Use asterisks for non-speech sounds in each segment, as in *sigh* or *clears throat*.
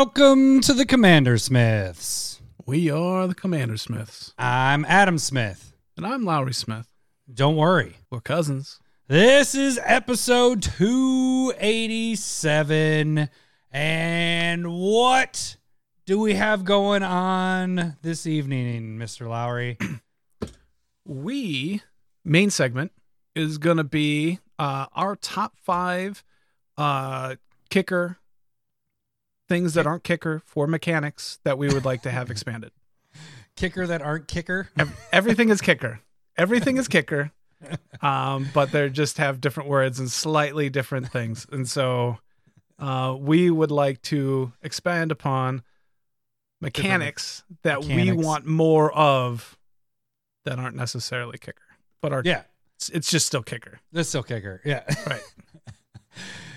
Welcome to the Commander Smiths. We are the Commander Smiths. I'm Adam Smith. And I'm Lowery Smith. Don't worry. We're cousins. This is episode 287. And what do we have going on this evening, Mr. Lowery? *clears throat* We, main segment, is going to be uh, our top five uh, kicker things that aren't kicker for mechanics that we would like to have *laughs* expanded. Kicker that aren't kicker? Everything is kicker. Everything is kicker. Um, but they just have different words and slightly different things. And so uh, we would like to expand upon mechanics that we want more of that aren't necessarily kicker, but are Yeah, it's, it's just still kicker. that's still kicker. Yeah. Right. *laughs*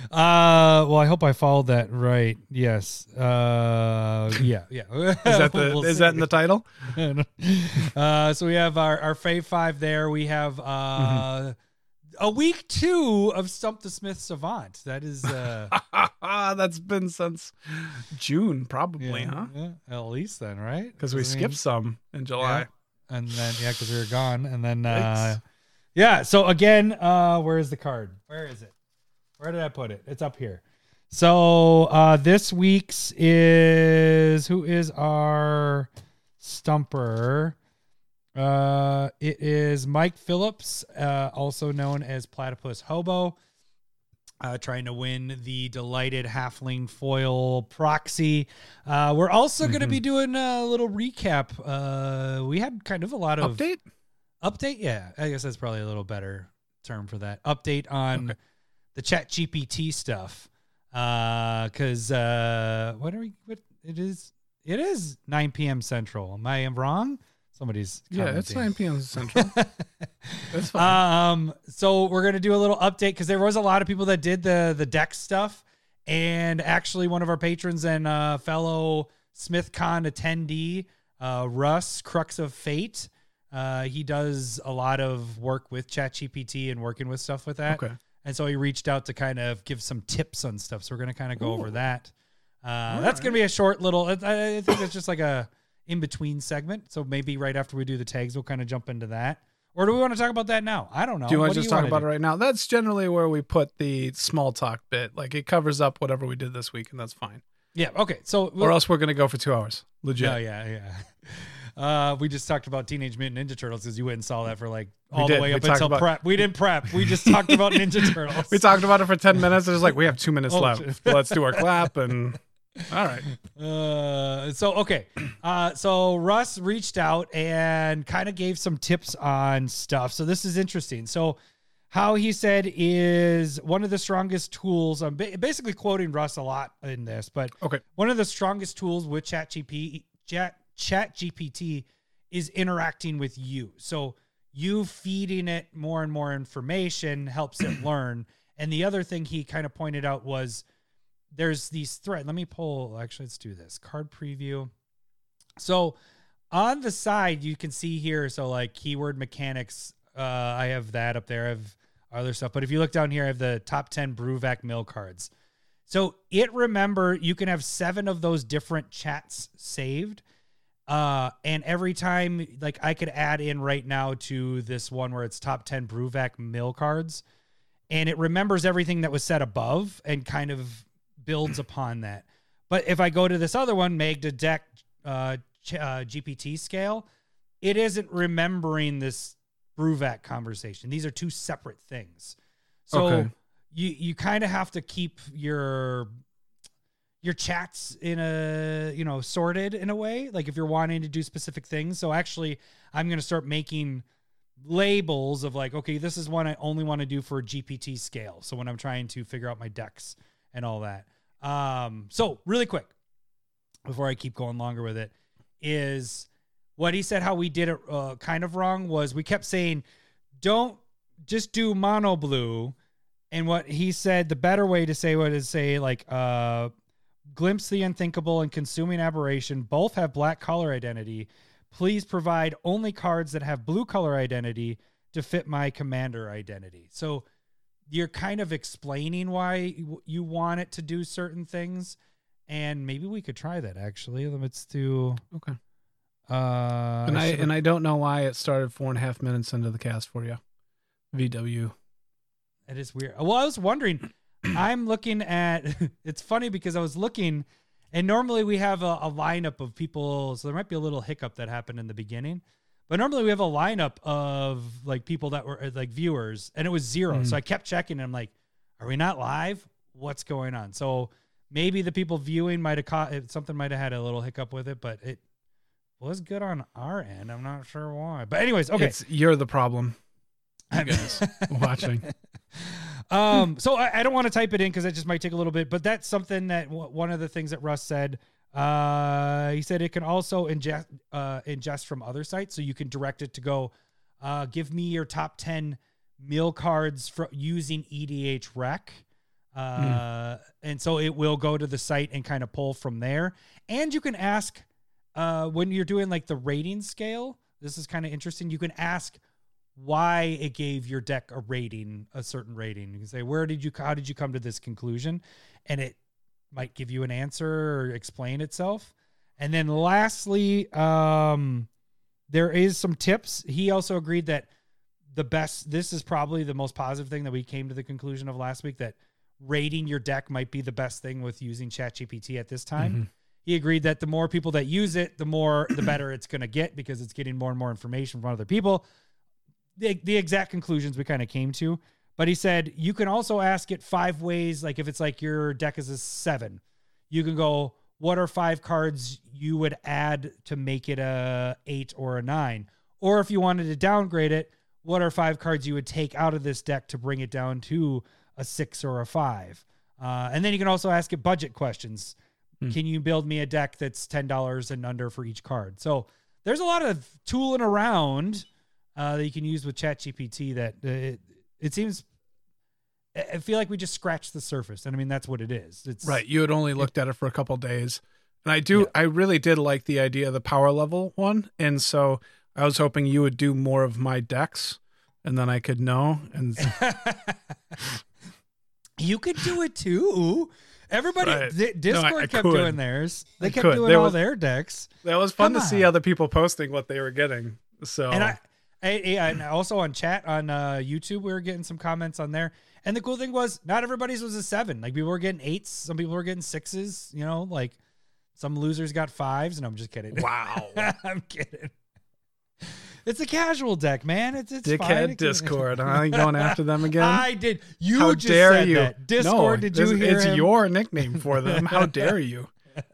Uh, well, I hope I followed that right. Yes. Uh, yeah, yeah. *laughs* Is that the *laughs* We'll is see. that in the title? *laughs* uh, so we have our our Fave Five there. We have uh, Mm-hmm. a week two of Stump the Smith Savant. That is uh, That's been since June, probably, yeah, huh? yeah, at least then, right? Because we I mean, skipped some in July. and then yeah, because we were gone, and then uh, Thanks. yeah. So again, uh, where is the card? Where is it? Where did I put it? It's up here. So uh, this week's is who is our stumper? Uh, it is Mike Phillips, uh, also known as Platypus Hobo, uh, trying to win the delighted halfling foil proxy. Uh, we're also going to be doing a little recap. Uh, we had kind of a lot of Update? update. Yeah, I guess that's probably a little better term for that. Update on Okay. The Chat GPT stuff. Uh, because uh, what are we? What it is? It is 9 p.m. Central. Am I wrong? Somebody's Yeah, it's 9 p.m. Central. *laughs* That's fine. Um, so we're gonna do a little update because there was a lot of people that did the the deck stuff, and actually one of our patrons and uh, fellow SmithCon attendee, uh, Russ Crux of Fate, uh, he does a lot of work with ChatGPT and working with stuff with that. okay. And so he reached out to kind of give some tips on stuff. So we're gonna kind of go over that. Uh, that's gonna be a short little. I, I think it's just like a in between segment. So maybe right after we do the tags, we'll kind of jump into that. Or do we want to talk about that now? I don't know. Do you want to just talk about do? it right now? That's generally where we put the small talk bit. Like it covers up whatever we did this week, and that's fine. Yeah. Okay. So Or else we're going to go for two hours. Legit. Yeah, yeah, yeah. *laughs* Uh, we just talked about Teenage Mutant Ninja Turtles because you went and saw that for like all the way We up until about- prep. We didn't prep. We just talked *laughs* about Ninja Turtles. We talked about it for 10 minutes. It's like, we have two minutes Oh, left. *laughs* Let's do our clap. And *laughs* all right. Uh, so okay, uh, so Russ reached out and kind of gave some tips on stuff. So this is interesting. So how he said is one of the strongest tools. I'm ba- basically quoting Russ a lot in this, but Okay. one of the strongest tools with ChatGPT, Chat Chat GPT, is interacting with you. So you feeding it more and more information helps it *clears throat* learn. And the other thing he kind of pointed out was there's these threat. Let me pull. Actually, let's do this card preview. So on the side, you can see here. So like keyword mechanics. Uh, I have that up there. I have other stuff. But if you look down here, I have the top ten Bruvac mill cards. So it remember you can have seven of those different chats saved. Uh, and every time, like I could add in right now to this one where it's top 10 Bruvac mill cards, and it remembers everything that was said above and kind of builds *clears throat* upon that. But if I go to this other one, Magda Deck uh, ch- uh, GPT scale, it isn't remembering this Bruvac conversation. These are two separate things. So Okay. you you kind of have to keep your your chats in a you know sorted in a way like if you're wanting to do specific things. So actually i'm going to start making labels of like okay this is one i only want to do for gpt scale. So when i'm trying to figure out my decks and all that. Um so really quick before i keep going longer with it is what he said how we did it uh, kind of wrong was we kept saying don't just do mono blue. And what he said the better way to say what is say like uh glimpse the unthinkable and consuming aberration both have black color identity please provide only cards that have blue color identity to fit my commander identity so you're kind of explaining why you- want it to do certain things and maybe we could try that actually. Limits to. Okay. Uh, and I and I don't know why it started four and a half minutes into the cast for you. VW. It is weird. Well, I was wondering. I'm looking at. *laughs* It's funny because I was looking, and normally we have a, a lineup of people. So there might be a little hiccup that happened in the beginning, but normally we have a lineup of like people that were uh, like viewers, and it was zero. Mhm. So I kept checking, and I'm like, "Are we not live? What's going on?" So maybe the people viewing might have caught something. Might have had a little hiccup with it, but it was good on our end. I'm not sure why. But anyways, okay. It's you're the problem. You guys *laughs* watching. *laughs* um so i, I don't want to type it in because it just might take a little bit but that's something that w- one of the things that russ said. Uh he said it can also ingest uh ingest from other sites so you can direct it to go uh give me your top 10 mill cards for using edh rec. Uh and so it will go to the site and kind of pull from there. And you can ask uh when you're doing like the rating scale this is kind of interesting you can ask why it gave your deck a rating, a certain rating. You can say, where did you, how did you come to this conclusion? And it might give you an answer or explain itself. And then lastly, um, there is some tips. He also agreed that the best, this is probably the most positive thing that we came to the conclusion of last week that rating your deck might be the best thing with using ChatGPT at this time Mhm. he agreed that the more people that use it, the more the better it's going to get because it's getting more and more information from other people. The, the exact conclusions we kind of came to, but he said you can also ask it five ways. Like if it's like your deck is a seven, you can go, what are five cards you would add to make it a eight or a nine? Or if you wanted to downgrade it, what are five cards you would take out of this deck to bring it down to a six or a five? Uh, and then you can also ask it budget questions. Hmm. Can you build me a deck that's ten dollars and under for each card? So there's a lot of tooling around uh, that you can use with ChatGPT. That uh, it, it seems. I I feel like we just scratched the surface, and I mean that's what it is. It's Right. You had only looked at it for a couple days. And I do Yeah. I really did like the idea of the power level one. And so I was hoping you would do more of my decks and then I could know. And *laughs* you could do it too. Everybody, Right. Di- Discord I kept could. doing theirs. They I kept could. doing There all was- their decks. that was fun Come to see other people posting what they were getting. So And I, I- and also on chat on uh, YouTube, we were getting some comments on there. And the cool thing was, not everybody's was a seven. Like people were getting eights, some people were getting sixes. You know, like some losers got fives. And I'm just kidding. *laughs* wow. I'm kidding. It's a casual deck, man. It's it's. Dickhead can- Discord. Huh? You going after them *laughs* again? I did. You How just dare said you? that. Discord. no, did you this- hear It's him? your nickname for them. How dare you? *laughs*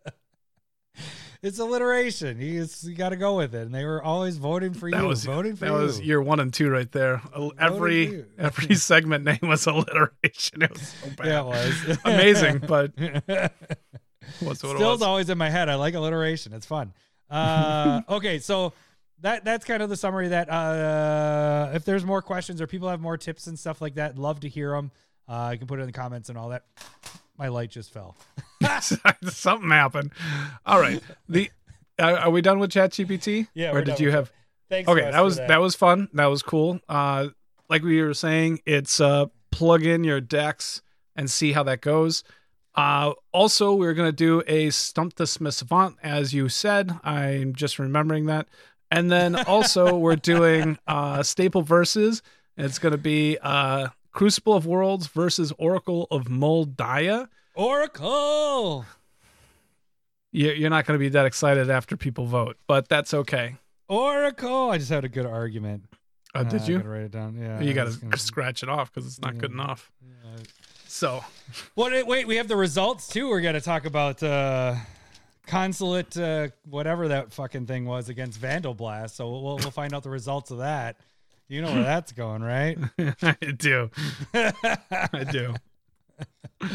It's alliteration. You, just- you got to go with it. And they were always voting for That you. was voting for that you. was year one and two right there. Every every *laughs* segment name was alliteration. *laughs* It was so bad. yeah, it was *laughs* Amazing, but what's what Still's always in my head. I like alliteration. It's fun. Uh, okay, so that that's kind of the summary. That uh, if there's more questions or people have more tips and stuff like that, love to hear them. Uh, you can put it in the comments and all that. My light just fell. *laughs* *laughs* Something happened. All right. The uh, are we done with ChatGPT? Yeah, Or we're did done you have? Thanks. Okay, that for was that. was fun. That was cool. Uh, like we were saying, it's uh plug in your decks and see how that goes. Uh, also, we're gonna do a stump the Smith savant, as you said. I'm just remembering that. And then *laughs* also we're doing uh staple verses. It's gonna be uh Crucible of Worlds versus Oracle of Mul Daya. Oracle. You- You're not gonna be that excited after people vote, but that's okay. Oracle. I just had a good argument. Uh, Uh, did I you? write it down. Yeah. You got to gonna- scratch it off because it's not good enough. yeah. So What? Wait, we have the results too. We're gonna talk about uh, consulate, uh, whatever that fucking thing was against Vandalblast. So we'll we'll find out the results of that. You know where that's going, right? *laughs* I do. I do. Uh,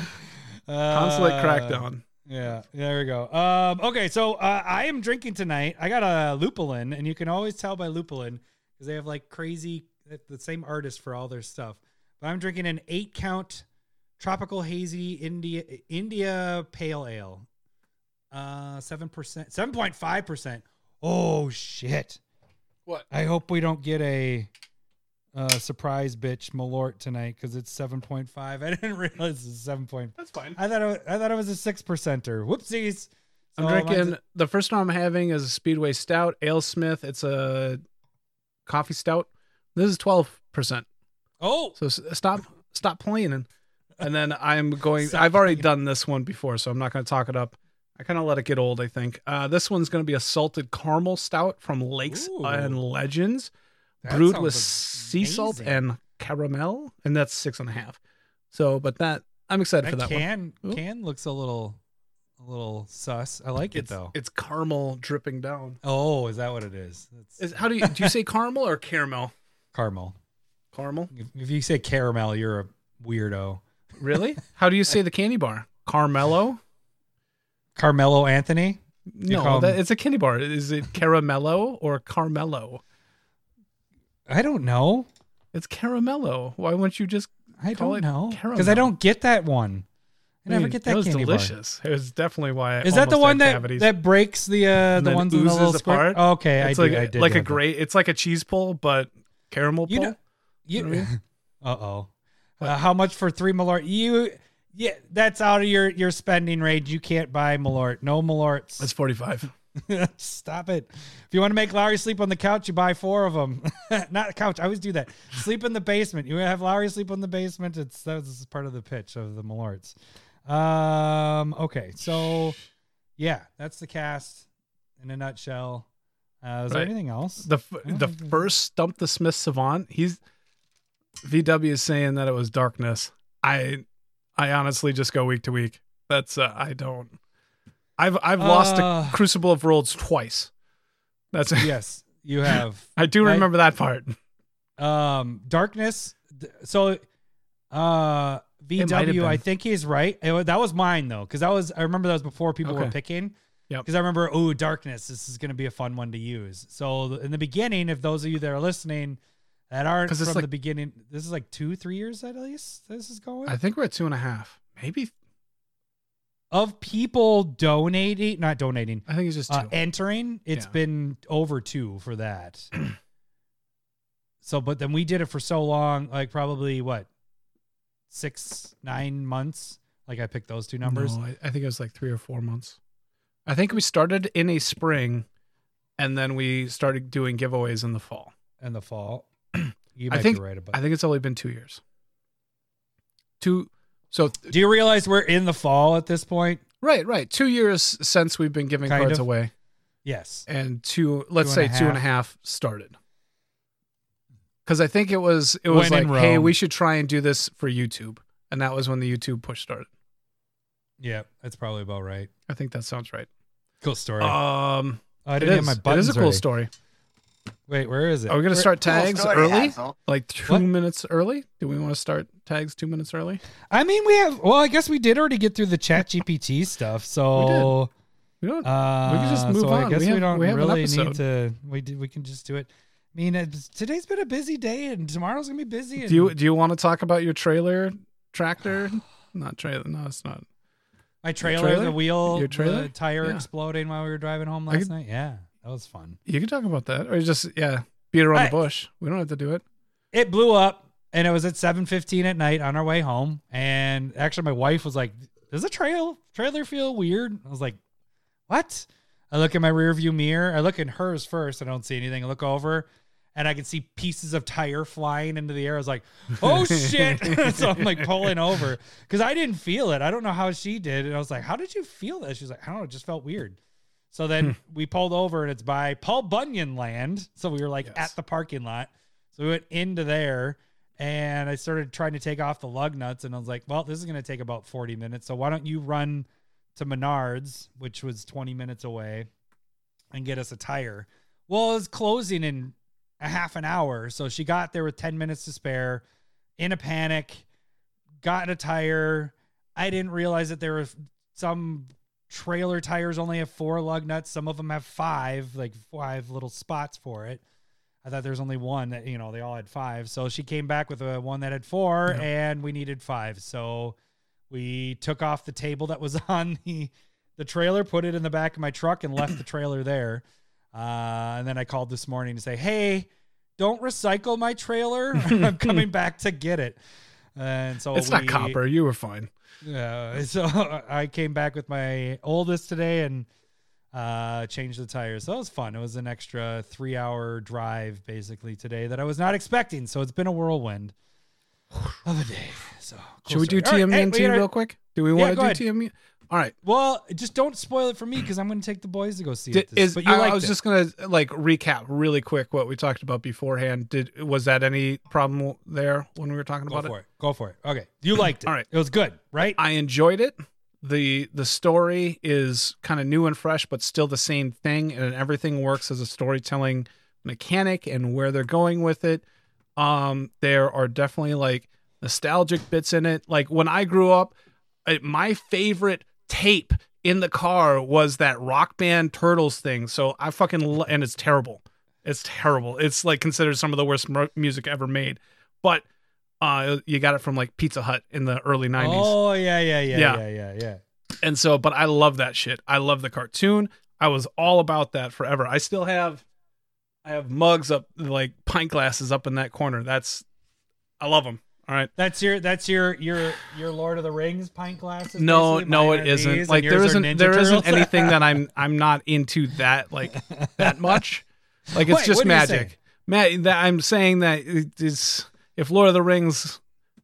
Consulate crackdown. Yeah, there we go. Um, okay, so uh, I am drinking tonight. I got a Lupulin, and you can always tell by Lupulin because they have like crazy the same artist for all their stuff. But I'm drinking an eight count tropical hazy India India pale ale. Uh, seven percent, seven point five percent. Oh shit! What? I hope we don't get a uh, surprise bitch Malort tonight because it's seven point five. *laughs* I didn't realize it's seven point. That's fine. I thought it, I thought it was a six percenter. Whoopsies. I'm drinking mine's the first one I'm having is a Speedway Stout, AleSmith. It's a coffee stout. This is 12%. oh, So stop stop playing and and then I'm going I've already playing. done this one before, so I'm not going to talk it up. I kind of let it get old, I think. Uh, this one's going to be a salted caramel stout from Lakes Ooh. and Legends, That brewed with sea salt and caramel, and that's six and a half. So, but that I'm excited for that that one. can Ooh. can looks a little a little sus. I like it though. it's caramel dripping down. oh, is that what it is? It's Is how do you do you say caramel or caramel? caramel. Caramel. If, if you say caramel, you're a weirdo. Really? How do you say the candy bar? Carmelo? Carmelo Anthony. No, that, it's a candy bar. Is it caramello or Carmelo? I don't know. It's caramello. Why wouldn't you just? I don't know because. I don't get that one. I never mean, get that It was candy bar. delicious. It was definitely why. I Is that the one that cavities. that breaks the uh the ones in the little apart? Oh, okay, It's I like did. I did like a great. It's like a cheese pull, but caramel pull. You know, you, know I mean? *laughs* uh oh. Uh, how much for three Malort? You, yeah, that's out of your your spending range. You can't buy Malort. No Malorts. That's forty five. *laughs* Stop it. If you want to make Lowery sleep on the couch, you buy four of them. *laughs* Not the couch. I always do that. Sleep in the basement. You have Lowery sleep on the basement. It's that's part of the pitch of the Malorts. Um. Okay. So, yeah, that's the cast in a nutshell. Uh, is there anything else? The f- the first stump the Smith savant. He's VW is saying that it was darkness. I I honestly just go week to week. That's uh, I don't. I've I've lost Uh. a Crucible of Worlds twice. That's yes, you have. *laughs* I do remember that part. Um, darkness. So, uh, VW. I think he's right. It that was mine though, because that was. I remember that was before people were Okay. picking. Yeah. Because I remember, oh, darkness. This is going to be a fun one to use. So in the beginning, if those of you that are listening that aren't 'Cause from it's like- the beginning, this is like two, three years at least. This is going I think we're at two and a half. Maybe of people donating, not donating, I think it's just two. uh, entering. It's Yeah. been over two for that. *clears throat* so, but then we did it for so long, like probably what six, nine months. Like I picked those two numbers. No, I, I think it was like three or four months. I think we started in a spring, and then we started doing giveaways in the fall. in the fall. *clears throat* You I think- be right about. I think it's only been two years. Two. So Do you realize we're in the fall at this point? right, right. Two years since we've been giving Kind cards of. away, Yes. and two. Let's Two say a two and a half started. Because I think it was it was When like, hey, we should try and do this for YouTube, and that was when the YouTube push started. Yeah, that's probably about right. I think that sounds right. Cool story. Um, I didn't have is. my It is buttons a cool ready. story. Wait, where is it? Are we gonna Where- start Cool tags story, early? asshole. Like two What? minutes early? Do we want to start tags two minutes early? I mean, we have. Well, I guess we did already get through the Chat GPT stuff. So We don't. Uh, We can just move so I guess We we, have- don't we have really episode. need to. We do, we can just do it. I mean, it's, today's been a busy day, and tomorrow's gonna be busy. And do you do you want to talk about your trailer tractor? Not trailer. No, it's not. my trailer, trailer? the wheel, Your trailer? the tire Yeah. exploding while we were driving home last could- night? Yeah, that was fun. You can talk about that, or just yeah, beat around the bush. We don't have to do it. It blew up, and it was at seven fifteen at night on our way home. And actually, my wife was like, "Does the trail trailer feel weird?" I was like, "What?" I look in my rearview mirror. I look in hers first. I don't see anything. I look over, and I can see pieces of tire flying into the air. I was like, "Oh *laughs* shit!" *laughs* so I'm like pulling over because I didn't feel it. I don't know how she did. And I was like, "How did you feel that?" She was like, "I don't know. It just felt weird." So then hmm. we pulled over, and it's by Paul Bunyan Land. So we were like Yes. at the parking lot. So we went into there and I started trying to take off the lug nuts and I was like, well, this is going to take about 40 minutes. So why don't you run to Menards, which was 20 minutes away, and get us a tire? Well, it was closing in a half an hour. So she got there with 10 minutes to spare in a panic, got a tire. I didn't realize that there were some trailer tires only have four lug nuts. Some of them have five, like five little spots for it. I thought there was only one that you know they all had five. So she came back with a one that had four, Yeah. and we needed five. So we took off the table that was *laughs* on the the trailer, put it in the back of my truck, and left the trailer there. Uh, and then I called this morning to say, "Hey, don't recycle my trailer. *laughs* I'm *laughs* coming back to get it. And so it's not copper. You were fine. Yeah. *laughs* So I came back with my oldest today and uh, changed the tires. So it was fun. It was an extra three hour drive basically today that I was not expecting. So it's been a whirlwind of a day. So Should we do. All right, hey, TMNT we real quick? Do we want go to ahead. do TMNT? All right. Well, just don't spoil it for me because I'm going to take the boys to go see Did, it. This, is but you I, I was it. just gonna like recap really quick what we talked about beforehand. Did was that any problem there when we were talking go about for it? it. Go for it. Okay, you liked it. All right. it was good, right? I enjoyed it. the The story is kind of new and fresh, but still the same thing, and everything works as a storytelling mechanic and where they're going with it. Um, there are definitely like nostalgic bits in it. Like when I grew up, my favorite tape in the car was that rock band Turtles thing. So I fucking lo- and it's terrible. It's terrible. It's like considered some of the worst mu- music ever made. But uh, you got it from like Pizza Hut in the early '90s. Oh yeah, yeah, yeah, Yeah. yeah, yeah, yeah. And so, but I love that shit. I love the cartoon. I was all about that forever. I still have, I have mugs up, like pint glasses up in that corner. That's, I love them. All right. That's your that's your your your Lord of the Rings pint glasses. No, no, it isn't. Like there isn't, there isn't *laughs* anything that I'm, I'm not into that like that much. Like it's Wait, just what are you magic. Matt, that I'm saying that it is. If Lord of the Rings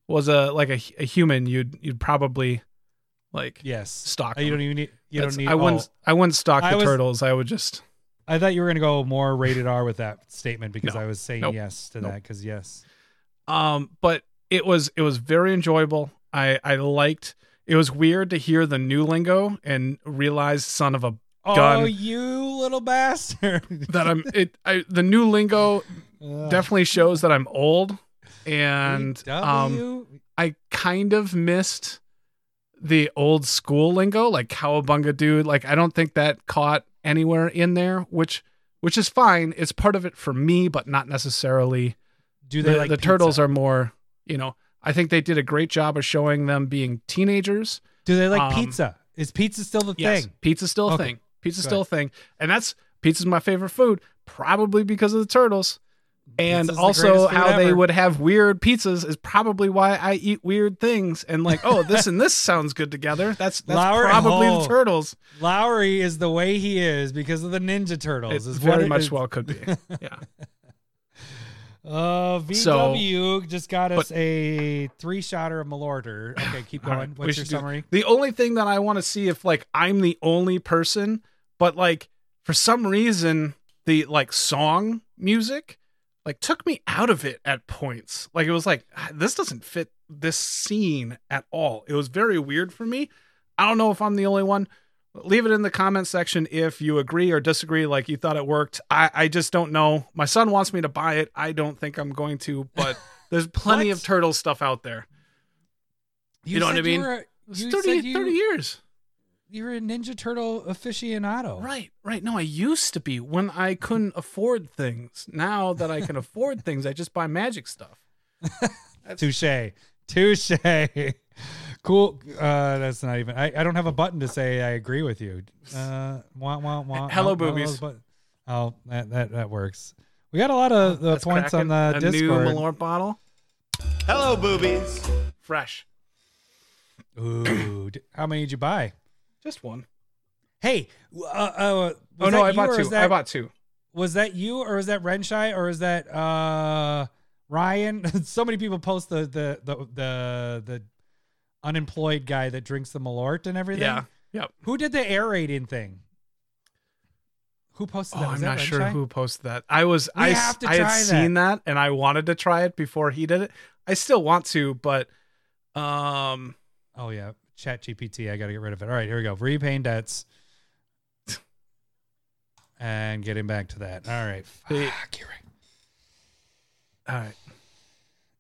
was a like a, a human, you'd you'd probably like yes. stalk. Oh, you don't even need. You That's- don't need. I wouldn't. oh, I wouldn't stalk I the was- turtles. I would just. I thought you were gonna go more rated R with that statement because No. I was saying Nope. yes to Nope. that because yes. Um, but it was it was very enjoyable. I I liked. It was weird to hear the new lingo and realize, son of a, gun. Oh, you little bastard! *laughs* that I'm it. I, the new lingo Ugh. definitely shows that I'm old, and um? I kind of missed the old school lingo, like cowabunga dude. Like I don't think that caught anywhere in there, which which is fine. It's part of it for me, but not necessarily. do they the, like the pizza? turtles are more, you know. I think they did a great job of showing them being teenagers. Do they like um, pizza? Is pizza still the Yes, thing? pizza's still a Okay. thing. Pizza's still a thing, and that's pizza's my favorite food, probably because of the turtles. And Pizza's also food how they would have weird pizzas is probably why I eat weird things and like, oh, this *laughs* and this sounds good together. That's that's Lowery- probably oh. the turtles. Lowery is the way he is because of the Ninja Turtles. It is very much is. well could be. *laughs* Yeah. Uh, So- VW just got us a three shotter of Malorder. Okay, keep going. right, What's your should do- summary? The only thing that I want to see if like I'm the only person, but like for some reason the like song music like took me out of it at points. Like it was like "Ah, this doesn't fit this scene at all. It was very weird for me. I don't know if I'm the only one. Leave it in the comment section if you agree or disagree. Like you thought it worked. I I just don't know. My son wants me to buy it. I don't think I'm going to, but *laughs* there's plenty of turtle stuff out there. You know what I mean? were a- 30, you, 30 years. You're a Ninja Turtle aficionado. Right, right. No, I used to be when I couldn't afford things. Now that I can *laughs* afford things, I just buy magic stuff. *laughs* Touche. Touche. Cool. Uh, that's not even. I, I don't have a button to say I agree with you. Uh, wah, wah, wah. Hello, Oh, one boobies. but- oh, that, that that works. We got a lot of the Let's points on it. the a new Malort bottle, Hello, boobies. fresh. Ooh, how many did you buy? Just one. Hey, uh, uh, was Oh no, that I you bought or two. That, I bought two. Was that you or is that Renshai or is that uh Ryan? *laughs* so many people post the the the the, the unemployed guy that drinks the Malort and everything. Yeah. Yep. Who did the aerating thing? Who posted Oh, that? Was I'm that not sure who posted that. I was We I, have to I had try seen that and I wanted to try it before he did it. I still want to, but um Oh yeah, Chat GPT. I got to get rid of it. All right, here we go. Repaying debts. And getting back to that. All right. Fuck, you're right. all right.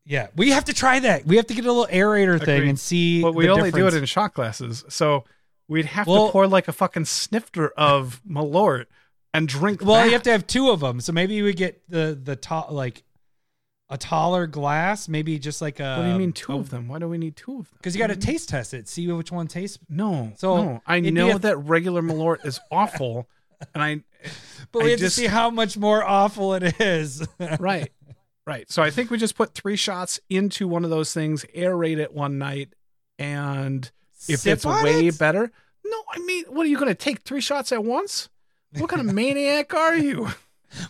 Yeah, we have to try that. We have to get a little aerator thing and see. But we only do it in shot glasses. So we'd have Well- to pour like a fucking snifter of *laughs* Malort and drink Well, that. you have to have two of them. So maybe we get the the top like a taller glass. Maybe just like a. What do you mean two of them? Why do we need two of them? Because you got to taste test it, see which one tastes. No, So, no. I know a- that regular Malort is awful, and I *laughs* But I we have just- to see how much more awful it is. *laughs* right. Right. So I think we just put three shots into one of those things, aerate it one night, and if Sip it's way it? better. No, I mean, what are you going to take three shots at once? What kind of *laughs* maniac are you?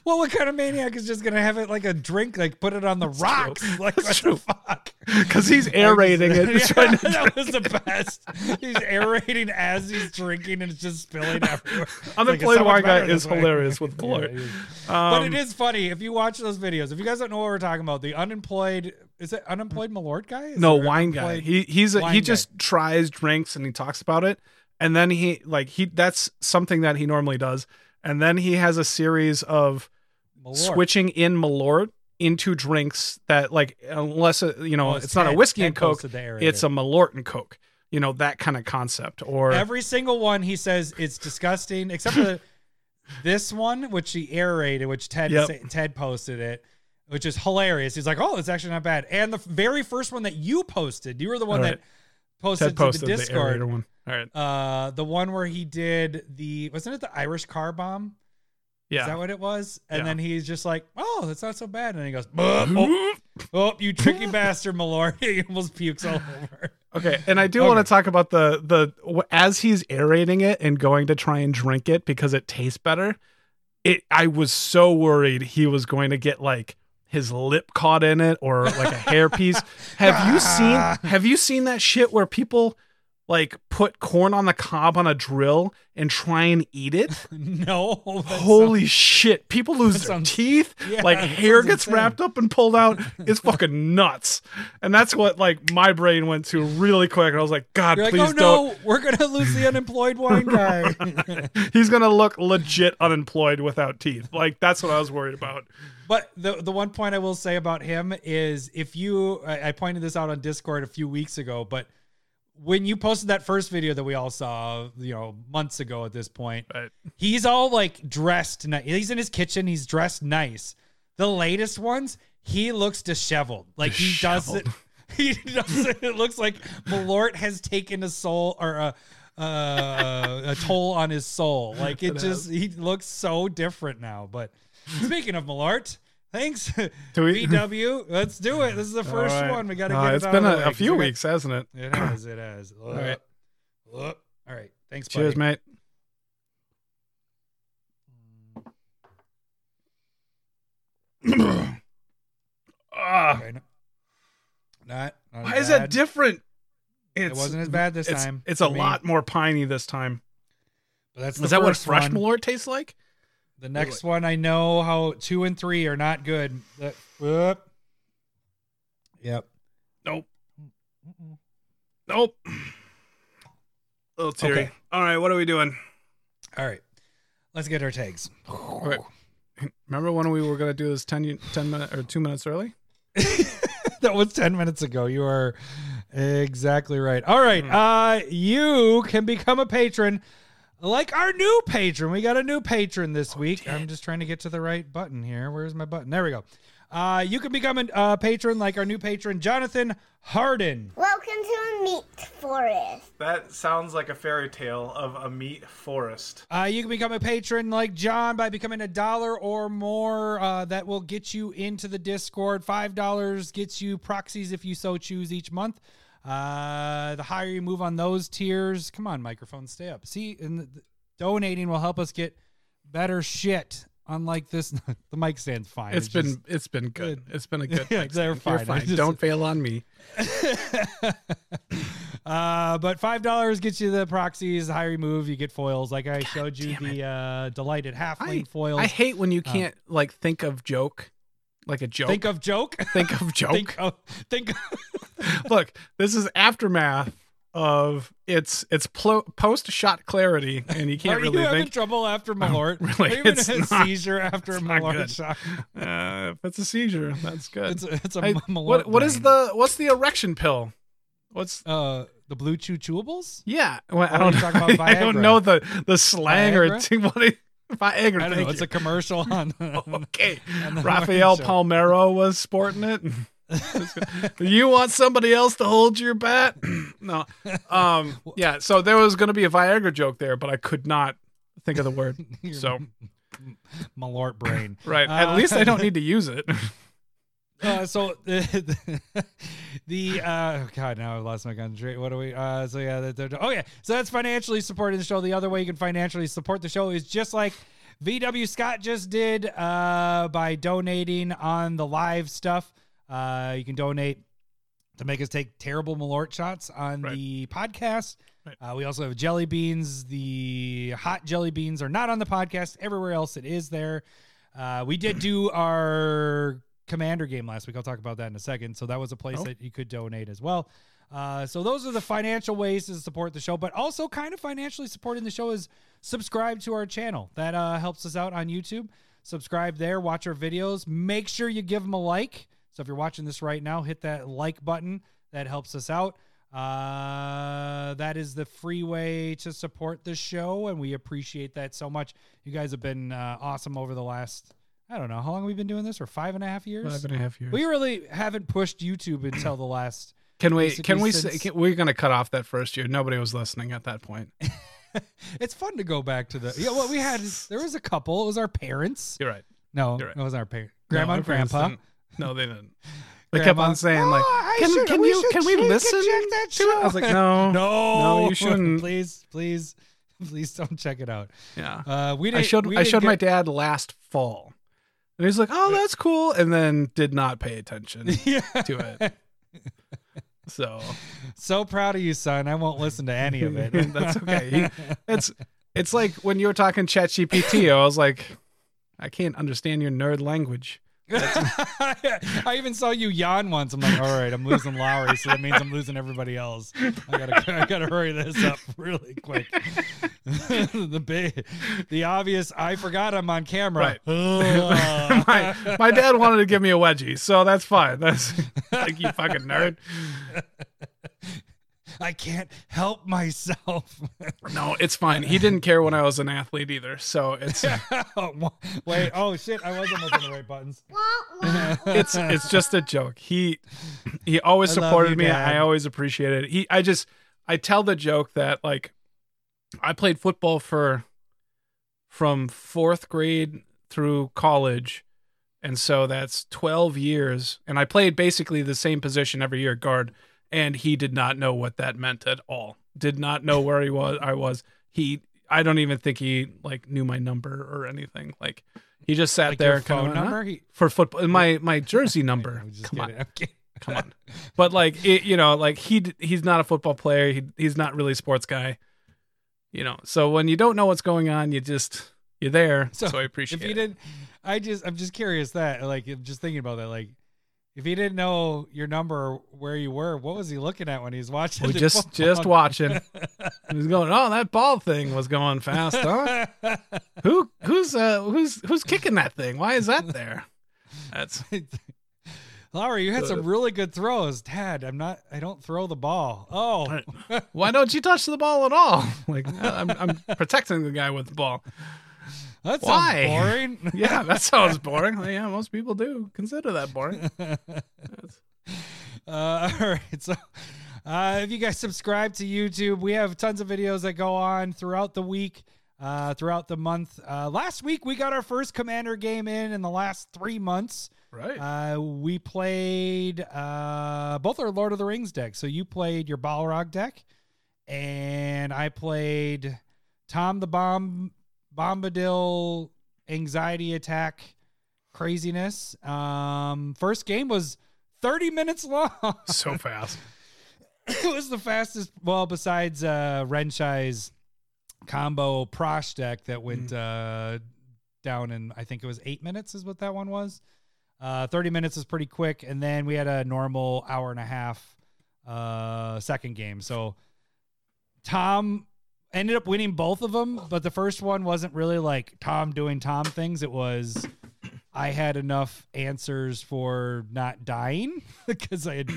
Well, what kind of maniac is just gonna have it like a drink, like put it on the rocks? *laughs* Like That's what true. the fuck? Because he's aerating it. *laughs* Yeah, to *laughs* that was the best. He's aerating as he's drinking, and it's just spilling everywhere. Like, Unemployed much wine guy is way. hilarious with Yeah, Blur. is. Um, but it is funny if you watch those videos. If you guys don't know what we're talking about, the unemployed is it unemployed Malort guy? Is no wine guy. He he's a, he guy. just tries drinks and he talks about it, and then he like he that's something that he normally does, and then he has a series of Malort. switching in Malort into drinks that like unless uh, you know Well, it's, not a whiskey and coke, posted the aerator. it's a Malort and coke. You know that kind of concept. Or Every single one he says it's disgusting, except for the, *laughs* this one, which he aerated, which Ted Yep. Ted posted it, which is hilarious. He's like, "Oh, it's actually not bad." And the very first one that you posted, you were the one All that right. Posted, Ted posted to the, the Discord. aerator one. All right, uh, the one where he did the wasn't it the Irish car bomb? yeah. Is that what it was? And Yeah. then he's just like, "Oh, that's not so bad." And he goes, "Oh, *laughs* oh, you tricky bastard, Malort!" *laughs* he almost pukes all over. Okay, and I do Okay. want to talk about the the as he's aerating it and going to try and drink it because it tastes better. It I was so worried he was going to get like his lip caught in it or like a hairpiece. have you *laughs* seen have you seen that shit where people like put corn on the cob on a drill and try and eat it? *laughs* no, Holy shit. People lose their sounds- teeth. *laughs* Yeah, like hair gets insane. wrapped up and pulled out. It's fucking nuts. And that's what like my brain went to really quick. And I was like, God, You're like, please oh don't. no, we're gonna lose the unemployed wine guy. He's gonna look legit unemployed without teeth. Like that's what I was worried about. But the the one point I will say about him is if you, I, I pointed this out on Discord a few weeks ago, but when you posted that first video that we all saw, you know, months ago at this point, Right. he's all like dressed. Ni- he's in his kitchen. He's dressed nice. The latest ones, he looks disheveled. Like he doesn't. *laughs* He doesn't. It looks like Malort has taken a soul or a. Uh, a toll on his soul. Like it It just, he looks so different now. But speaking of Malort, thanks *laughs* *laughs* VW. Let's do it. This is the first right. one. We got to Uh, get it It's been a, a few got- weeks, hasn't it? It has. It has. All right. All right. Thanks, Cheers, buddy. mate. *clears throat* Ah, Okay, no- Not, not why is that different? It wasn't as bad this it's, time. It's a me, lot more piney this time. But that's Is that what fresh one. Malort tastes like? The next one, I know how two and three are not good. That, whoop. Yep. Nope. Nope. little teary. Okay. All right, what are we doing? All right. Let's get our tags. Okay. Remember when we were going to do this 10, 10 minutes or two minutes early? *laughs* that was 10 minutes ago. You are exactly right. All right. Hmm. Uh you can become a patron like our new patron. We got a new patron this Oh, week. I'm just trying to get to the right button here. Where's my button? There we go. Uh you can become a uh, patron like our new patron Jonathan Harden. Welcome to a meat forest. That sounds like a fairy tale of a meat forest. Uh, you can become a patron like John by becoming a dollar or more. Uh, that will get you into the Discord. Five dollars gets you proxies if you so choose each month. Uh, the higher you move on those tiers, come on, microphone, stay up. See, and the, the- donating will help us get better shit. Unlike this, *laughs* the mic stands fine. It's It's been just- it's been good. It's been a *laughs* good. Yeah, they're fine. fine. Just- Don't fail on me. *laughs* uh, but five dollars gets you the proxies. The higher you move, you get foils. Like I showed you the uh, delighted halfling I, foils. I hate when you can't like think of joke, like a joke. Think of joke. *laughs* think of joke. think of think. *laughs* Look, this is aftermath of it's it's plo- post shot clarity, and you can't Are really you having think. trouble after Malort? *laughs* really, Are you having it's a not- seizure after a Malort shot? Uh, if it's a seizure, that's good. It's a, it's a I- Malort. what what is the what's the erection pill? What's uh the BlueChew chewables? yeah? Well, I don't talking about I don't know the the slang or Viagra? t- what it, Viagra. I don't know. It's you. a commercial on. *laughs* okay. *laughs* on Rafael. Palmeiro was sporting it. *laughs* you want somebody else to hold your bat? *clears throat* no. Um. Yeah. So there was going to be a Viagra joke there, but I could not think of the word. So Malort brain. right. At Uh, least I don't need to use it. Uh, so *laughs* the the uh, oh god now I've lost my concentration. What do we? Uh, so yeah, oh yeah, so that's financially supporting the show. The other way you can financially support the show is just like VW Scott just did uh, by donating on the live stuff. Uh, you can donate to make us take terrible Malort shots on Right. the podcast. Right. Uh, we also have jelly beans. The hot jelly beans are not on the podcast. Everywhere else, it is there. Uh, we did do our commander game last week. I'll talk about that in a second. So that was a place Oh. that you could donate as well. Uh, so those are the financial ways to support the show, but also kind of financially supporting the show is subscribe to our channel. That uh, helps us out on YouTube. Subscribe there, watch our videos. Make sure you give them a like. So if you're watching this right now, hit that like button. That helps us out. Uh, that is the free way to support the show, and we appreciate that so much. You guys have been uh, awesome over the last, I don't know, how long we've we been doing this? For five and a half years? Five and a half years. We really haven't pushed YouTube until the last. *clears throat* Can we? Can we? since- Say, can, we're gonna cut off that first year. Nobody was listening at that point. *laughs* It's fun to go back to the. Yeah, well, we had there was a couple. It was our parents. You're right. No, You're right. it wasn't our parents. No, Grandma our and grandpa. No, they didn't. *laughs* They kept on saying like, "Oh, "Can should- can you can we check- check listen that to it?" I was like, no, *laughs* "No, no, you shouldn't." please, please, please don't check it out. Yeah. Uh, we I didn't. showed we I showed my dad last fall, and he's like, "Oh, that's cool," and then did not pay attention *laughs* Yeah. to it. So So proud of you, son. I won't listen to any of it. *laughs* that's okay. *laughs* It's it's like when you were talking ChatGPT. I was like, I can't understand your nerd language. *laughs* I even saw you yawn once. I'm like, all right, I'm losing Lowery, so that means I'm losing everybody else. I gotta, *laughs* I gotta hurry this up *laughs* really quick. the big, the obvious. I forgot I'm on camera. Ugh. my my dad wanted to give me a wedgie, so that's fine. That's like you fucking nerd. I can't help myself. *laughs* No, it's fine. He didn't care when I was an athlete either, so it's *laughs* Wait, oh shit, I was almost on the right buttons. *laughs* it's it's just a joke. He he always I supported you, me. Dad. I always appreciated it. He I just I tell the joke that like I played football for from 4th grade through college. And so that's 12 years and I played basically the same position every year, guard, and he did not know what that meant at all. Did not know where he was I was. He I don't even think he like knew my number or anything. Like he just sat Like there your phone number? He, for football. My my jersey *laughs* number. Come on, kidding. I'm kidding. come on. But like it, you know, like he he's not a football player. He he's not really a sports guy. You know, so when you don't know what's going on, you just you're there. So, I appreciate if he it. didn't i just i'm just curious that like I'm just thinking about that like if he didn't know your number or where you were what was he looking at when he was watching We just football? just *laughs* watching. He was going, oh, that ball thing was going fast, huh? *laughs* Who who's uh who's who's kicking that thing? Why is that there? That's *laughs* Lowery, you had some really good throws. Dad, I'm not. I don't throw the ball. Oh, why don't you touch the ball at all? Like I'm I'm protecting the guy with the ball. That sounds Why? boring. *laughs* *laughs* Yeah, that sounds boring. Yeah, most people do consider that boring. *laughs* Uh, all right. So, uh, if you guys subscribe to YouTube, we have tons of videos that go on throughout the week, uh, throughout the month. Uh, last week, we got our first Commander game in in the last three months. Right. Uh, we played uh, both our Lord of the Rings decks. So you played your Balrog deck, and I played Tom the Bomb Bombadil Anxiety Attack Craziness. Um, first game was 30 minutes long. *laughs* so fast. *laughs* it was the fastest. Well, besides uh, Renshai's combo Prossh deck that went uh, down in, I think it was eight minutes, is what that one was. Uh, 30 minutes is pretty quick. And then we had a normal hour and a half uh, second game. So Tom ended up winning both of them, but the first one wasn't really like Tom doing Tom things. It was I had enough answers for not dying *laughs* because I had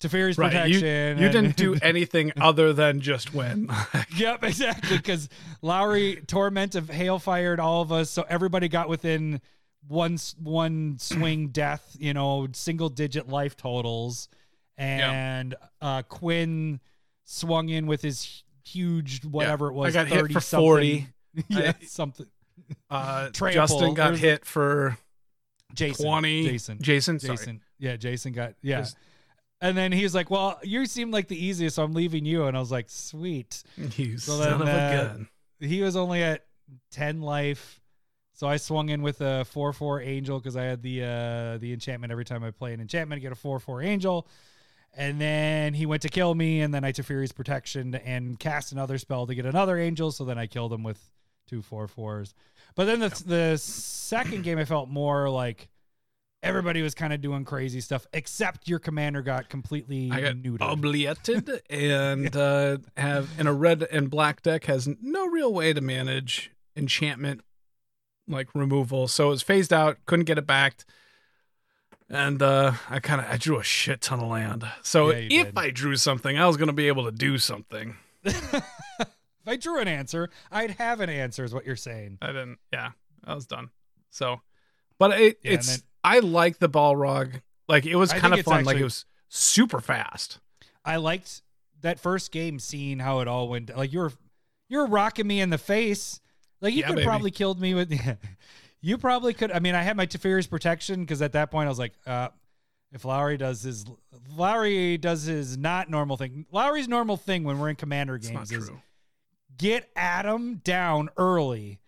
Teferi's Right. Protection. you and- didn't do *laughs* anything other than just win. *laughs* Yep, exactly. Because Lowery torment of hail fired all of us, so everybody got within one one swing death. You know, single digit life totals, and uh, Quinn swung in with his huge whatever it was. I got hit 30 for something. 40. *laughs* yeah, I- *laughs* something. Uh, Trample. Justin got There's- hit for Jason. 20. Jason. Jason. Sorry. Jason. Yeah, Jason got yeah. And then he was like, "Well, you seem like the easiest, so I'm leaving you." And I was like, "Sweet." You So son then, of a uh, gun. He was only at ten life, so I swung in with a four four angel because I had the uh the enchantment every time I play an enchantment, I get a four four angel. And then he went to kill me, and then I took Teferi's protection and cast another spell to get another angel. So then I killed him with two four fours. But then the the second game, I felt more like everybody was kind of doing crazy stuff, except your commander got completely I got neutered. obliated *laughs* and uh, have in a red and black deck has no real way to manage enchantment like removal. So it was phased out, couldn't get it back. And uh, I kind of I drew a shit ton of land. So Yeah, if did. I drew something, I was going to be able to do something. *laughs* if I drew an answer, I'd have an answer. Is what you're saying? I didn't. Yeah, I was done. So, but it, Yeah, it's then- I like the Balrog. Like it was kind of fun. like it was super fast. I liked that first game, seeing how it all went. Like you were, you were rocking me in the face. Like you Yeah, could baby. probably killed me with. *laughs* you probably could. I mean, I had my Teferi's protection because at that point I was like, uh, if Lowery does his Lowery does his not normal thing. Lowery's normal thing when we're in commander games is true. get Adam down early,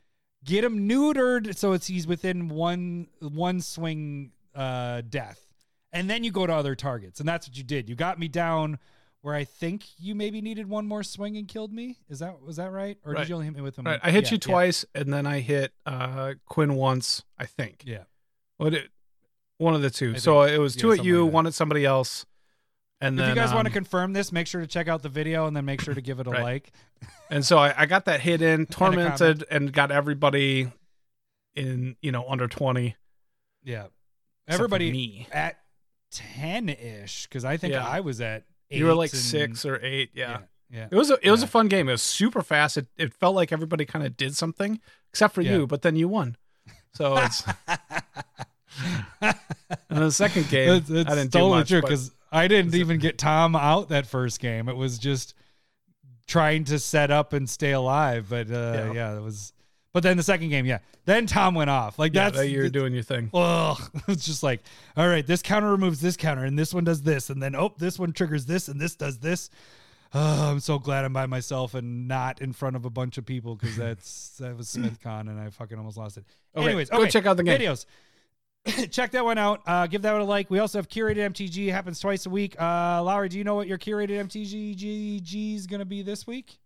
get him neutered so it's he's within one one swing uh death. And then you go to other targets. And that's what you did. You got me down where I think you maybe needed one more swing and killed me. Is that was that right? Or Right. did you only hit me with them? Right. I hit Yeah, you yeah, twice, and then I hit uh, Quinn once. I think. Yeah. What it, one of the two. I so it was yeah, two at you, like one at somebody else. And If then you guys want to um, confirm this, make sure to check out the video and then make sure to give it a *laughs* Right. like. and so I, I got that hit in, *laughs* tormented, and got everybody in you know under twenty. Yeah. Everybody at 10 ish because I think Yeah. I was at. You were like and- six or eight. Yeah. Yeah. yeah. It was a it was a fun game. It was super fast. It it felt like everybody kind of did something except for Yeah. you, but then you won. So it's *laughs* and the second game It's, it's I didn't do totally much, true because I didn't even get Tom out that first game. It was just trying to set up and stay alive. But uh, yeah. Yeah. it was. But then the second game, yeah, then Tom went off. Like yeah, that's that you're doing your thing. Ugh. *laughs* It's just like, all right, this counter removes this counter, and this one does this, and then oh, this one triggers this, and this does this. Oh, I'm so glad I'm by myself and not in front of a bunch of people because that's that was SmithCon and I fucking almost lost it. Okay, Anyways, go okay, check out the game. videos. *coughs* check that one out. Uh, give that one a like. We also have curated MTG. It happens twice a week. Uh, Lowery, do you know what your curated MTG is going to be this week?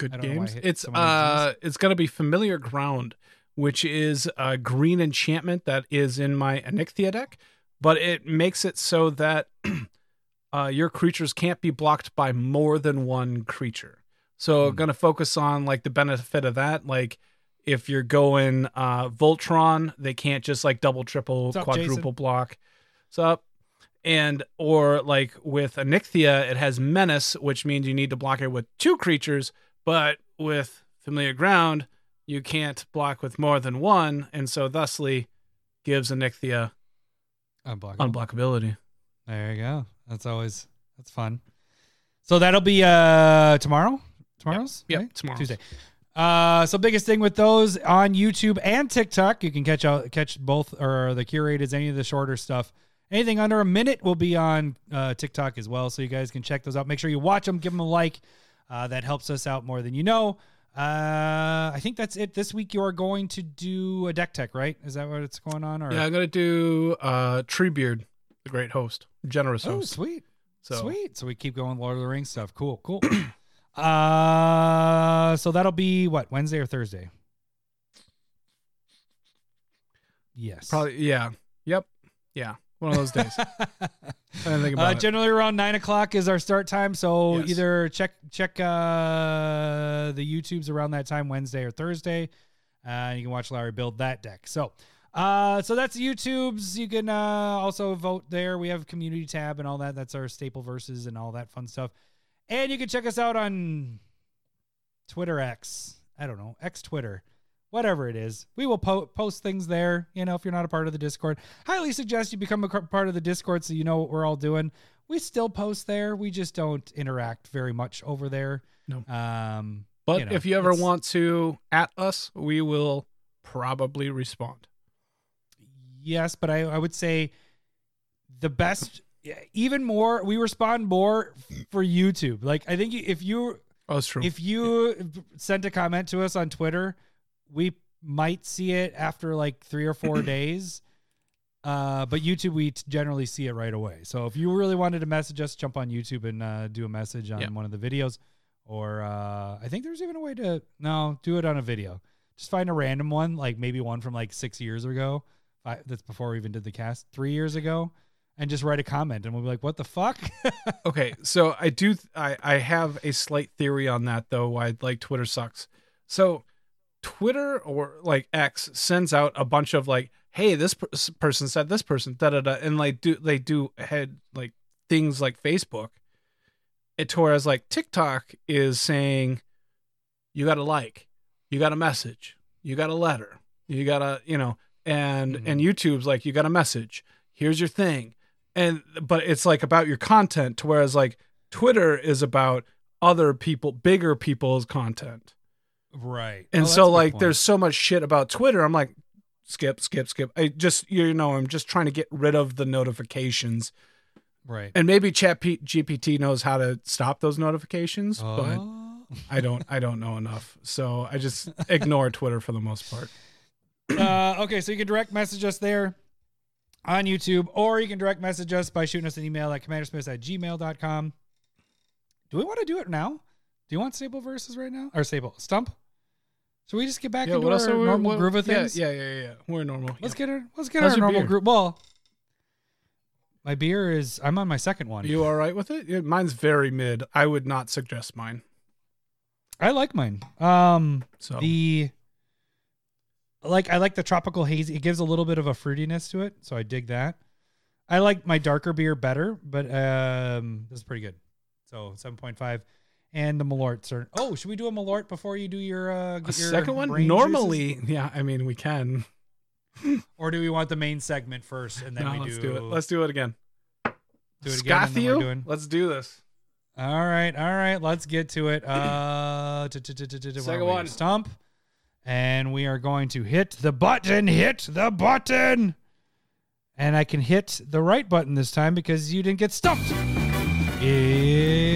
Good I don't know why I games. It's uh it's gonna be familiar ground, which is a green enchantment that is in my Anikthea deck, but it makes it so that *clears throat* uh your creatures can't be blocked by more than one creature. So Hmm. gonna focus on like the benefit of that. Like if you're going uh Voltron, they can't just like double, triple, What's quadruple block. What's up? And or like with Anikthea, it has menace, which means you need to block it with two creatures, but with familiar ground, you can't block with more than one, and so thusly gives Anikthea Unblockable. unblockability. There you go. That's always that's fun. So that'll be uh tomorrow. Tomorrow's Yep, right? tomorrow. Tuesday. Uh, so biggest thing with those on YouTube and TikTok, you can catch out catch both or the curated any of the shorter stuff. Anything under a minute will be on uh, TikTok as well, so you guys can check those out. Make sure you watch them, give them a like. Uh, that helps us out more than you know. Uh, I think that's it. This week you are going to do a deck tech, right? Is that what it's going on? Or Yeah, I'm gonna do uh Treebeard, the great host, generous oh, host. sweet. So Sweet. So we keep going Lord of the Rings stuff. Cool, cool. *clears throat* uh so that'll be what, Wednesday or Thursday? Yes. probably yeah. Yep. Yeah. One of those days. *laughs* I didn't think Uh, generally around nine o'clock is our start time. So Yes. either check check uh the YouTubes around that time, Wednesday or Thursday. Uh you can watch Larry build that deck. So uh so that's YouTube's. You can uh also vote there. We have a community tab and all that. That's our staple verses and all that fun stuff. And you can check us out on Twitter X. I don't know, X Twitter. Whatever it is, we will po- post things there. You know, if you're not a part of the Discord, highly suggest you become a part of the Discord so you know what we're all doing. We still post there. We just don't interact very much over there. No. Um, but you know, if you ever want to at us, we will probably respond. yes, but I, I would say the best, even more, we respond more for YouTube. Like, I think if you, Oh, it's true. if you sent a comment to us on Twitter, we might see it after like three or four *clears throat* days. Uh, but YouTube, we t- generally see it right away. So if you really wanted to message us, jump on YouTube and uh, do a message on Yeah. one of the videos. Or uh, I think there's even a way to no do it on a video. Just find a random one, like maybe one from like six years ago. Five, that's before we even did the cast, three years ago, and just write a comment, and we'll be like, "What the fuck?" *laughs* okay, so I do th- I I have a slight theory on that though why like Twitter sucks. So Twitter or like X sends out a bunch of like, hey, this per- person said this person da da da, and like do they do head like things like Facebook. It to whereas like TikTok is saying, you got to like, you got a message, you got a letter, you got to you know, and Mhm. and YouTube's like you got a message. Here's your thing, and but it's like about your content. To whereas like Twitter is about other people, bigger people's content. Right. And Oh, so like there's so much shit about Twitter. I'm like skip, skip, skip. I just you know, I'm just trying to get rid of the notifications. right. And maybe Chat P- GPT knows how to stop those notifications, but Oh. I don't I don't know enough. So I just *laughs* ignore Twitter for the most part. uh, okay, so you can direct message us there on YouTube, or you can direct message us by shooting us an email at commandersmiths at gmail.com. Do we want to do it now? Do you want Sable versus right now? Or Sable? Stump? Should we just get back Yeah, into what else our normal groove of things? Yeah, yeah, yeah, yeah. We're normal. Let's yeah. get our let's get How's our normal beer? group. Well, my beer is I'm on my second one. you all right with it? Yeah, mine's very mid. I would not suggest mine. I like mine. Um So the like I like the tropical hazy. It gives a little bit of a fruitiness to it, so I dig that. I like my darker beer better, but um this is pretty good. So 7.5 and the Malort are Oh, should we do a Malort before you do your uh your second one. Normally, juices? yeah. I mean, we can. or do we want the main segment first and then no, we let's do, do it. Let's do it again. do it again doing let's do this. All right, all right, let's get to it. Uh, *clears throat* Second one. stump, and we are going to hit the button. Hit the button, and I can hit the right button this time because you didn't get stumped.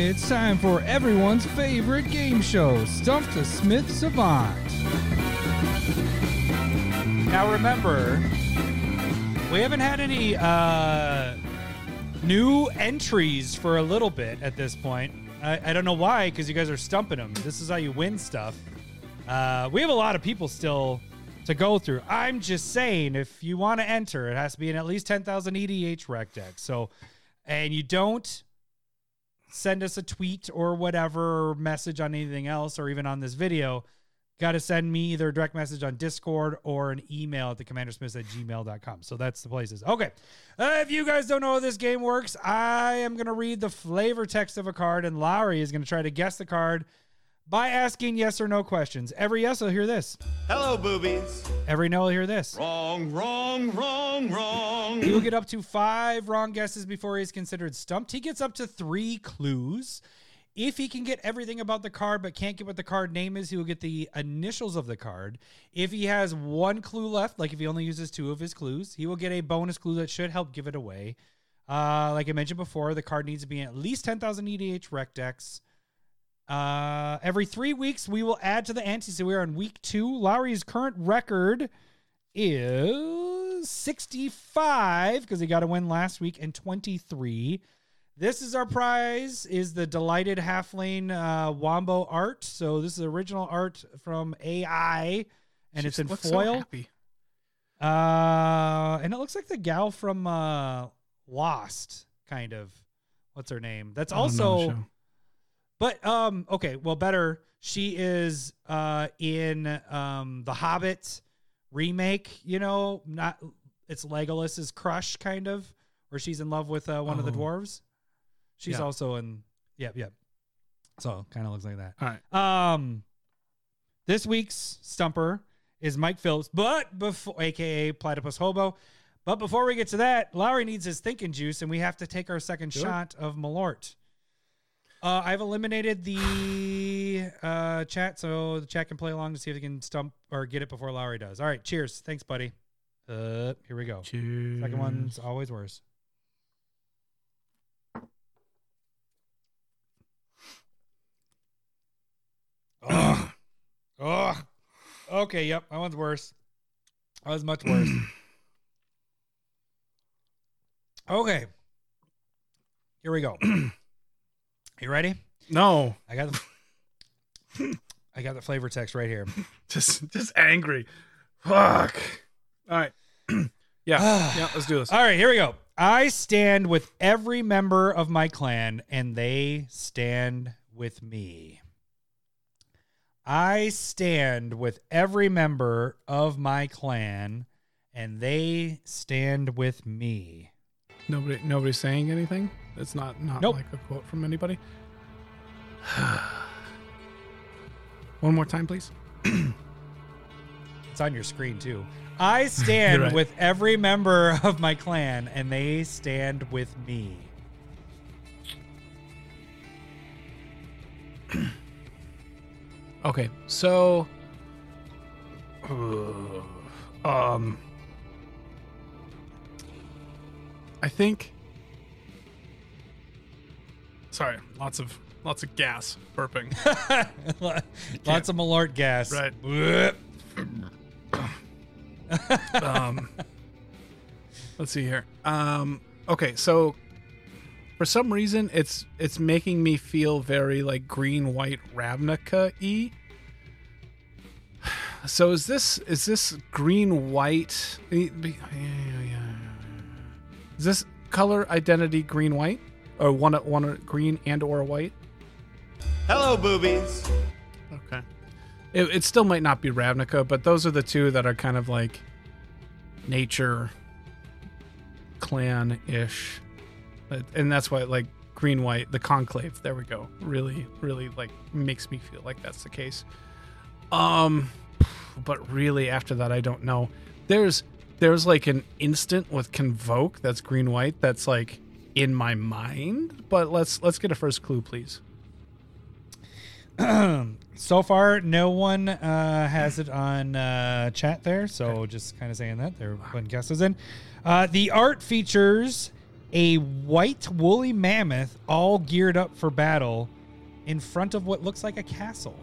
It's time for everyone's favorite game show, Stump the Smith Savant. Now remember, we haven't had any uh, new entries for a little bit at this point. I, I don't know why, because you guys are stumping them. This is how you win stuff. Uh, we have a lot of people still to go through. I'm just saying, if you want to enter, it has to be in at least 10,000 EDHREC deck. So, and you don't send us a tweet or whatever or message on anything else or even on this video. Got to send me either a direct message on Discord or an email at the commandersmiths at gmail.com. So that's the places. Okay. Uh, if you guys don't know how this game works, I am going to read the flavor text of a card, and Lowery is going to try to guess the card by asking yes or no questions. Every yes will hear this. Hello, boobies. Every no will hear this. Wrong, wrong, wrong, wrong. He will get up to five wrong guesses before he's considered stumped. He gets up to three clues. If he can get everything about the card but can't get what the card name is, he will get the initials of the card. If he has one clue left, like if he only uses two of his clues, he will get a bonus clue that should help give it away. Uh, like I mentioned before, the card needs to be in at least 10,000 EDHREC decks. Uh, every three weeks, we will add to the ante. So we are on week two. Lowery's current record is 65 because he got a win last week and 23. This is our prize is the delighted halfling uh, wombo art. So this is original art from AI and it's in so foil. happy. Uh, and it looks like the gal from uh, Lost, kind of. What's her name? That's also. But um, okay, well, better. She is uh in um the Hobbit remake. You know, not it's Legolas's crush, kind of, where she's in love with uh, one of the Oh. dwarves. She's Yeah. also in. Yep, yep. So kind of looks like that. All right. Um, this week's stumper is Mike Phillips, but before, aka Platypus Hobo. But before we get to that, Lowery needs his thinking juice, and we have to take our second Sure. shot of Malort. Uh, I've eliminated the uh, chat, so the chat can play along to see if they can stump or get it before Lowery does. All right, cheers. Thanks, buddy. Uh, here we go. Cheers. Second one's always worse. Oh, oh, okay. Yep, that one's worse. That was much worse. *clears throat* okay, here we go. *clears throat* you ready? No, I got the, I got the flavor text right here. *laughs* just just angry. Fuck. All right. *clears throat* yeah. *sighs* yeah. Let's do this. All right, here we go. I stand with every member of my clan, and they stand with me. I stand with every member of my clan, and they stand with me. Nobody. Nobody's saying anything. It's not not Nope. like a quote from anybody. *sighs* One more time, please. *clears throat* It's on your screen too. I *laughs* stand right. with every member of my clan, and they stand with me. *clears throat* Okay, so *sighs* um I think Sorry, lots of lots of gas burping. *laughs* Lots of Malort gas. Right. Um Let's see here. Um okay, so for some reason it's it's making me feel very like green white Ravnica e. *sighs* So is this is this green white is this color identity green white or one one green and or white? Hello, boobies. Okay. It, it still might not be Ravnica, but those are the two that are kind of like nature clan ish. And that's why, like, green white, the conclave, there we go. Really, really, like, makes me feel like that's the case. Um, but really, after that, I don't know. There's, there's like an instant with convoke that's green white that's like in my mind, but let's, let's get a first clue, please. *clears throat* So far, no one uh, has it on uh, chat there. So just kind of saying that they're putting guesses in. Uh, the art features a white woolly mammoth all geared up for battle in front of what looks like a castle.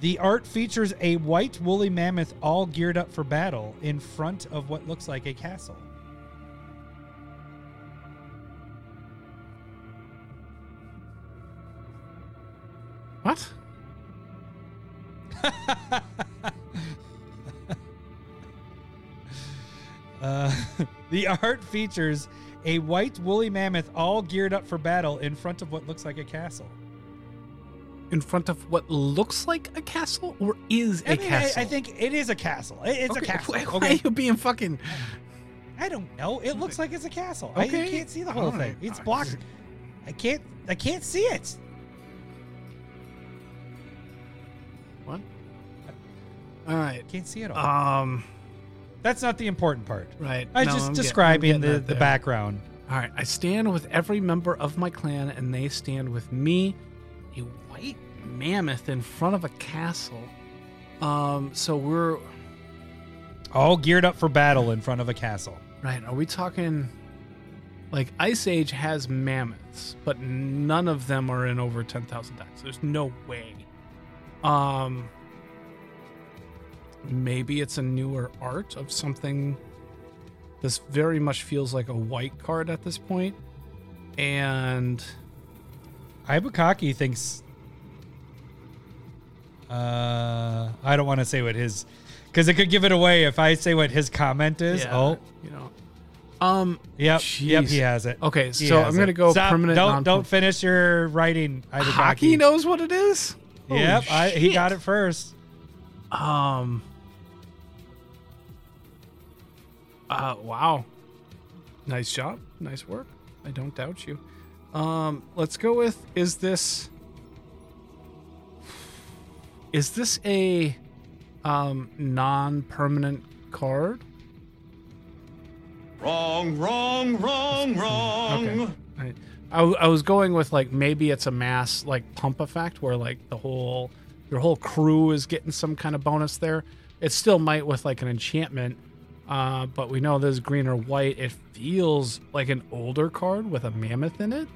The art features a white woolly mammoth all geared up for battle in front of what looks like a castle. What? *laughs* Uh, the art features a white woolly mammoth all geared up for battle in front of what looks like a castle. In front of what looks like a castle or is a I mean, I, castle? I think it is a castle. It- It's Okay, a *laughs* castle. Why, why okay. are you being fucking? I don't know. It looks like it's a castle. I Okay. can't see the whole thing. It's blocked. I can't. I can't see it. What? All right. Can't see it all. Um. That's not the important part. Right. I No, just I'm describing getting the, the background. All right. I stand with every member of my clan, and they stand with me. A mammoth in front of a castle. Um. So we're All geared up for battle in front of a castle. right. Are we talking? Like Ice Age has mammoths, but none of them are in over ten thousand decks. There's no way. Um. Maybe it's a newer art of something. This very much feels like a white card at this point, and Ibukaki thinks. Uh, I don't want to say what his, because it could give it away if I say what his comment is. Yeah, Oh, you know, um, yep, yep, he has it. Okay, He so I'm gonna it. go Stop. permanent Don't non- don't finish your writing. Hockey knows what it is. Holy Yep, I, he got it first. Um. Uh, wow. Nice job. Nice work. I don't doubt you. Um, let's go with is this is this a um non-permanent card? Wrong, wrong, wrong, wrong. Okay. I, I, was going with like maybe it's a mass like pump effect where like the whole your whole crew is getting some kind of bonus there. It still might with like an enchantment Uh, but we know this green or white. It feels like an older card with a mammoth in it.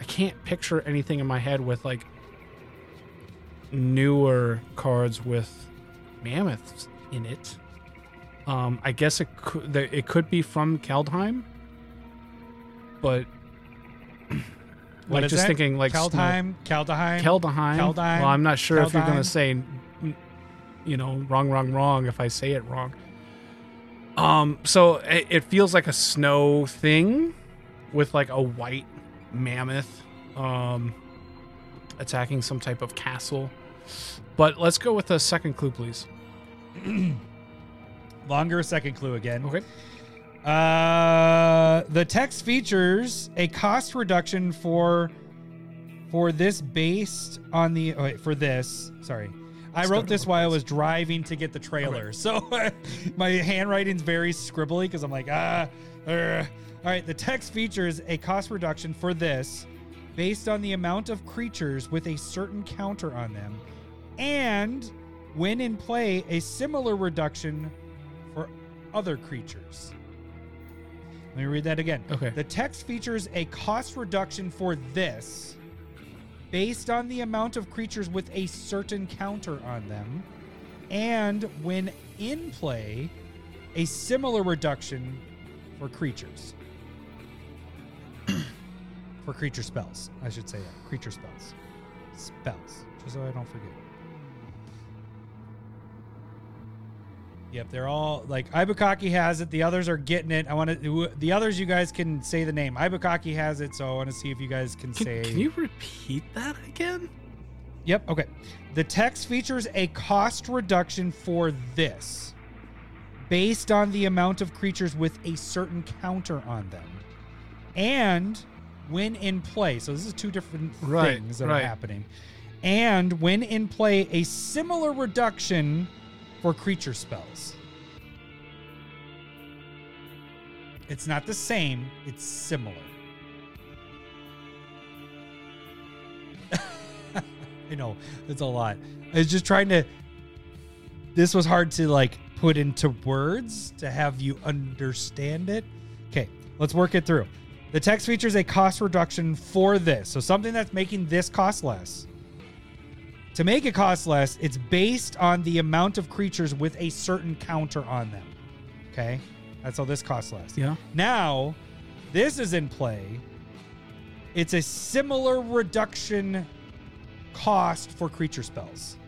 I can't picture anything in my head with like newer cards with mammoths in it. Um, I guess it could it could be from Keldheim, but *clears throat* What like just that? thinking like Kaldheim, Kaldheim. Keldheim. Keldheim? Well, I'm not sure if you're gonna say, you know, wrong, wrong, wrong if I say it wrong. Um, so it, it feels like a snow thing with like a white mammoth um, attacking some type of castle. But let's go with the second clue, please. *clears throat* Longer second clue again. Okay. Uh, the text features a cost reduction for for this based on the oh, wait, for this. Sorry, I wrote this while I was driving to get the trailer, so *laughs* my handwriting's very scribbly because I'm like ah. uh. All right, the text features a cost reduction for this based on the amount of creatures with a certain counter on them, and when in play, a similar reduction for other creatures. Let me read that again. Okay. The text features a cost reduction for this based on the amount of creatures with a certain counter on them, and when in play, a similar reduction for creatures. *coughs* for creature spells, I should say that. Creature spells. Spells. Just so I don't forget. Yep, they're all like Ibukaki has it. The others are getting it. I want to. The others, you guys can say the name. Ibukaki has it, so I want to see if you guys can, Can, say. can you repeat that again? Yep. Okay. The text features a cost reduction for this, based on the amount of creatures with a certain counter on them, and when in play. So this is two different Right, things that right. are happening. And when in play, a similar reduction for creature spells. It's not the same, it's similar. *laughs* I know, it's a lot. I was just trying to this was hard to like put into words to have you understand it. Okay, let's work it through. The text features a cost reduction for this. So something that's making this cost less. To make it cost less, it's based on the amount of creatures with a certain counter on them. Okay? That's how this costs less. Yeah. Now, this is in play. It's a similar reduction cost for creature spells.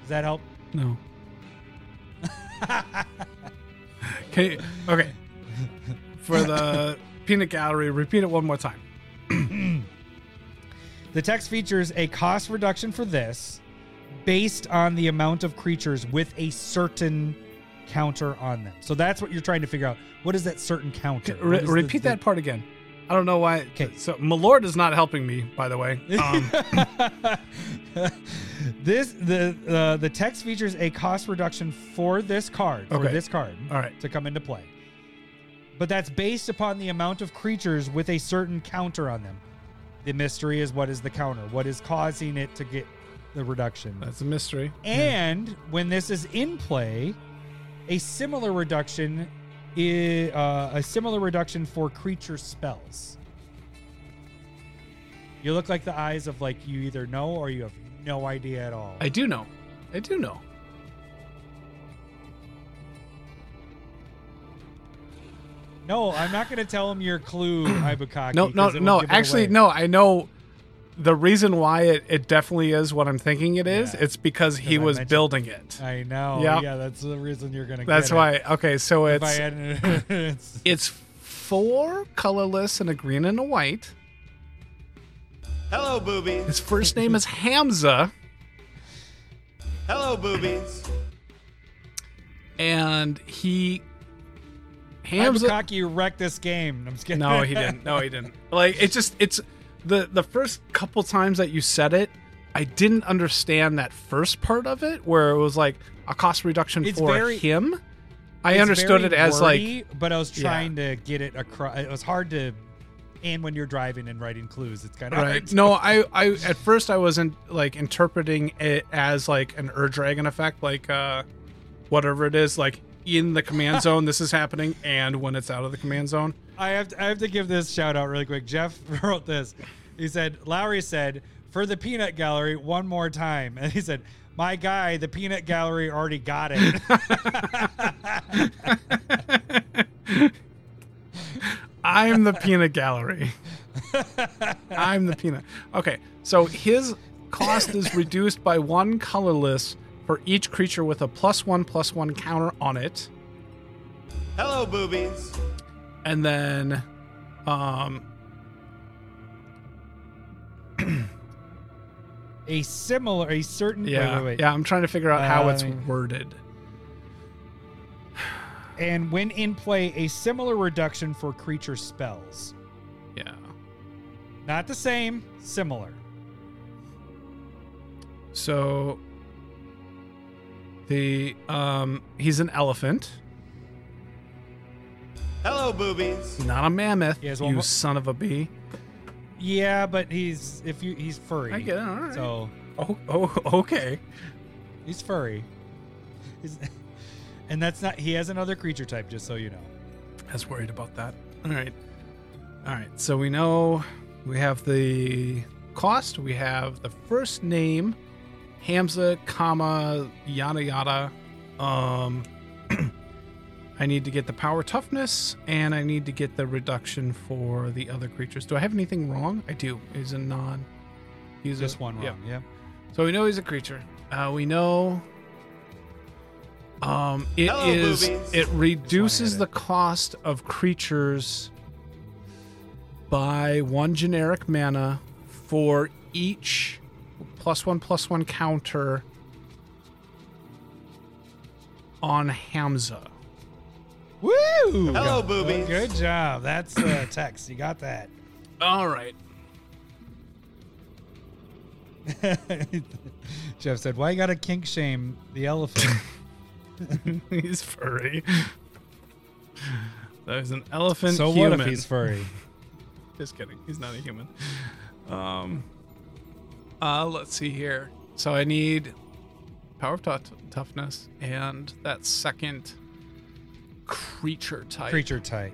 Does that help? No. *laughs* okay. Okay. For the *laughs* peanut gallery, repeat it one more time. *clears throat* The text features a cost reduction for this based on the amount of creatures with a certain counter on them. So that's what you're trying to figure out. What is that certain counter? Re- the- repeat the- that part again. I don't know why. 'Kay. So Malort is not helping me, by the way. *laughs* Um, *laughs* this the uh, the text features a cost reduction for this card okay. for this card all right. to come into play. But that's based upon the amount of creatures with a certain counter on them. The mystery is what is the counter? What is causing it to get the reduction? That's a mystery. And when this is in play, a similar reduction is uh, a similar reduction for creature spells. You look like the eyes of like you either know or you have no idea at all. I do know. I do know. No, I'm not going to tell him your clue, *clears throat* Ibukaki. No, no, 'cause it will no. Actually, no. I know the reason why it, it definitely is what I'm thinking it is. Yeah. It's because he I was mentioned- building it. I know. Yeah. Yeah, that's the reason you're going to. Go. That's why. It. Okay, so If I it's hadn't, *laughs* it's it's four colorless and a green and a white. Hello, boobies. His first name is Hamza, Hello, boobies. and he Hamza. Ibukaki wrecked this game. I'm just kidding. No, he didn't. No, he didn't. Like it just it's the the first couple times that you said it, I didn't understand that first part of it where it was like a cost reduction It's for very- him. I understood it as wordy, like but I was Yeah. trying to get it across. It was hard to, and when you're driving and writing clues, it's kind of right. hard. No, I I at first I wasn't like interpreting it as like an Ur Dragon effect, like uh whatever it is, like in the command zone this is happening and when it's out of the command zone. I have to, I have to give this shout out really quick. Jeff *laughs* wrote this. He said Lowery said for the peanut gallery one more time, and he said my guy the peanut gallery already got it. *laughs* I'm the peanut gallery. I'm the peanut. Okay, so his cost is reduced by one colorless for each creature with a plus one plus one counter on it. Hello, boobies. And then um a similar a certain yeah, wait, wait. yeah, I'm trying to figure out how Uh, it's worded. and when in play a similar reduction for creature spells. Yeah. Not the same, similar. So the um he's an elephant, Hello, boobies. not a mammoth. He has one you more- son of a bee. Yeah, but he's if you he's furry. I get it. All right. So Oh, oh, okay. he's furry. He's, *laughs* and that's not he has another creature type, just so you know. I was worried about that. All right. All right. So we know we have the cost. We have the first name, Hamza, comma, yada yada. Um, *clears throat* I need to get the power toughness, and I need to get the reduction for the other creatures. Do I have anything wrong? I do. He's a non. He's Just a, one yeah. wrong. Yeah. So we know he's a creature. Uh, we know um, it Hello, is- boobies. it reduces the it. cost of creatures by one generic mana for each plus one plus one counter on Hamza. Woo! Hello, boobies. Good job. That's uh, *coughs* text. You got that. All right. *laughs* Jeff said, "Why you got to kink shame the elephant?" *laughs* he's furry. There's an elephant so human. what if he's furry? *laughs* Just kidding. He's not a human. Um. Uh, let's see here. So I need power of tou- toughness and that second creature type. Creature type.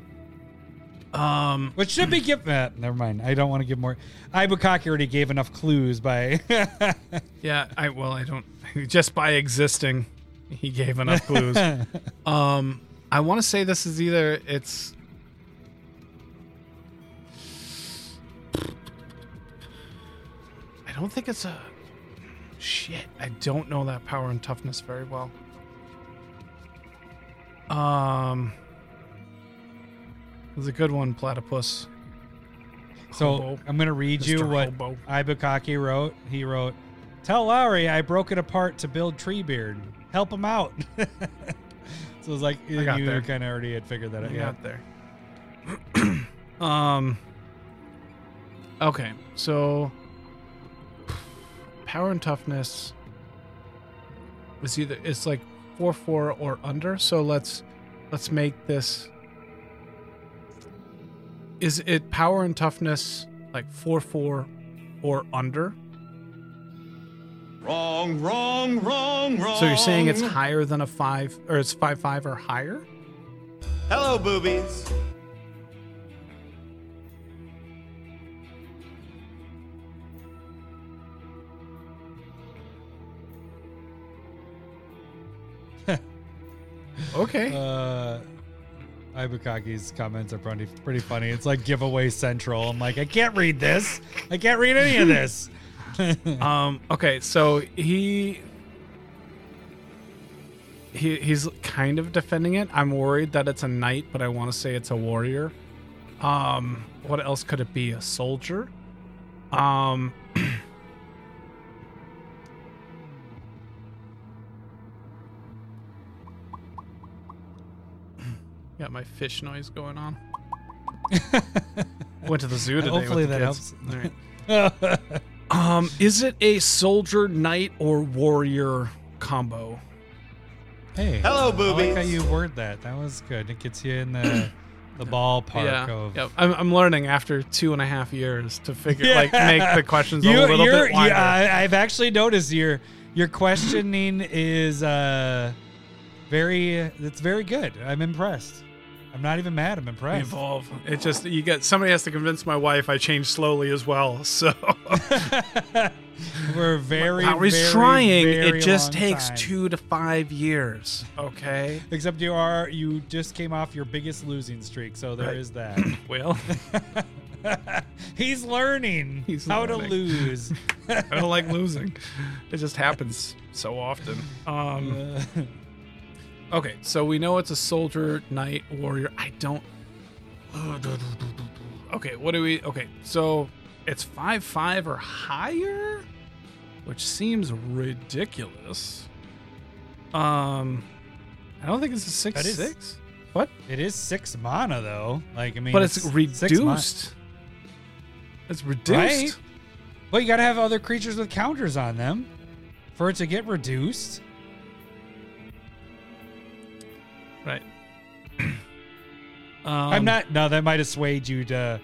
Um. Which should be given. Uh, never mind. I don't want to give more. Ibukaki already gave enough clues by. *laughs* Yeah. I well. I don't. *laughs* Just by existing, he gave enough clues. *laughs* um. I want to say this is either it's. Don't think it's a. Shit, I don't know that power and toughness very well. Um, it was a good one, platypus. so Hobo. I'm gonna read you what Hobo. Ibukaki wrote. He wrote, "Tell Lowery I broke it apart to build Treebeard. Help him out." *laughs* so it was like you kind of already had figured that out. Yeah. got there. *clears throat* um. Okay, so power and toughness is either it's like four four or under. So let's let's make this. Is it power and toughness like four four or under? Wrong, wrong, wrong, wrong. So you're saying it's higher than a five, or it's five five or higher? Hello, boobies. Okay. Uh, Ibukaki's comments are pretty pretty funny. It's like giveaway central. I'm like, I can't read this. I can't read any of this. *laughs* Um. Okay. So he. He, he's kind of defending it. I'm worried that it's a knight, but I want to say it's a warrior. Um, what else could it be? A soldier? Um, *clears throat* got my fish noise going on. Went to the zoo *laughs* today. Hopefully with the that kids. helps. All right. *laughs* Um, is it a soldier, knight, or warrior combo? hey, Hello, I like how boobies. you word that. That was good. It gets you in the the ballpark yeah, of. yeah. I'm, I'm learning after two and a half years to figure Yeah. like make the questions a little you're, bit wider. yeah, I, I've actually noticed your your questioning is uh very. Uh, it's very good. I'm impressed. I'm not even mad. I'm impressed. evolve. It just you get somebody has to convince my wife I change slowly as well. So *laughs* We're very. Lowery's very, trying. very It just takes time. two to five years. Okay. Except you are. You just came off your biggest losing streak, so there Right. is that. *coughs* Well, *laughs* He's learning He's how to lose. *laughs* I don't like losing. It just happens so often. Um. Okay, so we know it's a soldier, knight, warrior. I don't. Okay, what do we? Okay, so it's five five or higher, which seems ridiculous. Um, I don't think it's a six is- six. What? It is six mana though. Like I mean, But it's, six reduced. It's reduced. Right? Well, you got to have other creatures with counters on them for it to get reduced. Right. um, *clears throat* I'm not. No, that might have swayed you to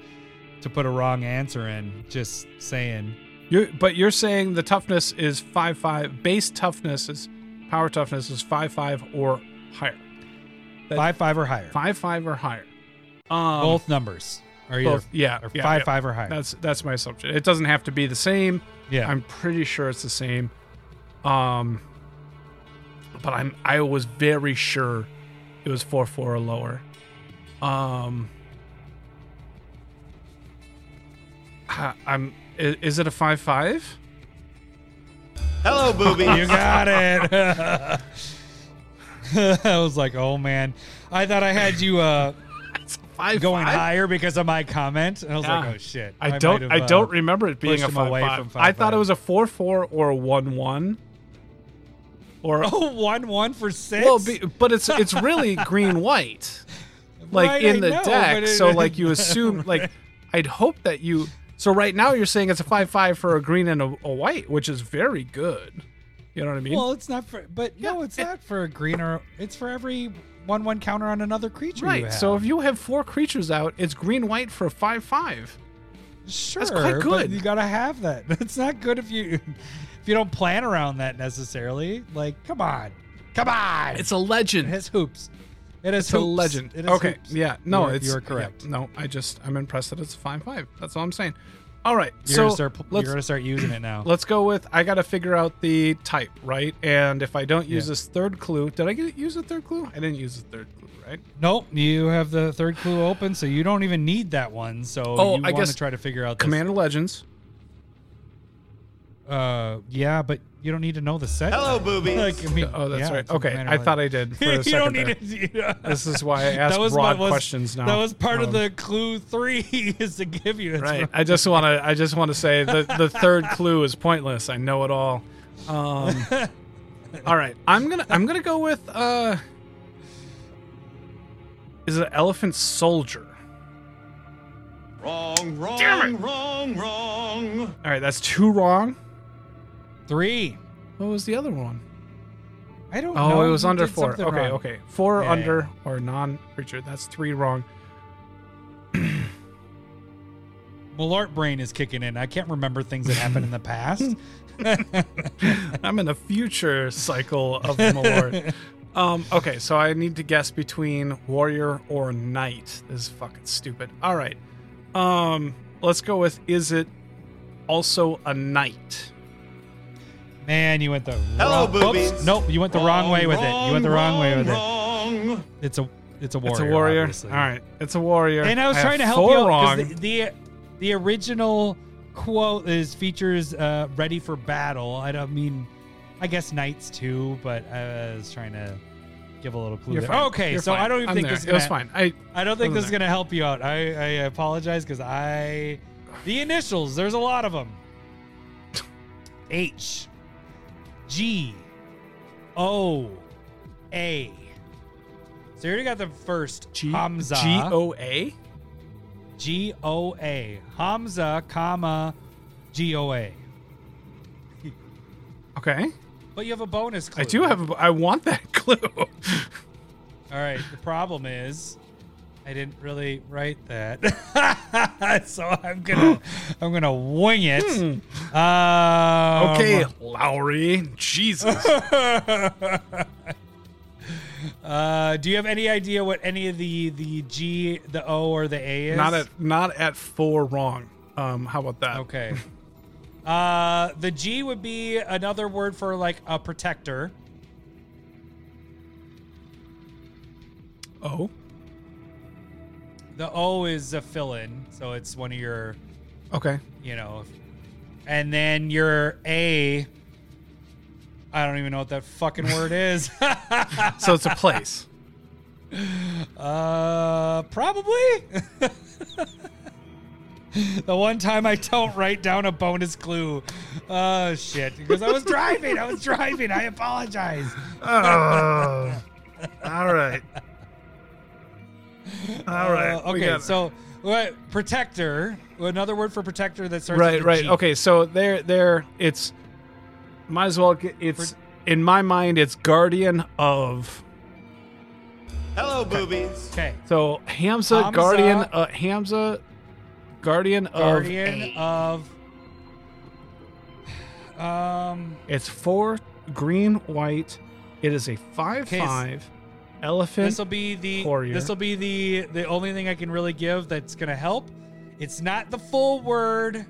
to put a wrong answer in. Just saying. You're, but you're saying the toughness is five five. Base toughness is power toughness is five five or higher. That- Five five or higher. Five five or higher. Um, Both numbers are either both. Yeah, or yeah, five yeah. five or higher. That's that's my assumption. It doesn't have to be the same. yeah. I'm pretty sure it's the same. Um, but I'm I was very sure it was four four or lower. Um, I- I'm. Is it a five five? Hello, boobies. *laughs* you got it. *laughs* *laughs* I was like, oh man. I thought I had you uh, five going five? higher because of my comment. And I was like, oh shit. I might don't. have, I uh, don't remember it being a five five. from I thought it 5-5. was a four four or a one one. Or *laughs* Oh, one one for six. well, be, but it's it's really *laughs* green white, like Right, in I the know, deck. it- so like you *laughs* assume like I'd hope that you. So right now you're saying it's a five five for a green and a, a white, which is very good. You know what I mean? Well, it's not for, but no, it's it- not for a greener. It's for every one one counter on another creature. right. So if you have four creatures out, it's green white for a five five. sure, quite but good. you gotta have that. It's not good if you if you don't plan around that necessarily. Like, come on, come on. It's a legend. it has hoops. It has It's a legend. It has Okay. hoops. Yeah. No, You're- it's you're yeah, correct. no, I just I'm impressed that it's a five five. That's all I'm saying. All right. You're so gonna start. You're gonna start using it now. *clears throat* let's go with I got to figure out the type, right? And if I don't use Yeah. this third clue, did I get, use the third clue? I didn't use the third clue, right? Nope, you have the third clue open, so you don't even need that one. So Oh, you I want guess to try to figure out this. Commander Legends. Uh, yeah, but you don't need to know the set. Hello, boobies. Like, I mean, Oh, that's yeah, right. Okay, I thought I did for *laughs* a you second. don't need there. to. yeah. This is why I asked That was broad what was, questions now. That was part of Um, the clue three *laughs* is to give you. It's Right. *laughs* I just want to. I just want to say the the third clue is pointless. I know it all. Um, all right. I'm gonna. I'm gonna go with. Uh, is it elephant soldier? Wrong, wrong, Damn it. wrong, wrong. All right. That's two wrong. Three. What was the other one? I don't know. Oh, know. it was You under did four. something Okay. wrong. Okay. Four Yeah, under or non creature. That's three wrong. *clears throat* Malort brain is kicking in. I can't remember things that happened in the past. *laughs* *laughs* I'm in a future cycle of Malort. um, okay, so I need to guess between warrior or knight. This is fucking stupid. All right. Um, let's go with is it also a knight? Man, you went the Hello, wrong. Whoops. boobies. Nope, you went the wrong way with it. You went the wrong way with it. It's a it's a warrior. it's a warrior. obviously. All right, it's a warrior. And I was have trying to help you out wrong. because the, the the original quote is features uh, ready for battle. I don't mean, I guess knights too, but I was trying to give a little clue. You're there. fine. Okay, You're so fine. I don't even I'm think there. this is It was gonna, fine. I I don't think I'm this is there. gonna help you out. I, I apologize because I the initials. There's a lot of them. *laughs* H G O A. So you already got the first G Hamza. G O A. G O A. Hamza, comma, G O A. Okay, But you have a bonus clue. I do have. A, I want that *laughs* clue. All right. The problem is, I didn't really write that, *laughs* so I'm gonna I'm gonna wing it. Um, okay, Lowery. Jesus. *laughs* Uh, do you have any idea what any of the the G, the O, or the A is? Not at not at four wrong. Um, how about that? Okay. Uh, the G would be another word for like a protector. Oh, The O is a fill-in, so it's one of your, okay. you know, and then your A. I don't even know what that fucking word *laughs* is. So it's a place. *laughs* uh, probably. *laughs* the one time I don't write down a bonus clue. Oh shit! Because I was driving. I was driving. I apologize. Oh. All right. *laughs* All right. Uh, okay, so what protector? Another word for protector that starts right, with right. G. Okay, so there, there. It's might as well. Get, it's in my mind. It's guardian of. Hello, boobies. Okay. So Hamza, Hamza. guardian. Uh, Hamza, guardian, Guardian of. of. Um. It's four green, white. It is a five Okay, five elephant. This will be the. warrior. This will be the the only thing I can really give that's gonna help. It's not the full word.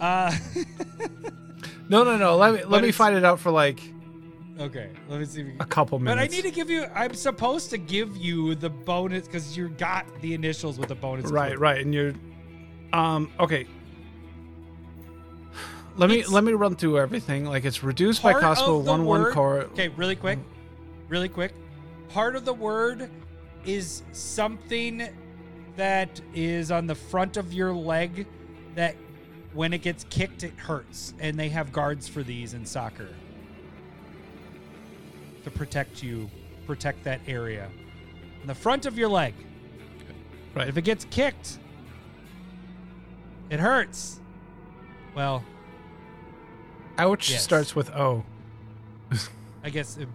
Uh. *laughs* no, no, no. Let me let me find it out for like okay. Let me see. If you a couple minutes. But. I need to give you. I'm supposed to give you the bonus because you got the initials with the bonus. Right, clue. right, and you're, um, okay. Let me let me run through everything. Like it's reduced by Part Costco of the one one word- core. Okay, really quick, really quick. Part of the word is something that is on the front of your leg that when it gets kicked it hurts and they have guards for these in soccer to protect you protect that area on the front of your leg Right. if it gets kicked it hurts well Ouch Yes. starts with O. I guess. It,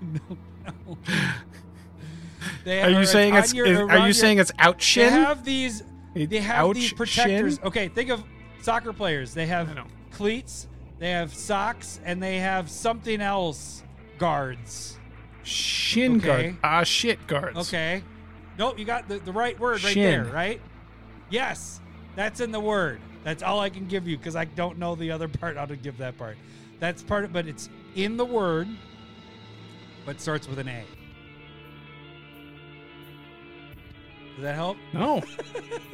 no, no. They *laughs* Are you saying it's? your- is- are you your- saying it's ouch They have these. They have these protectors. shin? Okay, think of soccer players. They have cleats. They have socks, and they have something else guards. Shin Okay. guard. Ah, shit guards. Okay. Nope, you got the, the right word right Shin. there, right? Yes, that's in the word. That's all I can give you because I don't know the other *laughs* part how to give that part. That's part of, but it's in the word, but starts with an A. Does that help? No,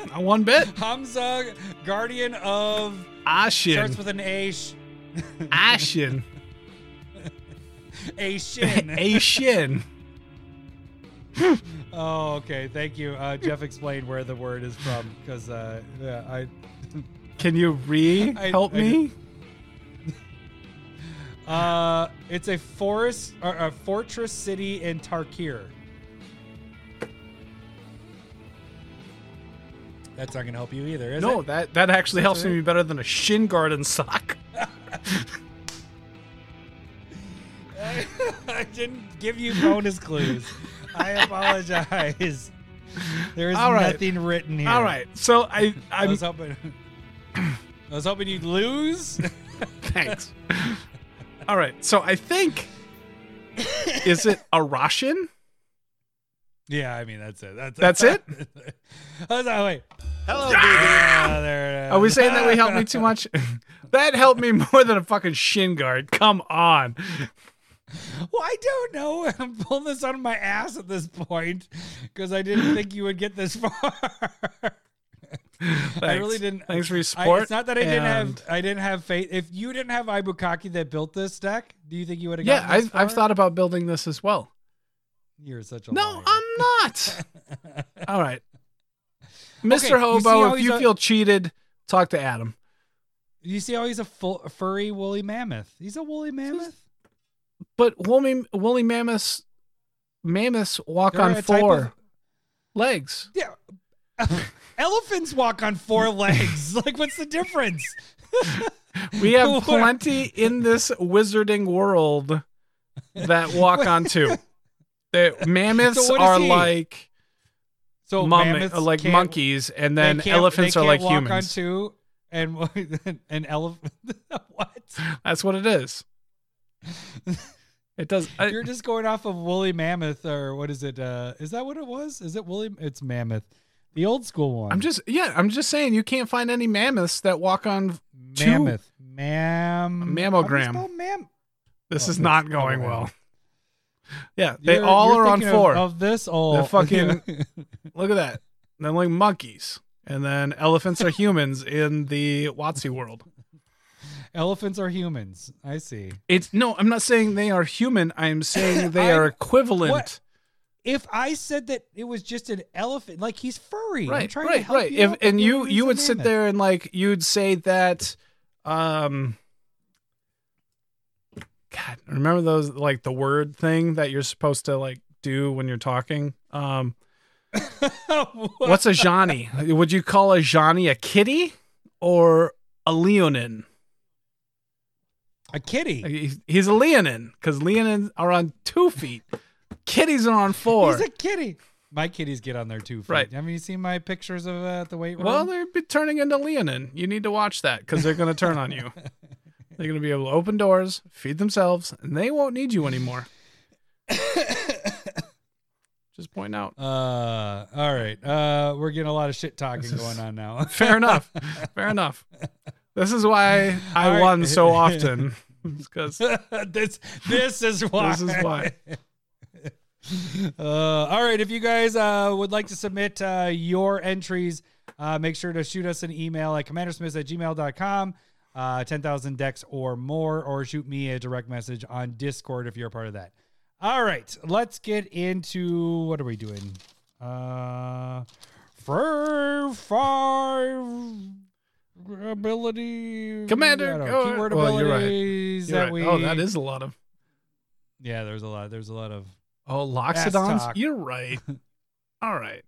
not one bit. *laughs* Hamza, guardian of, Ah, shin. starts with an A. Sh- *laughs* Ah, shin. a shin. *laughs* A shin. oh, okay. Thank you. Uh, Jeff explained where the word is from because uh, yeah, I Can you re I- help I me? Uh, it's a forest or a fortress city in Tarkir. That's not gonna help you either, is No, it? that that actually That's helps right. me better than a shin guard and sock. *laughs* *laughs* I didn't give you bonus clues. I apologize. There's All right. nothing written here. All right, so I I I'm was hoping. *coughs* I was hoping you'd lose. *laughs* thanks. All right, so I think is it Arashin? yeah, I mean that's it. That's That's it? I was like, wait. Hello, boobies. Ah, there it Are we saying that we helped me *laughs* too much? that helped me more than a fucking shin guard. Come on. Well, I don't know. *laughs* I'm pulling this out of my ass at this point because I didn't think you would get this far. *laughs* *laughs* I really didn't. Thanks for your I, support. it's not that I didn't have. I didn't have faith. If you didn't have Ibukaki that built this deck, do you think you would have? Yeah, I've, I've thought about building this as well. You're such a No, liar. I'm not. *laughs* All right. Mr. you how Hobo, if you a- feel cheated, talk to Adam. You see how he's a full, furry woolly mammoth? He's a woolly mammoth. But woolly, woolly mammoths, mammoths walk They're on four of- legs. Yeah. *laughs* Elephants walk on four legs. *laughs* Like, what's the difference? *laughs* We have *laughs* plenty in this wizarding world that walk on two. The mammoths So are he? like So mammoths like monkeys, and then elephants are like walk humans. on two, and an elephant. what? That's what it is. It does. I, You're just going off of woolly mammoth, or what is it? Uh, is that what it was? Is it woolly? It's mammoth, the old school one. I'm just yeah. I'm just saying you can't find any mammoths that walk on. two- mammoth, mam, Mammogram. How do you spell mam. This Oh, is not going well. Yeah, they You're- all you're are on thinking of- four. Of, this, oh, They're fucking- *laughs* Look at that. They're like monkeys, and then elephants are humans in the Watsy world. elephants are humans. I see. It's no. I'm not saying they are human. I'm saying *laughs* they I- are equivalent. what? If I said that it was just an elephant, like he's furry, I'm right trying right to help right. you if out, and you you're would sit there and like you'd say that um god remember those like the word thing that you're supposed to like do when you're talking? Um *laughs* what's a johnny? Would you call a johnny a kitty or a leonin? A kitty? He's- he's a leonin because leonins are on two feet kitties are on four He's a kitty. My kitties get on there too. Right. Haven't you seen my pictures of uh, the weight room? Well, they're be turning into Leonin. You need to watch that because they're going to turn on you. *laughs* They're going to be able to open doors, feed themselves, and they won't need you anymore. *coughs* Just point out. Uh, all right. Uh, we're getting a lot of shit talking is- going on now. *laughs* Fair enough. Fair enough. This is why *laughs* I All right. won so often. Because this this is why. this is why. Uh, all right. If you guys uh, would like to submit uh, your entries, uh, make sure to shoot us an email at commandersmiths at gmail.com, uh, 10,000 decks or more, or shoot me a direct message on Discord if you're a part of that. All right. Let's get into what are we doing? Uh, for five ability Commander, know, keyword well, right. abilities You're that right. we Oh, that is a lot of. yeah there's a lot there's a lot of Oh, Loxodons? You're right. *laughs* All right.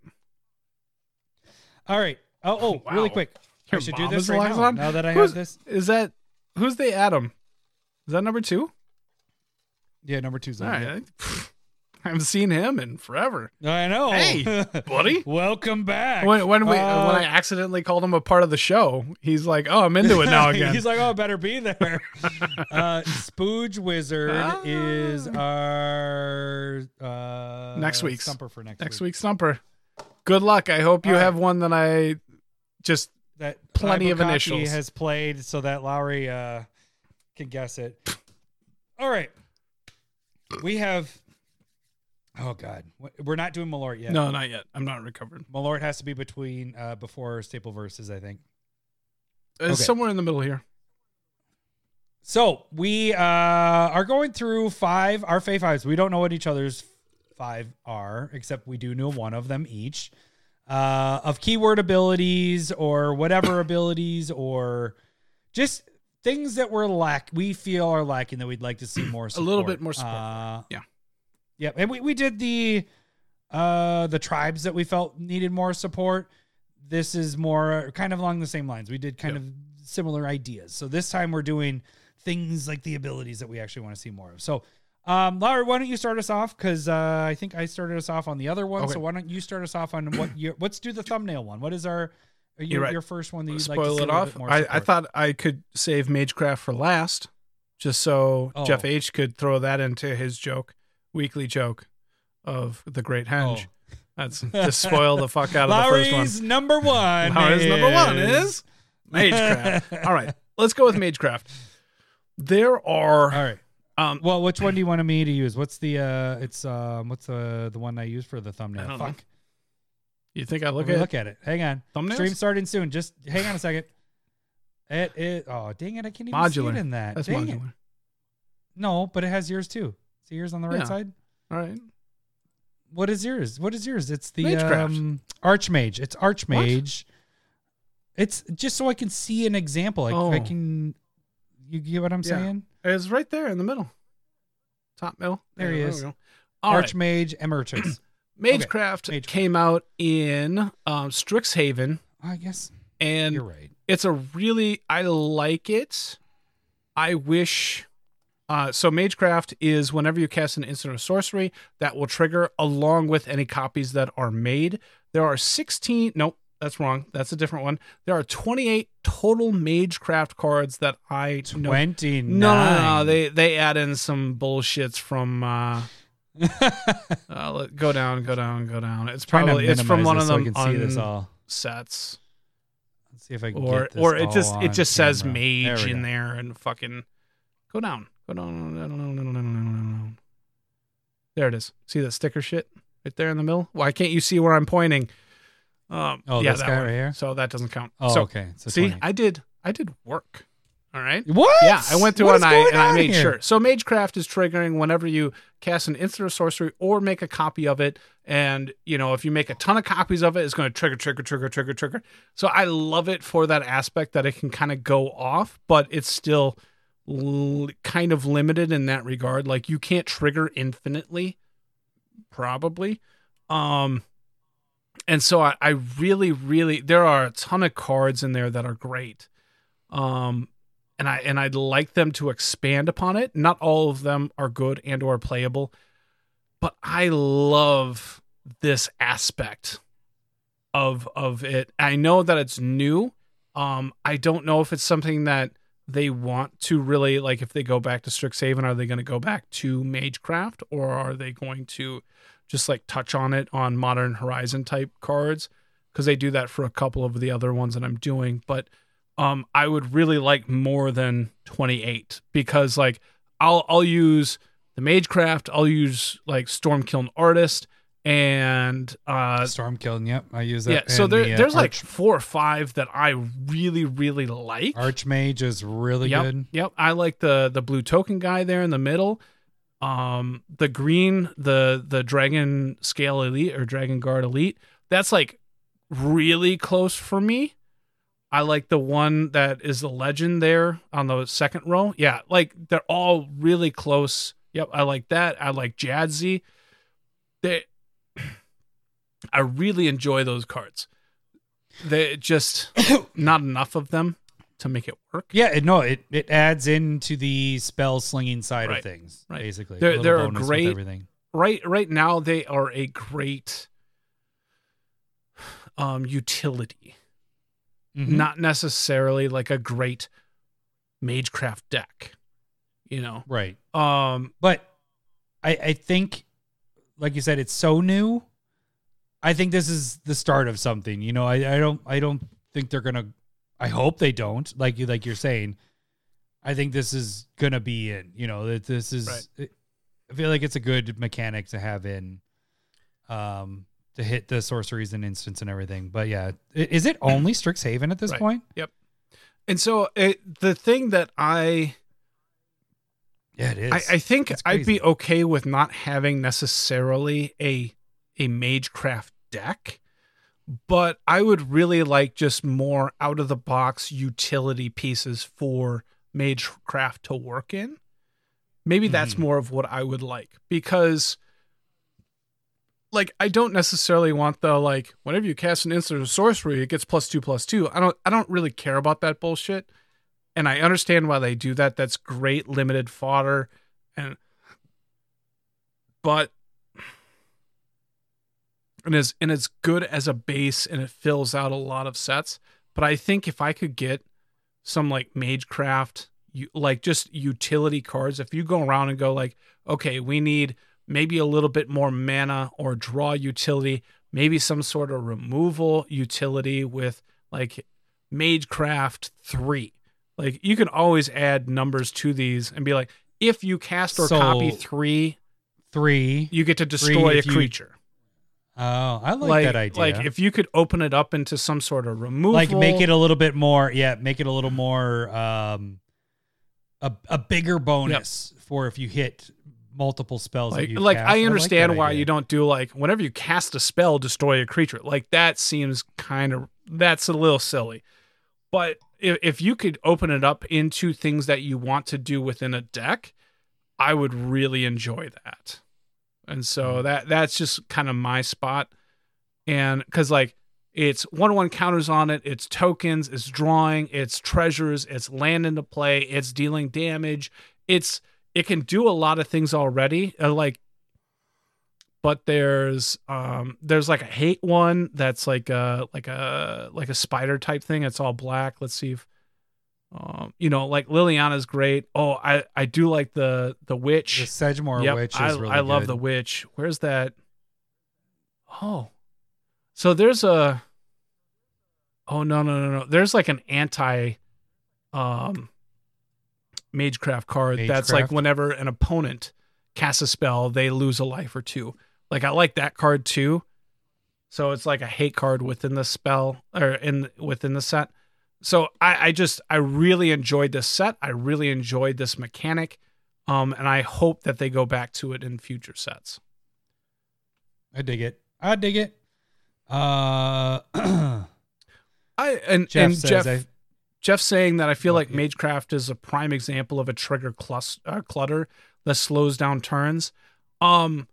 All right. Oh, oh, oh Wow. really quick. I should do this is right now. Loxodon? Now that I Who's- have this. Is that. Who's the Adam? Is that number two? Yeah, number two's All on. right. *laughs* I haven't seen him in forever. I know. Hey, *laughs* buddy. Welcome back. When when we Uh, when I accidentally called him a part of the show, he's like, "Oh, I'm into it now *laughs* again." He's like, oh, I better be there. uh, Spooge Wizard Ah. is our uh, Next week's. stumper for next, Next week. week's stumper. Good luck. I hope you All right. have one that I just That Plenty of initials. has played so that Lowery uh, can guess it. All right, we have. Oh God, we're not doing Malort yet. no, not yet. I'm not recovered. Malort has to be between uh, before staple verses, I think. It's Okay. somewhere in the middle here. So we uh, are going through five our fave fives. We don't know what each other's five are, except we do know one of them each. Uh, of keyword abilities or whatever *coughs* abilities or just things that we're lack we feel are lacking that we'd like to see more A little bit more support. Uh, Yeah. Yep. And we, we did the uh the tribes that we felt needed more support. This is more kind of along the same lines. We did kind Yep. of similar ideas. So this time we're doing things like the abilities that we actually want to see more of. So um Laura, why don't you start us off? Because uh, I think I started us off on the other one. Okay. So why don't you start us off on what your let's do the thumbnail one. What is our your, You're right. your first one that you'd like to Spoil see it off. I, I thought I could save Magecraft for last, just so Oh. Jeff H could throw that into his joke, weekly joke of the Great Henge. That's to spoil the fuck out of the first one. Lowery's number one. Lowery's number one is- is Magecraft. *laughs* All right, let's go with Magecraft. There are All right. um Well, which one do you want me to use? What's the uh it's um what's the the one I use for the thumbnail? Don't know. Fuck. you think I Look at look at it. Hang on. thumbnails? Stream starting soon. Just hang on a second. It it. oh dang it, I can't even Modular. see it in that. That's dang it. modular. No, but it has yours too. See yours on the right Yeah. side? All right. What is yours? What is yours? It's the Magecraft. um Archmage. It's Archmage. It's just so I can see an example. Like I Oh. can you get what I'm Yeah. saying? It's right there in the middle. Top middle. There he is. go. All right. Archmage Emergence. *clears throat* Magecraft Magecraft. came out in um, Strixhaven, I guess and you're right. it's a really I like it. I wish. Uh, so Magecraft is whenever you cast an instant or sorcery that will trigger along with any copies that are made. There are 16, nope, that's wrong. That's a different one. There are 28 total Magecraft cards that I know. Twenty nine. No, no, no. They they add in some bullshits from. uh *laughs* uh, let, go down, go down, go down. It's probably it's from one of so them we can see this un- all. sets, Let's see if I can or get this or it just it just says mage we in there and fucking go down, there it is. See that sticker shit right there in the middle? Why can't you see where I'm pointing? Um, oh, yeah, this that guy one. right here. So that doesn't count. Oh, so, okay. So see, 20. I did, I did work. All right. What? Yeah, I went through and I and I made here? sure. So Magecraft is triggering whenever you cast an instant sorcery or make a copy of it. And you know, if you make a ton of copies of it, it's going to trigger, trigger, trigger, trigger, trigger. So I love it for that aspect that it can kind of go off, but it's still l- kind of limited in that regard. Like you can't trigger infinitely, probably. Um, and so I, I really, really there are a ton of cards in there that are great. Um, and I and I'd like them to expand upon it. Not all of them are good and or playable, but I love this aspect of of it. I know that it's new. Um, I don't know if it's something that they want to really like. If they go back to Strixhaven, are they going to go back to Magecraft, or are they going to just like touch on it on Modern Horizon type cards? Because they do that for a couple of the other ones that I'm doing, but um I would really like more than 28 because like I'll I'll use the Magecraft, I'll use like Stormkiln Artist and uh Stormkiln. Yep, I use that. yeah, so there the, uh, there's like Arch- four or five that I really really like. Archmage is really yep, good. Yep, I like the the blue token guy there in the middle. Um the green, the the Dragon Scale Elite or Dragon Guard Elite, that's like really close for me. I like the one that is the legend there on the second row. Yeah, like they're all really close. Yep, I like that. I like Jadzi. They I really enjoy those cards. They just *coughs* not enough of them to make it work. Yeah, it, no, it it adds into the spell slinging side Right, of things. right. Basically, They're- they're a great- everything. right right now they are a great um utility Mhm. not necessarily like a great magecraft deck you know right, um but I I think, like you said, it's so new. I think this is the start of something. You know, I I don't I don't think they're gonna. I hope they don't. Like you like you're saying. I think this is gonna be in. You know that this is. Right. I feel like it's a good mechanic to have in. Um, to hit the sorceries and instants and everything. But yeah, is it *clears throat* only Strixhaven at this Right. point? Yep. And so it, the thing that i Yeah, it is. I, I think i'd be okay with not having necessarily a a magecraft deck but i would really like just more out of the box utility pieces for magecraft to work in. Maybe that's Mhm. more of what i would like because like i don't necessarily want the like whenever you cast an instant or sorcery it gets plus two plus two. I don't i don't really care about that bullshit. And i understand why they do that. That's great limited fodder. And but and is and it's good as a base and it fills out a lot of sets but i think if i could get some like magecraft you like just utility cards if you go around and go like okay we need maybe a little bit more mana or draw utility maybe some sort of removal utility with like magecraft 3 like you can always add numbers to these and be like if you cast or So- copy 3 Three. you get to destroy a creature Oh, I like, like that idea. like if you could open it up into some sort of removal like make it a little bit more yeah make it a little more um a, a bigger bonus for if you hit multiple spells like like. I understand that why idea. you don't do like whenever you cast a spell destroy a creature like that seems kind of that's a little silly but if, if you could open it up into things that you want to do within a deck I would really enjoy that and so that that's just kind of my spot and because like it's one-on-one counters on it it's tokens it's drawing it's treasures it's land into play it's dealing damage it's it can do a lot of things already uh, like but there's um there's like a hate one that's like a like a like a spider type thing. It's all black. Let's see if um you know like Liliana's great. Oh, I I do like the the witch. The Sedgemoor Yep, witch is I, really I love good. the witch. Where's that? Oh, so there's a. Oh no no no no! There's like an anti, um, magecraft card that's like whenever an opponent casts a spell, they lose a life or two. Like I like that card too. So it's like a hate card within the spell or in within the set. So I, I just I really enjoyed this set. I really enjoyed this mechanic. Um, and I hope that they go back to it in future sets. I dig it. I dig it. Uh, *clears throat* I and Jeff and Jeff I, Jeff's saying that I feel like. Magecraft is a prime example of a trigger clus- uh, clutter that slows down turns. Um,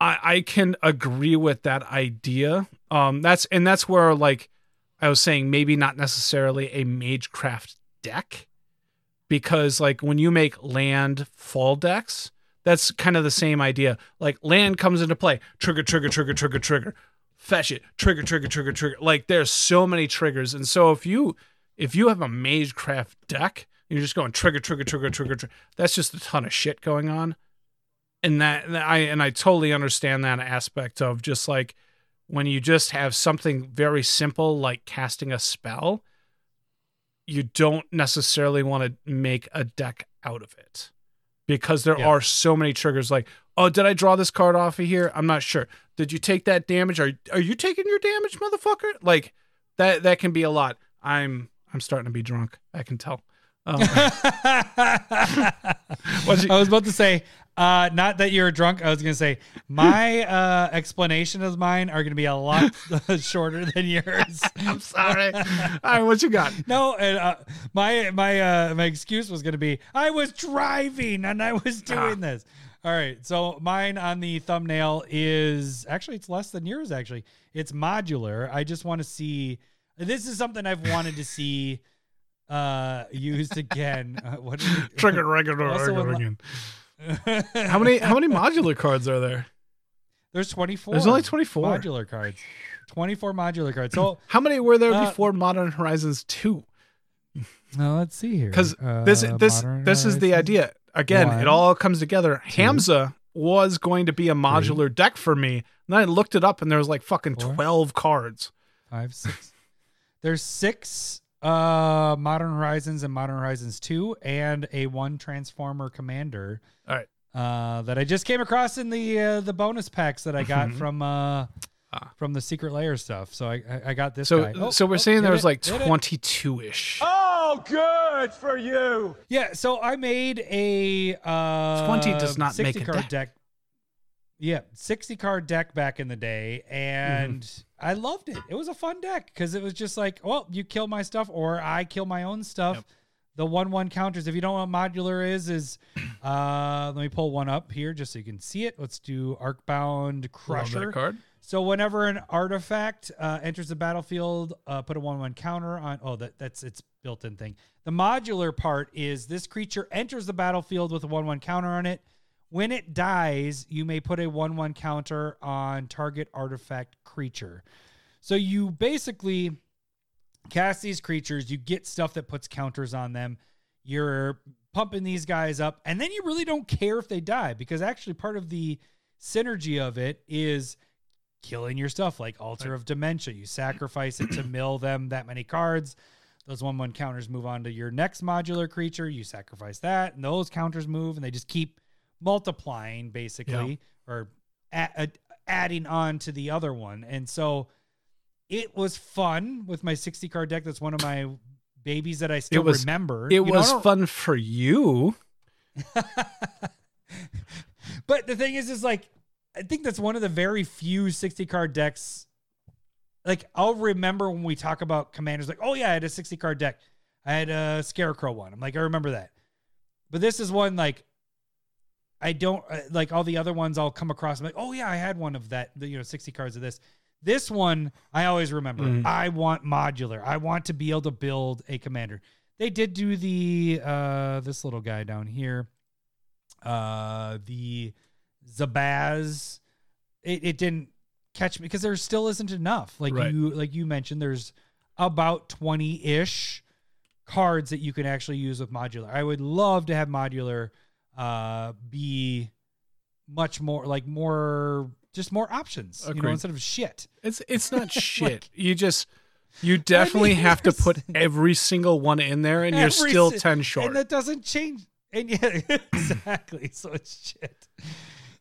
I I can agree with that idea. Um, that's and that's where like I was saying maybe not necessarily a Magecraft deck because like when you make land fall decks, that's kind of the same idea. Like land comes into play, trigger, trigger, trigger, trigger, trigger, fetch it, trigger, trigger, trigger, trigger. Like there's so many triggers, and so if you if you have a Magecraft deck, you're just going trigger, trigger, trigger, trigger, trigger. That's just a ton of shit going on, and that I and I totally understand that aspect of just like when you just have something very simple like casting a spell you don't necessarily want to make a deck out of it because there Yeah. are so many triggers like oh did i draw this card off of here? I'm not sure. Did you take that damage? Are, are you taking your damage motherfucker? Like that that can be a lot. I'm i'm starting to be drunk i can tell. Um, *laughs* *laughs* you- I was about to say, uh, not that you're drunk. I was going to say my uh, explanation of mine are going to be a lot *laughs* shorter than yours. *laughs* i'm sorry all right what you got *laughs* No, and uh, my my uh, my excuse was going to be I was driving and I was doing Ah. this. All right, so mine on the thumbnail is actually it's less than yours. Actually, it's modular. I just want to see. This is something I've wanted to see uh used again. Uh, what trigger regular regular in again how many how many modular cards are there There's 24. There's only 24. modular cards. 24 modular cards. So *laughs* how many were there Uh, before modern horizons 2 now let's see here. because this Uh, this Modern this is the idea again One, it all comes together hamza was going to be a modular deck for me and then i looked it up and there was like fucking Four. 12 cards Five, six. There's six uh Modern Horizons and Modern Horizons 2 and a one Transformer Commander. All right. Uh that I just came across in the uh, the bonus packs that I got Mhm. from uh Ah. from the secret layer stuff. So I I, I got this so guy. Oh, so we're oh, saying hit there was it, like hit it. 22ish Oh, good for you. Yeah, so I made a uh 20 does not 60 make a card deck. deck. Yeah, 60 card deck back in the day and Mm-hmm. I loved it. It was a fun deck cuz it was just like, well, you kill my stuff or I kill my own stuff. Yep. The 1-1 counters. If you don't know what modular is is *clears throat* uh let me pull one up here just so you can see it. Let's do Arcbound Crusher. card So whenever an artifact uh, enters the battlefield, uh, put a one-one counter on. Oh, that that's its built-in thing. The modular part is this creature enters the battlefield with a one-one counter on it. When it dies, you may put a one-one counter on target artifact creature. So you basically cast these creatures. You get stuff that puts counters on them. You're pumping these guys up, and then you really don't care if they die because actually part of the synergy of it is killing your stuff like altar of dementia you sacrifice it to mill them that many cards those one one counters move on to your next modular creature you sacrifice that and those counters move and they just keep multiplying basically or a- a- adding on to the other one and so it was fun with my 60 card deck that's one of my babies that i still was- remember it You was don't- fun for you *laughs* but the thing is, is like, I think that's one of the very few 60 card decks. Like, I'll remember when we talk about commanders, like, oh, yeah, I had a 60 card deck. I had a Scarecrow one. I'm like, I remember that. But this is one, like, I don't, uh, like, all the other ones I'll come across. I'm like, oh, yeah, I had one of that, you know, 60 cards of this. This one, I always remember. Mm. I want modular. I want to be able to build a commander. They did do the, uh, this little guy down here uh the Zabaz it, it didn't catch me because there still isn't enough. Like Right. you like you mentioned, there's about twenty ish cards that you can actually use with modular. I would love to have modular uh be much more like more just more options. You know, instead of shit. It's it's not *laughs* shit. you just you definitely *laughs* have to put every single one in there, and you're still si- ten short. And that doesn't change. And yeah, *laughs* exactly. So it's shit.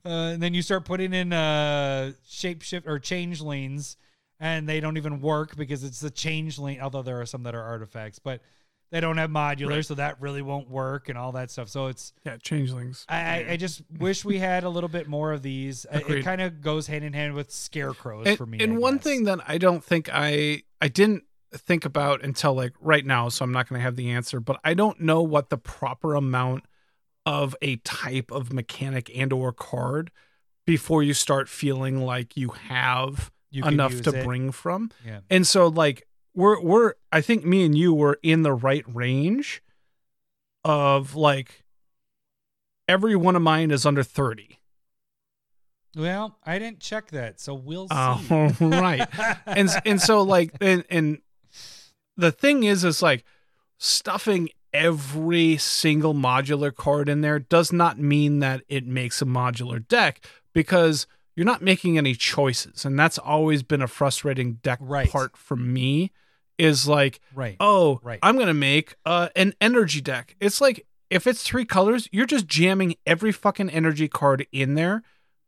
Uh, and then you start putting in uh, shape shift or changelings, and they don't even work because it's the changeling. Although there are some that are artifacts, but they don't have modular, Right. so that really won't work and all that stuff. So it's yeah, changelings. I, I, I just wish we had a little bit more of these. Uh, It kind of goes hand in hand with scarecrows and, for me. and I one guess. thing that I don't think I I didn't think about until like right now, so I'm not going to have the answer, but I don't know what the proper amount of a type of mechanic and or card before you start feeling like you have You enough to it. bring from. Yeah. And so like we're we're I think me and you were in the right range of like every one of mine is under 30. Well, I didn't check that, so we'll oh, see. Oh, *laughs* right. and and so like and and the thing is is like stuffing every single modular card in there does not mean that it makes a modular deck because you're not making any choices and that's always been a frustrating deck Right. part for me is like right. oh Right. i'm gonna make uh, an energy deck it's like if it's three colors you're just jamming every fucking energy card in there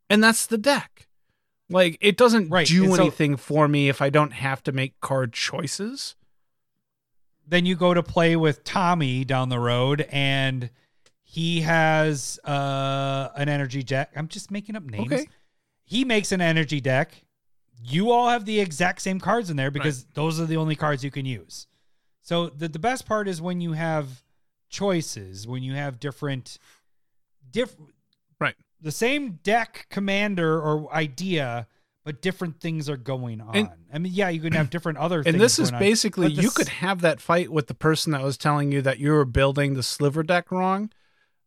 and that's the deck like it doesn't Right, do and so- anything for me if i don't have to make card choices then you go to play with Tommy down the road and he has uh an energy deck. I'm just making up names. Okay. He makes an energy deck. You all have the exact same cards in there because those are the only cards you can use. So the the best part is when you have choices, when you have different diff Right. the same deck commander or idea but different things are going on. And- I mean, yeah, you can have different other *clears throat* things. and this is on, basically the you s- could have that fight with the person that was telling you that you were building the sliver deck wrong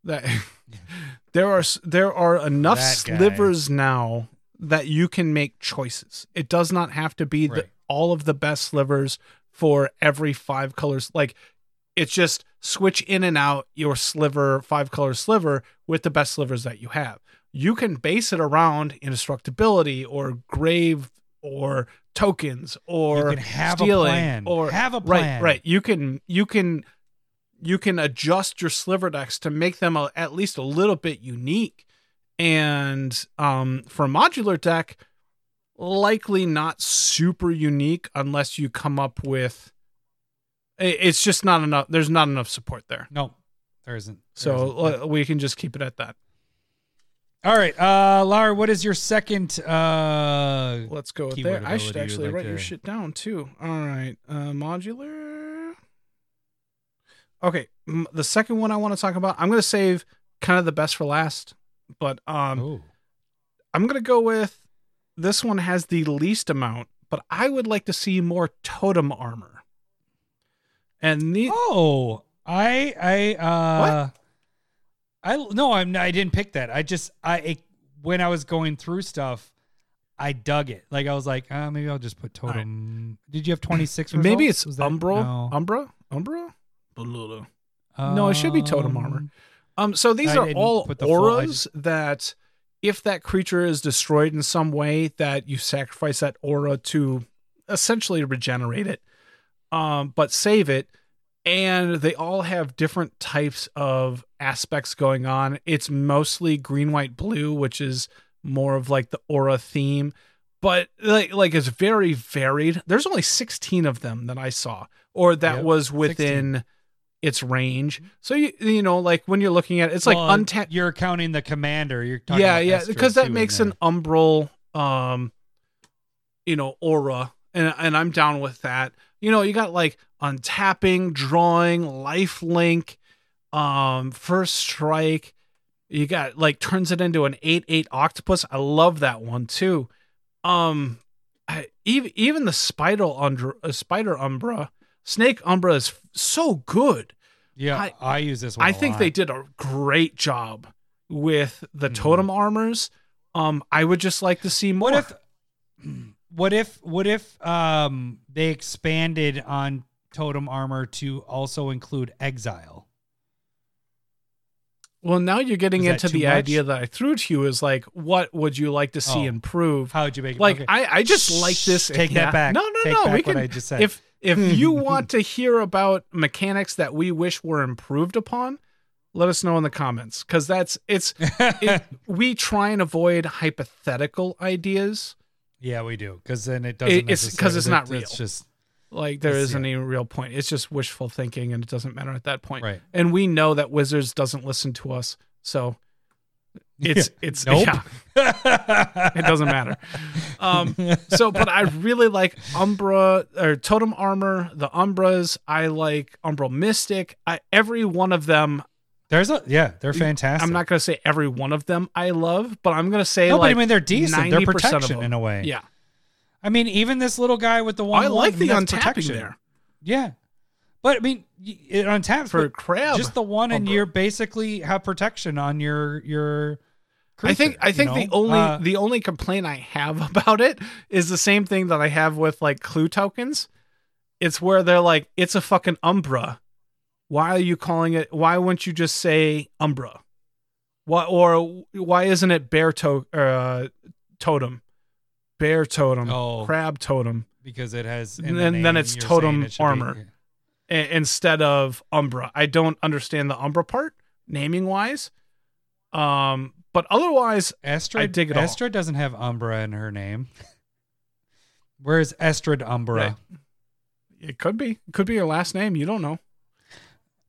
that *laughs* *laughs* there are there are enough slivers now that you can make choices. It does not have to be the, all of the best slivers for every five colors. Like it's just switch in and out your sliver five color sliver with the best slivers that you have. You can base it around indestructibility or grave or tokens or You can have a stealing plan. or Have a plan. right right. You can you can you can adjust your sliver decks to make them a, at least a little bit unique and um for a modular deck likely not super unique unless you come up with it's just not enough there's not enough support there No, there isn't. There so isn't. uh, we can just keep it at that all right, uh, Lara, what is your second? Uh, let's go with there i should actually like write your shit down too all right uh modular okay the second one i want to talk about i'm going to save kind of the best for last but um oh, I'm gonna go with this one has the least amount, but I would like to see more totem armor. And the oh, I, I, uh, I no, I'm, I didn't pick that. I just, I, it, when I was going through stuff, I dug it. Like I was like, uh, maybe I'll just put right. totem. Did you have 26? *clears throat* maybe it's Umbro, no. Umbra, Umbra. No, it should be totem armor. Um, so these I are all the full- auras that, if that creature is destroyed in some way, that you sacrifice that aura to essentially regenerate it, um, but save it. And they all have different types of aspects going on. It's mostly green, white, blue, which is more of like the aura theme, but like like it's very varied. There's only 16 of them that I saw, or that Yep, was 16. Its range. So you you know like when you're looking at it, it's like well, untapped. You're counting the commander. You're talking Yeah, yeah, because that makes an umbral um you know aura and and I'm down with that. You know, you got like untapping, drawing, life link, um first strike. You got like turns it into an 8/8 octopus. I love that one too. Um I, even even the spider under uh, spider umbra, snake umbra is so good. Yeah, I- I, use this one. I think lot. they did a great job with the Mhm. totem armors. Um, I would just like to see more. What if what if what if um they expanded on totem armor to also include exile? well, now you're getting into the much? idea that I threw to you is like, what would you like to see Oh. improve? How would you make it? like okay. I, I just like this. Take yeah. that back. No, no, Take no. we what can. I just said. If if hmm. you want to hear about mechanics that we wish were improved upon, let us know in the comments because that's it's. It, *laughs* we try and avoid hypothetical ideas. yeah, we do because then it doesn't. it's 'cause it's not real. It's just Like there isn't yeah. any real point. It's just wishful thinking, and it doesn't matter at that point. right. And we know that Wizards doesn't listen to us, so *laughs* it's *laughs* it's Nope. yeah, *laughs* it doesn't matter. Um, so, but I really like Umbra or Totem Armor, the Umbras. I like Umbral Mystic. I, every one of them. There's a yeah, they're fantastic. I'm not going to say every one of them I love, but I'm going to say No, but like I mean they're decent. They're protection in a way. Yeah, I mean, even this little guy with the one. I like one, the untapping protection. there Yeah, but I mean, it untaps for Crab. just the one, and you're basically have protection on your your. I think I think you the only Uh, the only complaint I have *laughs* about it is the same thing that I have with like clue tokens. It's where they're like, it's a fucking Umbra. Why are you calling it? Why wouldn't you just say Umbra? Why or why isn't it bear to, uh, totem? Bear totem, Oh. crab totem, because it has. And the then- it's totem it should be- armor. A- instead of Umbra. I don't understand the Umbra part naming wise. Um, but otherwise, Estrid, I dig it all. Estrid doesn't have Umbra in her name. *laughs* Where's Estrid Umbra? It could be. It could be your last name. You don't know.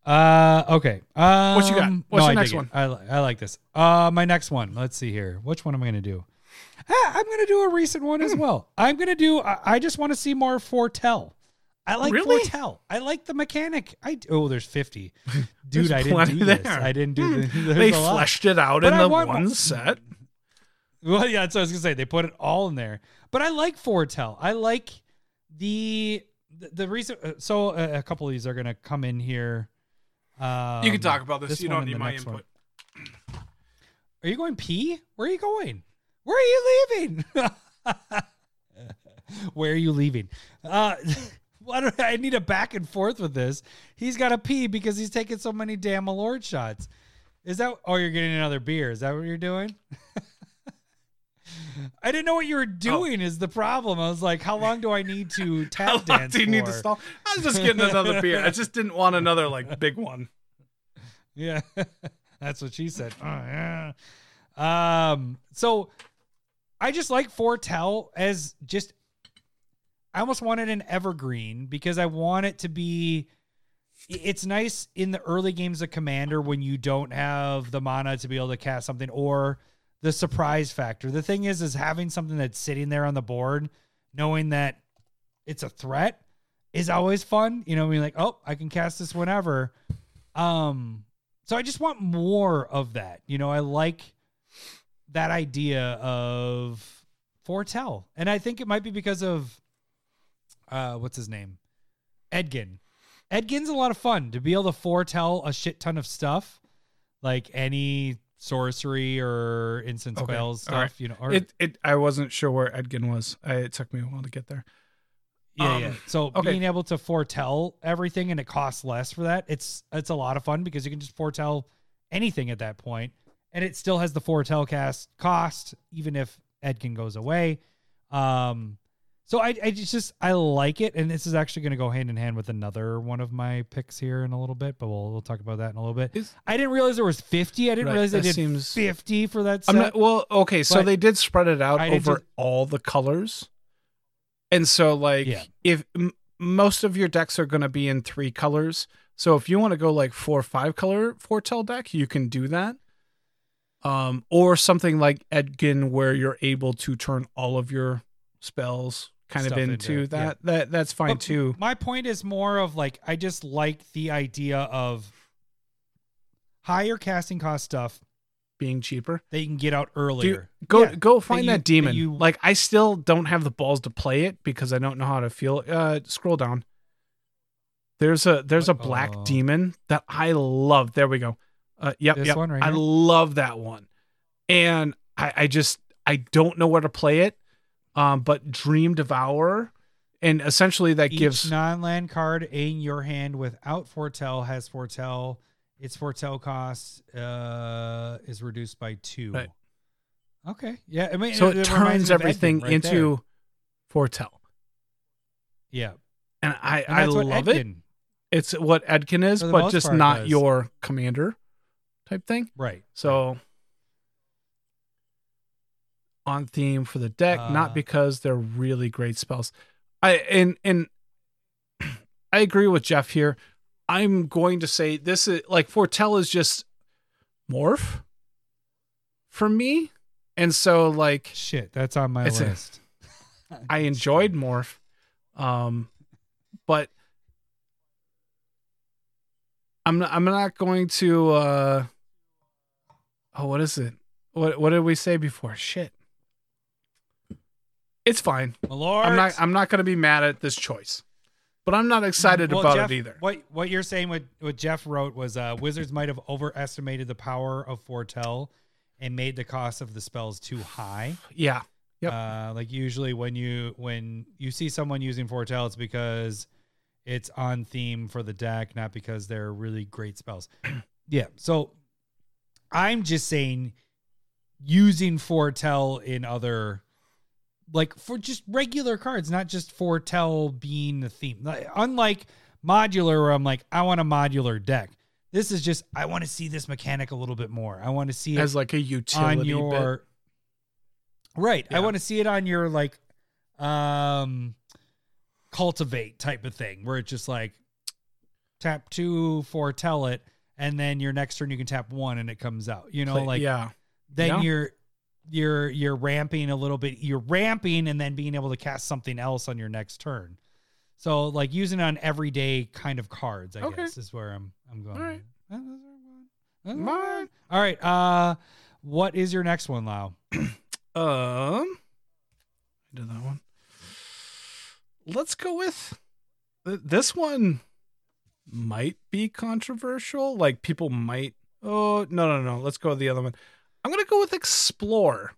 Uh, okay. Um, What you got? What's no, your I next it. one? I, I like this. Uh, my next one. Let's see here. Which one am I going to do? Ah, I'm going to do a recent one Hmm. as well. I'm going to do. I, I just want to see more Foretell. I like Really? Foretell. I like the mechanic. I oh, there's 50. *laughs* Dude, There's I didn't do this. I didn't do Hmm. this. *laughs* There's they fleshed it out But in I the want one set. *laughs* Well, yeah, that's what I was gonna say. They put it all in there, but I like foretell. I like the the, the reason. uh, So uh, a couple of these are gonna come in here. Um, you can talk about this. you don't need my next one. input. Are you going pee? Where are you going? Where are you leaving? Where are you leaving? Uh, why do I need a back and forth with this? He's got to pee because he's taking so many damn Malort shots. Is that? Oh, you're getting another beer. Is that what you're doing? *laughs* I didn't know what you were doing. Is the problem? I was like, how long do I need to *laughs* Oh. How tap long dance do you need to for? stall? I was just getting another beer. I just didn't want another like *laughs* big one. Yeah, that's what she said. Oh, yeah. Um. So, I just like foretell as just. I almost wanted an evergreen because I want it to be. It's nice in the early games of Commander when you don't have the mana to be able to cast something or the surprise factor. The thing is, is having something that's sitting there on the board, knowing that it's a threat, is always fun. You know, I mean, like, oh, I can cast this whenever. Um, so I just want more of that. You know, I like that idea of foretell, and I think it might be because of uh, what's his name, Edgin. Edgin's a lot of fun to be able to foretell a shit ton of stuff, like any sorcery or incense Okay, quails stuff. right. You know, or It it I wasn't sure where Edgin was. I, it took me a while to get there. Yeah, Um, yeah. So okay. being able to foretell everything and it costs less for that, it's it's a lot of fun because you can just foretell anything at that point, and it still has the foretell cast cost even if Edgin goes away. Um, so I I just, just I like it, and this is actually going to go hand in hand with another one of my picks here in a little bit, but we'll we'll talk about that in a little bit. Is- I didn't realize there was fifty. I didn't Right, realize they did seems- fifty for that. Set. I'm not well. Okay, so they did spread it out over do- all the colors, and so like Yeah. if m- most of your decks are going to be in three colors, so if you want to go like four or five color foretell deck, you can do that. Um, or something like Edgin, where you're able to turn all of your spells kind of into into it, that. That that's fine But too. My point is more of like I just like the idea of higher casting cost stuff Being cheaper. that you can get out earlier. go Yeah, go find you- that, demon. you- like I still don't have the balls to play it because I don't know how to feel. Uh, scroll down. There's a there's a black Uh-oh. demon that I love. There we go. Uh, yep, This yep. one right I here? love that one, and I I just I don't know where to play it. Um, but Dream Devourer, and essentially that Each gives non-land card in your hand without foretell has foretell. Its foretell cost uh, is reduced by two. Right. Okay. Yeah. I mean, so it, reminds turns everything right into there. foretell, Yeah. and I And I love it. It's what Edgin is, but just part not does. your commander type thing. Right. So on theme for the deck, Uh, not because they're really great spells. I and and *clears throat* I agree with Jeff here. I'm going to say this is like foretell is just morph for me. And so like Shit, that's on my list. *laughs* I enjoyed morph. Um but I'm not, I'm not going to uh Oh, what is it? What what did we say before? Shit. It's fine. Malort. I'm not I'm not going to be mad at this choice. But I'm not excited Well, about Jeff, it either. What what you're saying, what what Jeff wrote was uh, Wizards might have overestimated the power of foretell and made the cost of the spells too high. Yeah. Yep. Uh, like usually when you when you see someone using foretell, it's because it's on theme for the deck, not because they're really great spells. *clears throat* yeah. So I'm just saying using foretell in other like for just regular cards, not just foretell being the theme. Like, unlike modular, where I'm like, I want a modular deck. This is just I want to see this mechanic a little bit more. I want to see it As like a utility on your bit. right. I want to see it on your like um cultivate type of thing where it's just like tap two foretell it and then your next turn you can tap one and it comes out. You know, like yeah. then Yeah. you're you're you're ramping a little bit you're ramping and then being able to cast something else on your next turn so like using it on everyday kind of cards i Okay. guess is where i'm i'm going All right. Uh, Mine. all right uh what is your next one Lau? *clears throat* Um, I did that one. Let's go with this one. Might be controversial. Like people might. Oh no no no. Let's go with the other one. I'm gonna go with explore,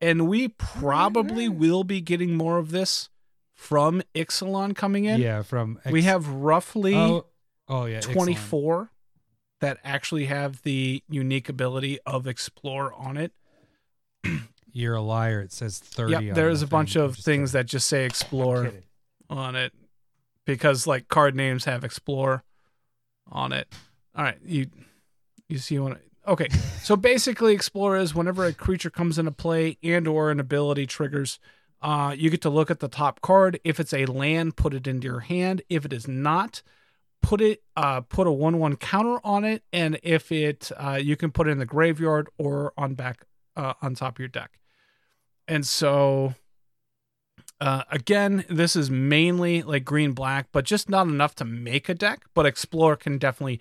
and we probably will be getting more of this from Ixalan coming in. yeah from we have roughly oh, oh yeah Ixalan. 24 that actually have the unique ability of explore on it. you're a liar it says 30 Yep, on there's the a bunch thing. I'm of just things kidding. that just say explore on it because like card names have explore on it. All right, you you see what Okay. So basically explore is whenever a creature comes into play and or an ability triggers uh, you get to look at the top card. If it's a land, put it into your hand. If it is not, put it uh, put a one one counter on it. And if it uh, you can put it in the graveyard or on back uh, on top of your deck. And so uh, again, this is mainly like green black, but just not enough to make a deck. But explore can definitely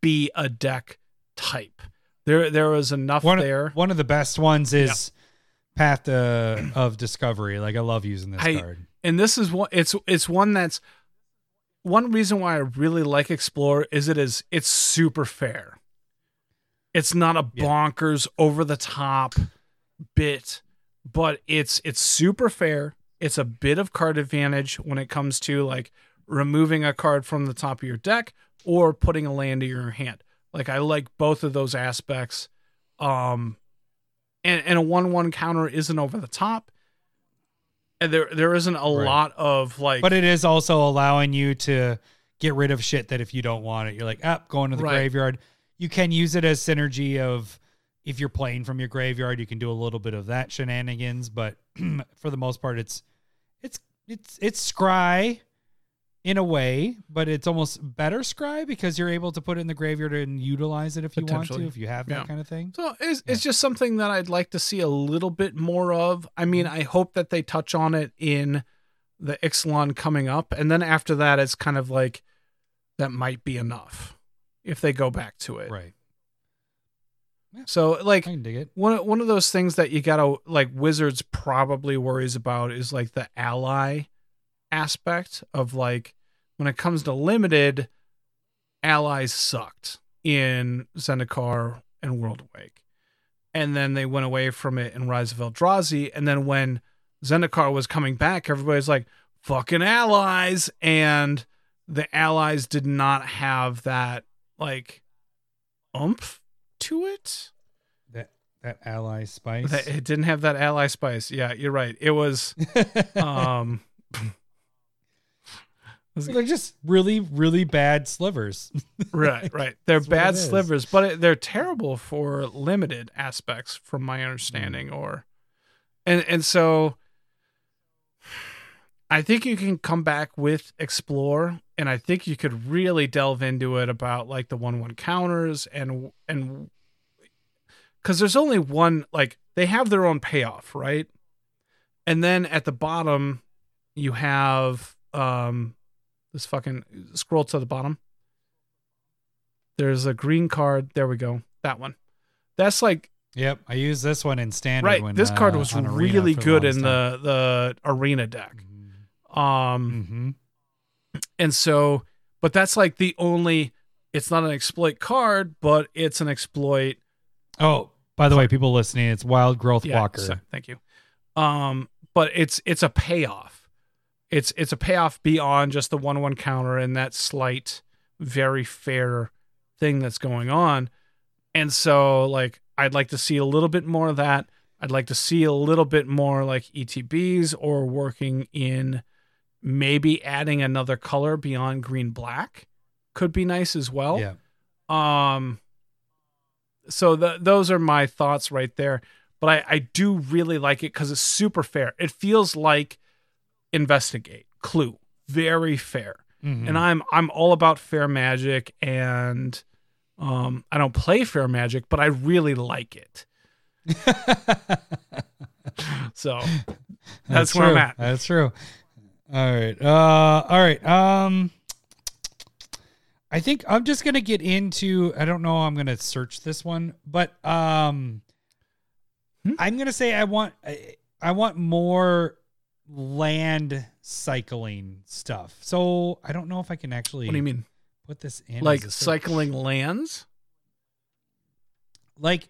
be a deck type. There, there was enough one there. One of the best ones is Path to, of Discovery. Like I love using this I- card. and this is one. It's it's one that's one reason why I really like explore is it is it's super fair. It's not a Yeah. bonkers over the top bit, but it's it's super fair. It's a bit of card advantage when it comes to like removing a card from the top of your deck or putting a land in your hand. Like I like both of those aspects. Um and, and a one one counter isn't over the top. And there there isn't a Right. lot of like But it is also allowing you to get rid of shit that if you don't want it, you're like, up, going to the Right. graveyard. You can use it as synergy of if you're playing from your graveyard, you can do a little bit of that shenanigans. But *clears throat* for the most part, it's it's it's it's scry in a way, but it's almost better scry because you're able to put it in the graveyard and utilize it if you want to, if you have that Yeah. kind of thing. So it's, it's just something that I'd like to see a little bit more of. I mean, mm-hmm. I hope that they touch on it in the Ixalan coming up. And then after that, it's kind of like that might be enough if they go back to it. Right. So, like, I can dig it. one, one of those things that you gotta, like, Wizards probably worries about is like the ally aspect of like when it comes to limited, allies sucked in Zendikar and World Awake. and then they went away from it in Rise of Eldrazi. And then when Zendikar was coming back, everybody's like, "Fucking allies!" And the allies did not have that like umph to it. That that ally spice. That it didn't have that ally spice. Yeah, you're right. It was *laughs* um *laughs* They're just really, really bad slivers. *laughs* right, right. They're That's bad slivers, but it, they're terrible for limited aspects, from my understanding. Or, and and so, I think you can come back with explore, and I think you could really delve into it about like the one one counters and and because there's only one like they have their own payoff, right? And then at the bottom, you have um this fucking scroll to the bottom. There's a green card. There we go. That one. That's like yep, I use this one in standard. right. When, this card uh, was really good in the the arena deck. Um hmm and so but that's like the only it's not an exploit card, but it's an exploit Oh, by the way, people listening, it's Wildgrowth yeah, Walker. so- thank you. Um but it's it's a payoff. It's it's a payoff beyond just the one one counter and that slight very fair thing that's going on. And so like I'd like to see a little bit more of that. I'd like to see a little bit more like ETBs or working in maybe adding another color beyond green black could be nice as well. Yeah. Um so the, those are my thoughts right there. But I, I do really like it because it's super fair. It feels like investigate, clue, very fair. Mhm. And I'm I'm all about fair magic and um I don't play fair magic, but I really like it. *laughs* So that's, where I'm true. at. That's true. All right. Uh all right. Um I think I'm just to get into I don't know I'm to search this one, but um Hmm? I'm to say I want I, I want more land cycling stuff. So I don't know if I can actually What do you mean? put this in Like as a search. cycling lands? like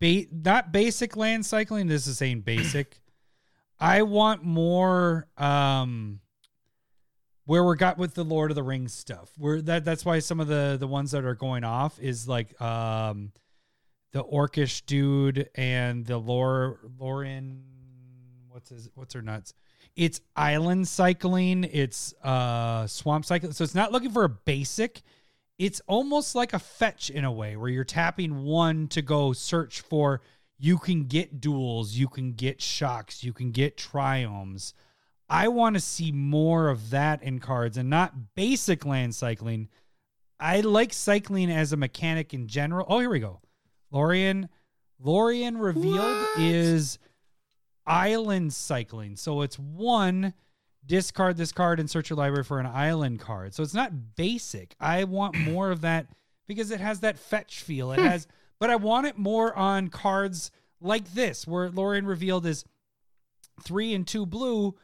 ba- not basic land cycling this is saying basic *clears throat* i want more um where we're got with the lord of the rings stuff where that that's why some of the the ones that are going off is like um the orcish dude and the lore lauren what's his what's her nuts it's island cycling. It's uh swamp cycling. So it's not looking for a basic. It's almost like a fetch in a way where you're tapping one to go search for. You can get duals. You can get shocks. You can get triomes. I want to see more of that in cards and not basic land cycling. I like cycling as a mechanic in general. Oh here we go. Lórien lórien revealed What? is island cycling so it's one discard this card and search your library for an island card. So it's not basic. I want *clears throat* more of that because it has that fetch feel. It hmm. has, but I want it more on cards like this, where Lórien revealed is three and two blue,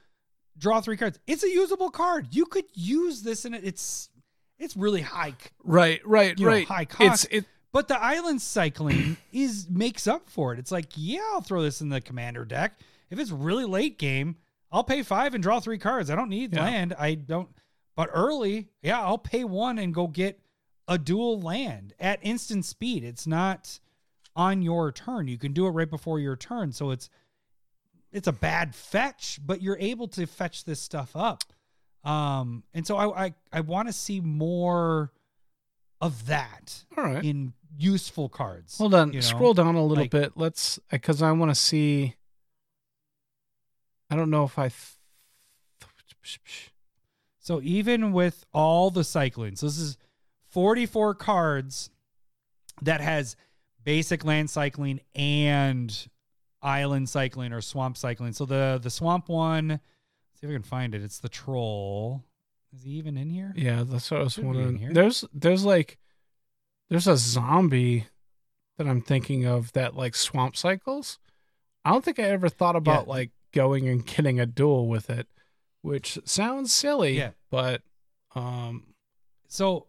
draw three cards. It's a usable card. You could use this in it. It's it's really high, Right, right, You know, right. high It's cost. it but the island cycling is makes up for it. It's like, yeah, I'll throw this in the commander deck. If it's really late game, I'll pay five and draw three cards. I don't need Yeah. land. I don't. But early, yeah, I'll pay one and go get a dual land at instant speed. It's not on your turn. You can do it right before your turn. So it's it's a bad fetch, but you're able to fetch this stuff up. Um, and so I I, I want to see more of that all right. in useful cards. Hold on. you know? Scroll down a little Like- bit. Let's because I want to see. I don't know if I. Th- So even with all the cycling, so this is 44 cards that has basic land cycling and island cycling or swamp cycling. So the the swamp one, see if I can find it. It's the troll. Is he even in here? Yeah, that's what I was Should be in wondering. There's there's like there's a zombie that I'm thinking of that like swamp cycles. I don't think I ever thought about Yeah. like going and getting a dual with it, which sounds silly. Yeah. But um So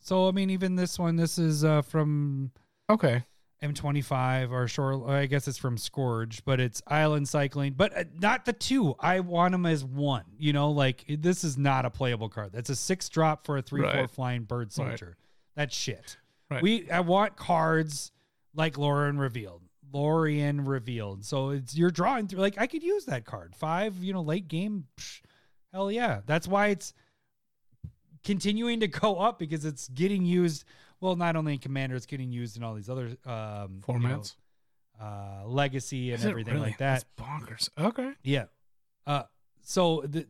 so I mean even this one this is uh from okay. M25 or shore. I guess it's from Scourge, but it's island cycling, but uh, not the two. I want them as one. You know, like this is not a playable card. That's a six drop for a three four Right. flying bird soldier. That's shit. Right. We I want cards like Lórien revealed. Lórien revealed. So it's you're drawing through. Like I could use that card five. You know, late game. psh, hell yeah. That's why it's continuing to *laughs* go up because it's getting used. Well, not only in Commander, it's getting used in all these other um, you know, Formats. uh, legacy and everything really? like that. That's bonkers. Okay. Yeah. Uh, so the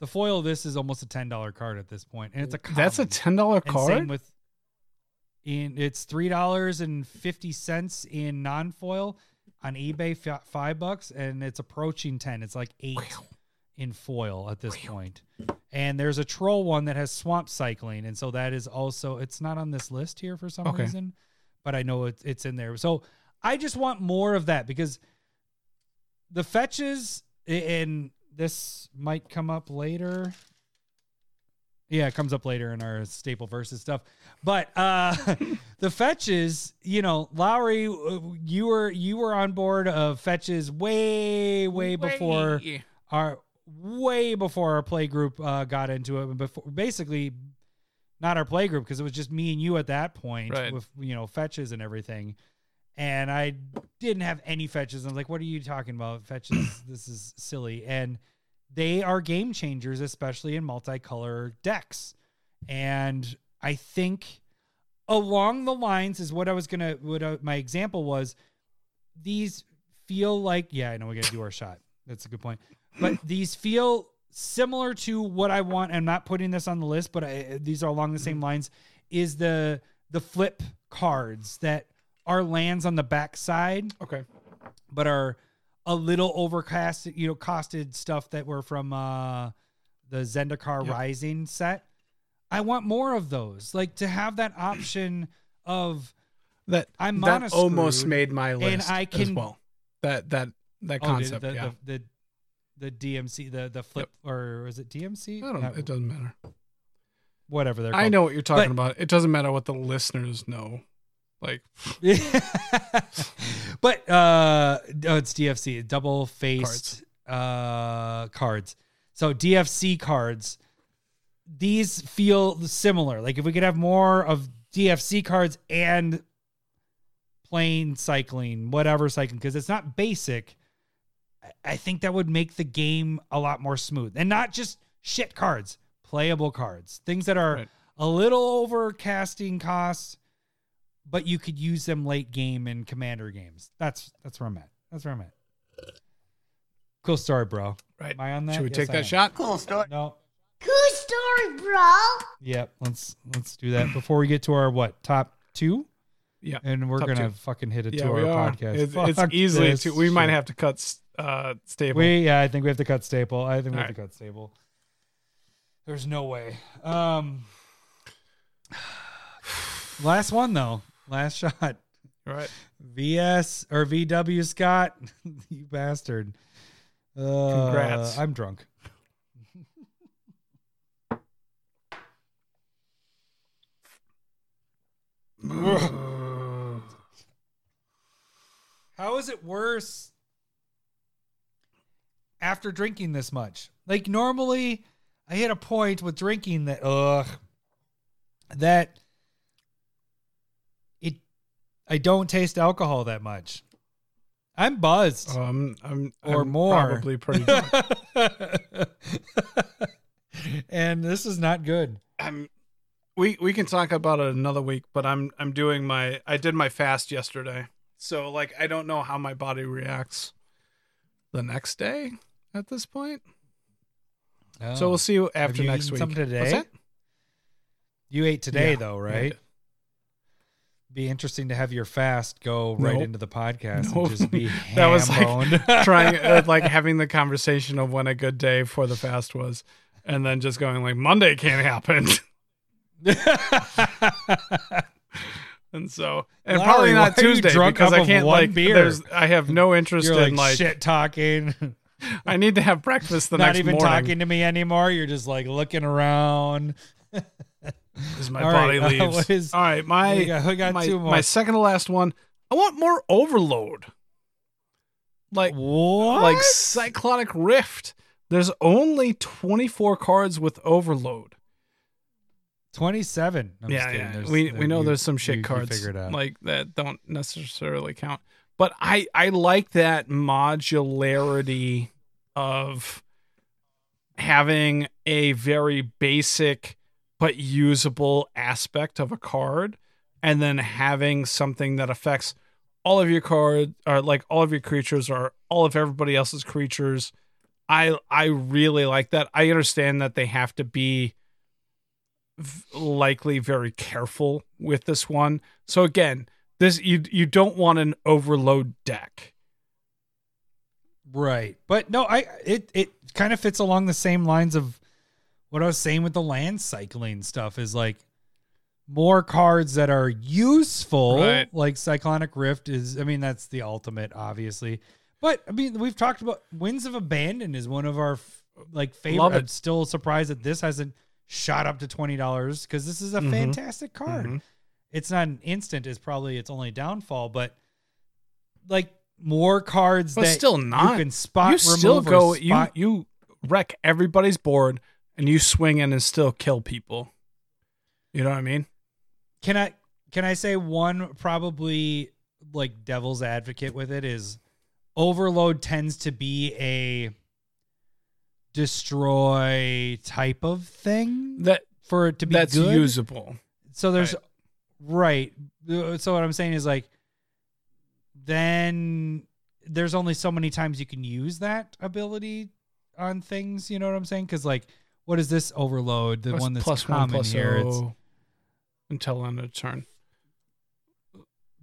the foil of this is almost a ten dollar card at this point, and it's a That's a ten dollar And card. same with in it's three dollars and fifty cents in non foil on eBay, fi- five bucks, and it's approaching ten. It's like eight in foil at this point. And there's a troll one that has swamp cycling, and so that is also it's not on this list here for some Okay. reason, but I know it's it's in there. So I just want more of that because the fetches and this might come up later. Yeah, it comes up later in our staple versus stuff. But uh *laughs* the fetches, you know, Lowery, uh, you were you were on board of fetches way way before our way before our play group uh, got into it. Before basically, not our play group because it was just me and you at that point Right. with you know fetches and everything. And I didn't have any fetches. I was like, "What are you talking about? Fetches? this is silly." And they are game changers, especially in multicolor decks. And I think along the lines is what I was gonna. What uh, my example was. These feel like yeah, I know we got to do our shot. That's a good point. But *laughs* these feel similar to what I want. I'm not putting this on the list, but I, these are along the same lines. Is the the flip cards that are lands on the back side, Okay. but are a little overcast, you know, costed stuff that were from uh the Zendikar Yeah. Rising set. I want more of those. Like to have that option of That I'm that almost made my list and I as can- well. That that that oh, concept. the, yeah. the, the the DMC, the the flip, or is it DMC? I don't. Not- It doesn't matter. whatever they're I know what you're talking But- about. It doesn't matter what the listeners know. Like *laughs* but uh oh, it's DFC, double faced uh cards. So DFC cards, these feel similar. Like if we could have more of DFC cards and plain cycling, whatever cycling, because it's not basic. I- I think that would make the game a lot more smooth. And not just shit cards, playable cards. Things that are Right. a little over casting costs, but you could use them late game in commander games. That's that's where I'm at. That's where I'm at. Cool story, bro. right. Am I on that? Should we Yes, take I that am. shot? Cool story. No. Cool story, bro. Yep. Let's let's do that before we get to our what top two, Yeah. and we're Top gonna two. fucking hit it Yeah, to we our are. podcast. It's, Fuck it's easily. this Too, we might shit. have to cut s- uh, stable. We yeah, I think we have to cut staple. I think we All have to cut staple. There's no way. Um *sighs* Last one though. Last shot. right. VS or VW Scott. *laughs* you bastard. Uh, Congrats. I'm drunk. How is it worse after drinking this much? Like normally I hit a point with drinking that ugh that I don't taste alcohol that much. I'm buzzed. Um, I'm Or I'm more. Probably pretty. drunk. *laughs* and this is not good. I'm. We we can talk about it another week, but I'm I'm doing my I did my fast yesterday, so like I don't know how my body reacts the next day at this point. So we'll see after next week. something today? What's that? You ate today Yeah, though, right? Be interesting to have your fast go right Nope. into the podcast Nope. and just be *laughs* That was like *laughs* trying uh, *laughs* like having the conversation of when a good day for the fast was, and then just going like Monday can't happen, and so and Larry, probably not why are you Tuesday because I can't like beer? there's I have no interest You're in like, like shit talking, I need to have breakfast the next morning. not next even morning. talking to me anymore. You're just like looking around. As my *laughs* All body right, uh, leaves. what is- All right, my got- got my, two more. my second to last one. I want more overload. Like What? like Cyclonic Rift. There's only 24 cards with overload. 27. I'm yeah, yeah. There's- we we know you- there's some shit you cards out. like that don't necessarily count. But I I like that modularity of having a very basic but usable aspect of a card and then having something that affects all of your card or like all of your creatures or all of everybody else's creatures. I I really like that. I understand that they have to be v- likely very careful with this one. So again, this you you don't want an overload deck. Right. But no, I it it kind of fits along the same lines of what I was saying with the land cycling stuff is like more cards that are useful Right. like Cyclonic Rift is I mean that's the ultimate obviously. But I mean we've talked about Winds of Abandon is one of our f- like favorite I'm still surprised that this hasn't shot up to $20 cuz this is a Mhm. fantastic card. Mhm. It's not an instant is probably its only downfall but like more cards But that still not. you can spot you still go spot- you you wreck everybody's board and you swing in and still kill people. You know what I mean? Can I can I say one probably like devil's advocate with it is overload tends to be a destroy type of thing That for it to be that's good. usable. So there's right. Uh, So what I'm saying is like then there's only so many times you can use that ability on things, you know what I'm saying? Cuz like what is this overload? The Plus- one that's plus common one plus here. It's oh until end of turn.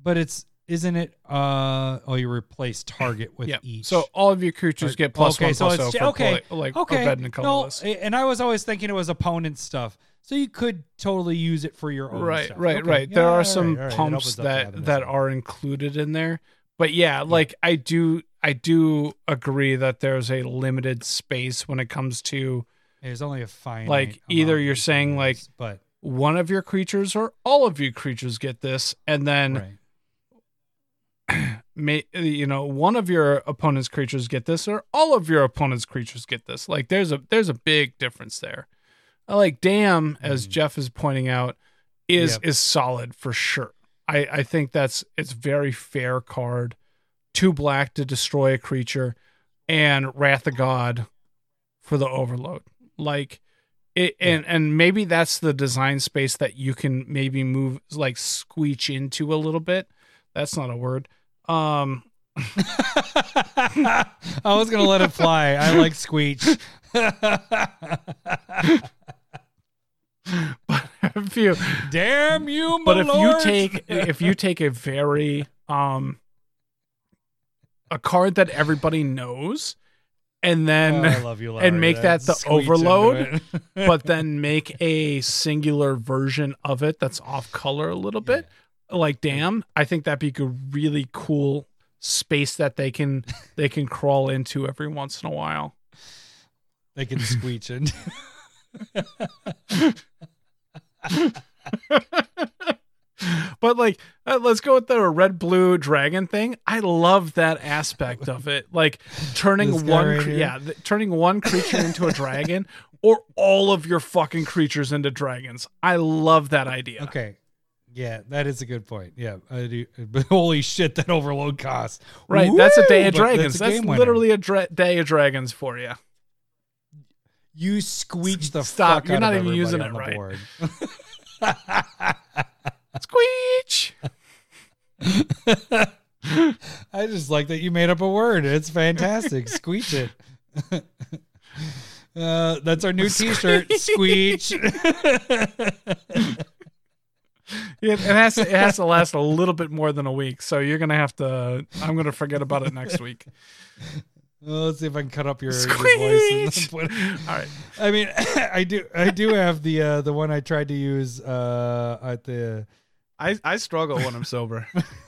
but it's isn't it uh oh you replace target with yeah. each So all of your creatures get plus okay, one so plus it's oh for okay, like okay no and i was always thinking it was opponent stuff so you could totally use it for your own right stuff. right Okay, right yeah, there are right, some right, pumps opens up that that are included in there but yeah like i do i do agree that there's a limited space when it comes to there's only a finite like, either you're saying, like, but one of your creatures or all of your creatures get this and then right. *clears throat* may you know one of your opponent's creatures get this or all of your opponent's creatures get this. Like there's a there's a big difference there. Like damn as Mm. jeff is pointing out is Yep. is solid for sure. I i think that's it's very fair card. Two black to destroy a creature and wrath of god for the overload like it, and and maybe that's the design space that you can maybe move like squeech into a little bit. That's not a word. Um *laughs* i was gonna let it fly. I like squeech. *laughs* But if you damn you but if you take if you take a very um a card that everybody knows and then Oh, I love you, *laughs* Larry. and make that the overload, but *laughs* then make a singular version of it that's off color a little bit like damn i think that'd be a really cool space that they can *laughs* they can crawl into every once in a while they can squeech in. But like uh, let's go with the red blue dragon thing i love that aspect of it like turning one right yeah th- turning one creature into a dragon or all of your fucking creatures into dragons i love that idea Okay. Yeah, that is a good point. Yeah, I do. But *laughs* holy shit, that overload cost right that's a day of Woo! But dragons a that's, literally a dra- day of dragons for you you squeech the Stop, you're not even using it on the right. *laughs* board. squeech I just like that you made up a word. It's fantastic. Squeech it. *laughs* Uh, that's our new T-shirt. Squeech. *laughs* it, it has to, it has to last a little bit more than a week so you're gonna have to i'm gonna forget about it next week *laughs* Well, let's see if I can cut up your, your voice. And Squeech! put- all right I mean, I do. I do have the uh, the one I tried to use uh, at the. I, I struggle when I'm sober. *laughs*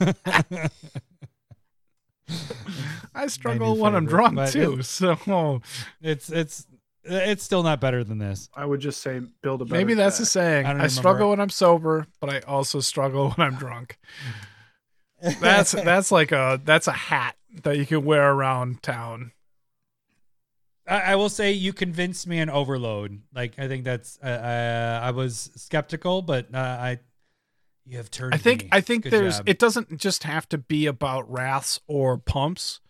I struggle when I'm drunk but too. So It's it's it's still not better than this. I would just say build a better maybe that's the deck. saying. I I, struggle when I'm sober, but I also struggle when I'm drunk. *laughs* That's that's like a that's a hat that you can wear around town. I, I will say you convinced me on overload. Like I think that's uh, uh, I was skeptical, but uh, I you have turned. I think me. I think Good there's job. it doesn't just have to be about wraths or pumps.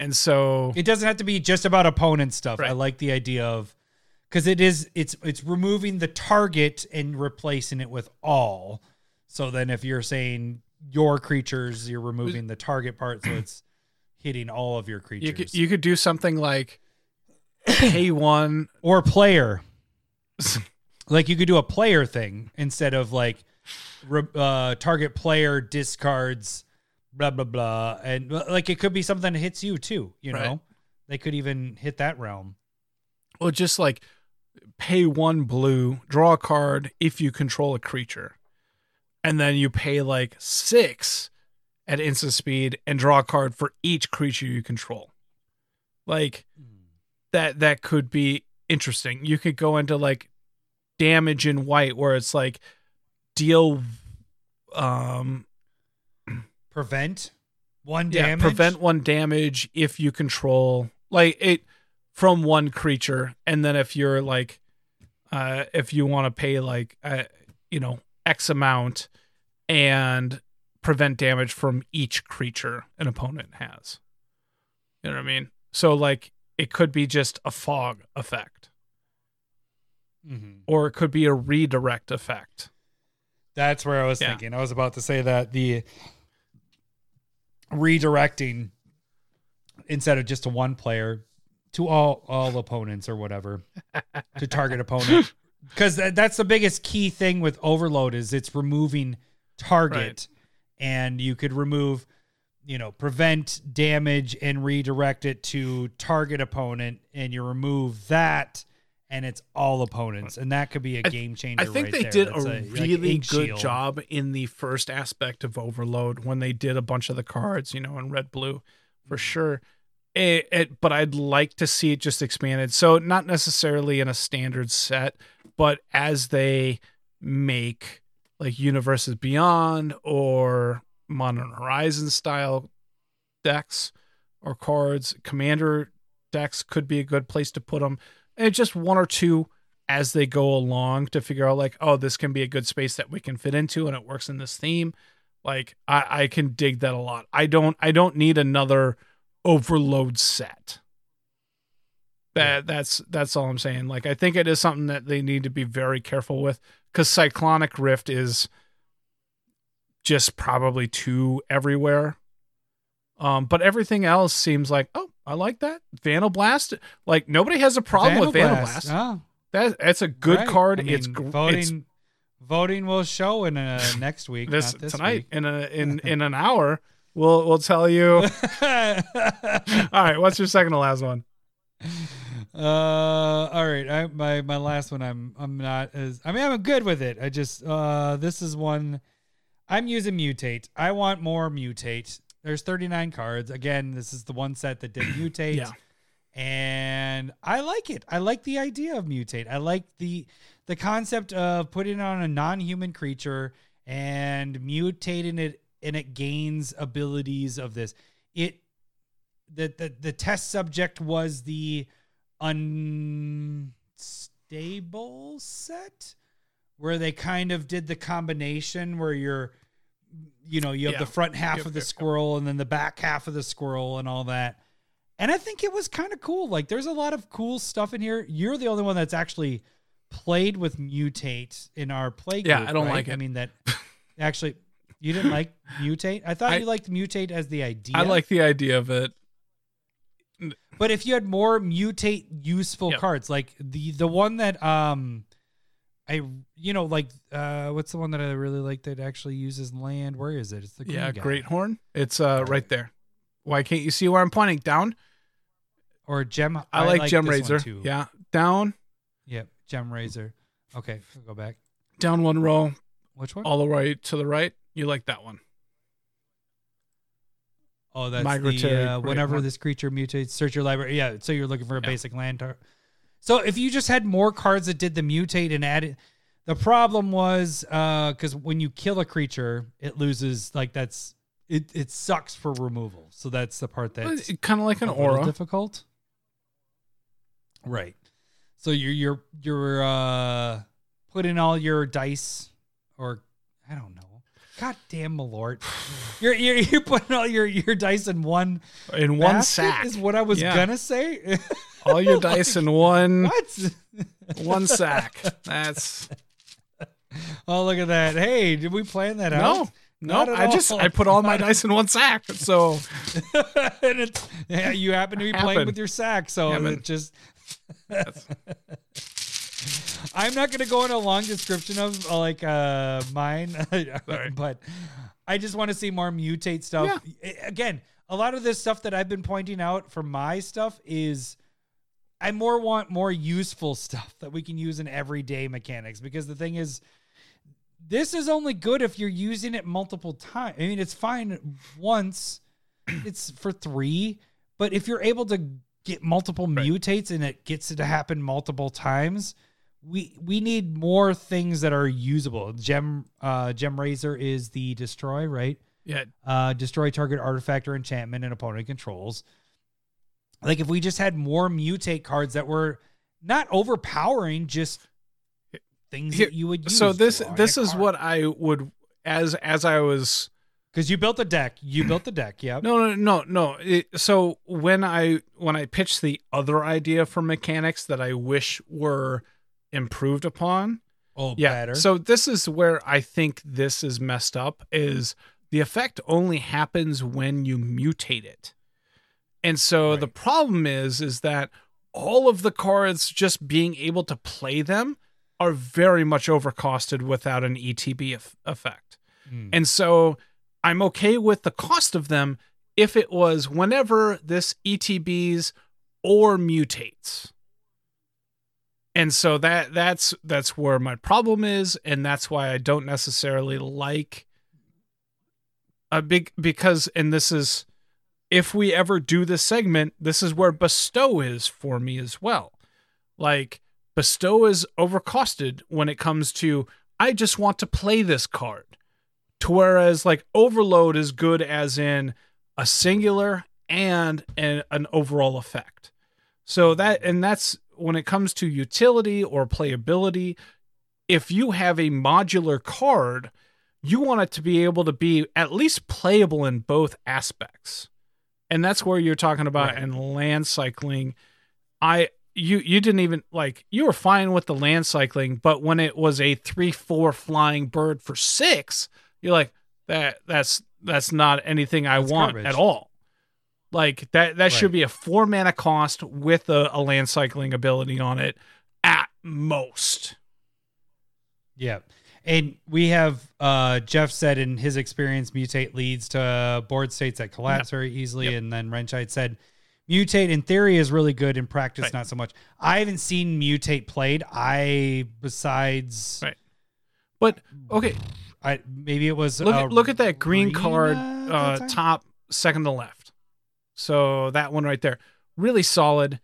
And so It doesn't have to be just about opponent stuff. I like the idea of because it is it's it's removing the target and replacing it with all. So then if you're saying your creatures, you're removing the target part, so it's *clears throat* hitting all of your creatures. you could, you could do something like *clears throat* pay one or player. *laughs* like you could do a player thing instead of like uh, target player discards blah blah blah and uh, like it could be something that hits you too you know Right. they could even hit that realm Well, just like pay one blue, draw a card if you control a creature. And then you pay like six at instant speed and draw a card for each creature you control. Like that that could be interesting. You could go into like damage in white where it's like deal um prevent one yeah, damage? prevent one damage if you control like it from one creature. And then if you're like uh if you want to pay like uh you know x amount and prevent damage from each creature an opponent has. You know what i mean? So like it could be just a fog effect. Mhm. or it could be a redirect effect that's where i was Yeah. thinking. I was about to say that the redirecting instead of just to one player to all all opponents or whatever to target opponent. *laughs* Because that's the biggest key thing with overload is it's removing target. And you could remove you know prevent damage and redirect it to target opponent and you remove that and it's all opponents and that could be a game changer I think right they there. did That's a really ink good shield. job in the first aspect of Overload when they did a bunch of the cards, you know, in red blue for Mm-hmm. sure. It, it, but I'd like to see it just expanded. So not necessarily in a standard set, but as they make like Universes Beyond or Modern Horizon style decks or cards, Commander decks could be a good place to put them. And just one or two as they go along to figure out like, oh, this can be a good space that we can fit into and it works in this theme. Like I, I can dig that a lot. I don't I don't need another overload set. That that's that's all I'm saying. Like I think it is something that they need to be very careful with because Cyclonic Rift is just probably too everywhere. Um, but everything else seems like, oh, I like that. Vandalblast. Like nobody has a problem with Vandalblast. Oh, That that's a good right. card. I mean, it's voting it's voting will show in uh, *laughs* next week this, this tonight week. in a in *laughs* in an hour. We'll we'll tell you. *laughs* All right, what's your second to last one? Uh, all right. I my my last one. I'm I'm not as. I mean, I'm good with it. I just uh, this is one. I'm using mutate. I want more mutate. There's 39 cards. Again, this is the one set that did *clears throat* mutate. Yeah. And I like it. I like the idea of mutate. I like the the concept of putting on a non-human creature and mutating it and it gains abilities of this. It the the, the test subject was the unstable set where they kind of did the combination where you're you know you have Yeah. the front half Yep, of the yep, yep. squirrel and then the back half of the squirrel and all that and i think it was kind of cool like there's a lot of cool stuff in here you're the only one that's actually played with mutate in our play Yeah, I don't right? like it. i mean that *laughs* actually you didn't like mutate i thought I- you liked mutate as the idea I like the idea of it. but if you had more mutate useful Yep. cards, like the the one that um I you know like uh what's the one that I really like that actually uses land? Where is it? It's the Yeah, guy. Greathorn. It's uh right there. Why can't you see where I'm pointing? Down. or gem. I, like, Gem this Razor. too. Yeah, down, Yep, Gemrazor. Okay, we'll go back. down one row, Which one? all the way to the right. You like that one? Oh, that's Migratory the uh, whenever this creature mutates, search your library. Yeah, so you're looking for a Yeah. basic land. Tar- so if you just had more cards that did the mutate and added, the problem was because when you kill a creature, it loses like that's it it sucks for removal. So that's the part that's kind of like an aura. difficult. Right. So you're you're you're uh putting all your dice or I don't know. God damn Malort. *sighs* You're you're you're putting all your your dice in one in one sack. is what I was Yeah. gonna say. *laughs* All your *laughs* dice in one what? one sack. *laughs* That's Oh look at that. Hey, did we plan that no, out? no. Not at I just. I put all my *laughs* dice in one sack. So and it's yeah, you happen to be playing with your sack, so Happened. it just I'm not going to go into a long description of uh, like uh mine, but I just want to see more mutate stuff. I- Again, a lot of this stuff that I've been pointing out for my stuff is I more want more useful *laughs* stuff that we can use in everyday mechanics because the thing is this is only good if you're using it multiple times. I mean, it's fine once, *clears throat* it's for three, but if you're able to get multiple mutates and it gets it to happen multiple times, we we need more things that are usable. Gem uh Gemrazor is the destroy, right? yeah, uh, destroy target artifact or enchantment and opponent controls. Like if we just had more mutate cards that were not overpowering, just things Here- that you would use. so this this is card. what I would as as I was because you built the deck. You built the deck. Yeah. No, no, no, no. It, so when I when I pitched the other idea for mechanics that I wish were improved upon, Oh, yeah. better. So this is where I think this is messed up. Is the effect only happens when you mutate it, and so the problem is is that all of the cards just being able to play them are very much overcosted without an ETB eff- effect. Mm. And so I'm okay with the cost of them if it was whenever this ETBs or mutates. And so that that's that's where my problem is and that's why I don't necessarily like a big because and this is if we ever do this segment, this is where bestow is for me as well. Like bestow is overcosted when it comes to I just want to play this card. To whereas like overload is good as in a singular and an, an overall effect. So that and that's when it comes to utility or playability, if you have a modular card, you want it to be able to be at least playable in both aspects. And that's where you're talking about Right. in land cycling. I you you didn't even like you were fine with the land cycling, but when it was a three four flying bird for six, you're like that that's that's not anything I That's want garbage. at all. Like that that should be a four mana cost with a, a land cycling ability on it at most. Yeah. And we have uh Jeff said in his experience, mutate leads to board states that collapse very easily. Yep. And then Renchite said, mutate in theory is really good in practice, Right. not so much. I haven't seen mutate played. I besides Right. But okay, I maybe it was look uh, at, look at that green card at uh, top second to left. So that one right there, really solid.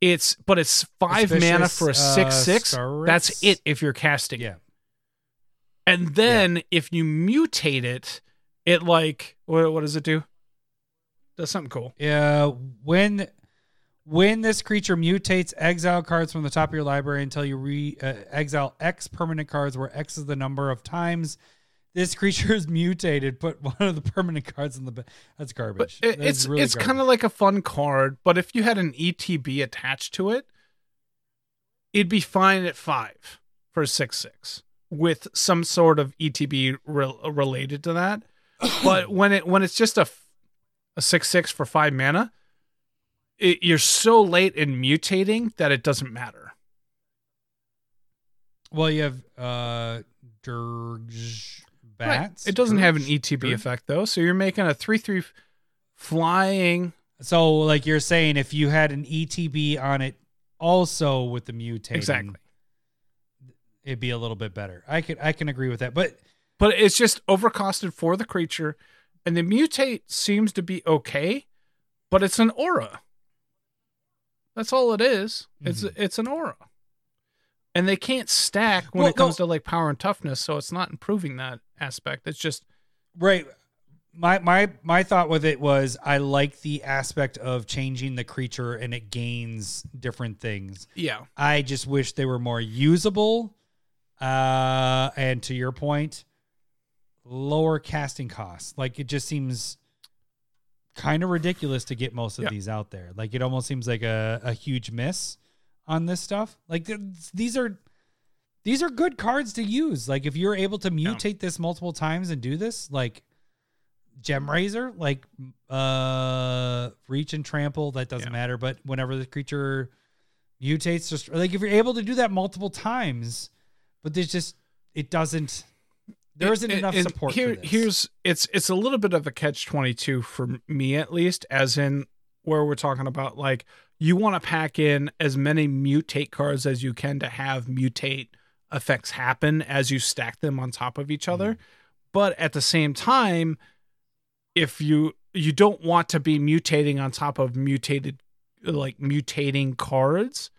It's but it's five mana for a six uh, six. That's it if you're casting. Yeah. And then if you mutate it, it like what what does it do? Does something cool. Yeah, when when this creature mutates, exile cards from the top of your library until you re uh, exile X permanent cards, where X is the number of times this *laughs* creature is mutated. Put one of the permanent cards in the. Ba- That's garbage. it, That's it's really it's kind of like a fun card, but if you had an ETB attached to it, it'd be fine at five for a six six with some sort of ETB rel related to that. *coughs* but when it when it's just a a six six for five mana, it, you're so late in mutating that it doesn't matter. well, you have uh Dirge bats. It doesn't have an ETB Dirge? effect though, so you're making a three three flying. So, like you're saying, if you had an ETB on it, also with the mutating, Exactly. It'd be a little bit better. I could I can agree with that, but but it's just overcosted for the creature and the mutate seems to be okay but it's an aura that's all it is. it's mm-hmm. it's an aura and they can't stack when Well, it comes no. to like power and toughness so it's not improving that aspect it's just Right. my my my thought with it was I like the aspect of changing the creature and it gains different things. Yeah. I just wish they were more usable. Uh, and to your point, lower casting costs. Like it just seems kind of ridiculous to get most of Yeah. these out there. Like it almost seems like a, a huge miss on this stuff. Like th- these are these are good cards to use. Like if you're able to mutate this multiple times and do this, like Gemrazor, like uh reach and trample, that doesn't Yeah. matter. But whenever the creature mutates, just like if you're able to do that multiple times, but there's just it doesn't there isn't And- enough and support Here, here's it's it's a little bit of a catch twenty two for me at least, as in where we're talking about like you want to pack in as many mutate cards as you can to have mutate effects happen as you stack them on top of each other. Mm-hmm. But at the same time, if you you don't want to be mutating on top of mutated like mutating cards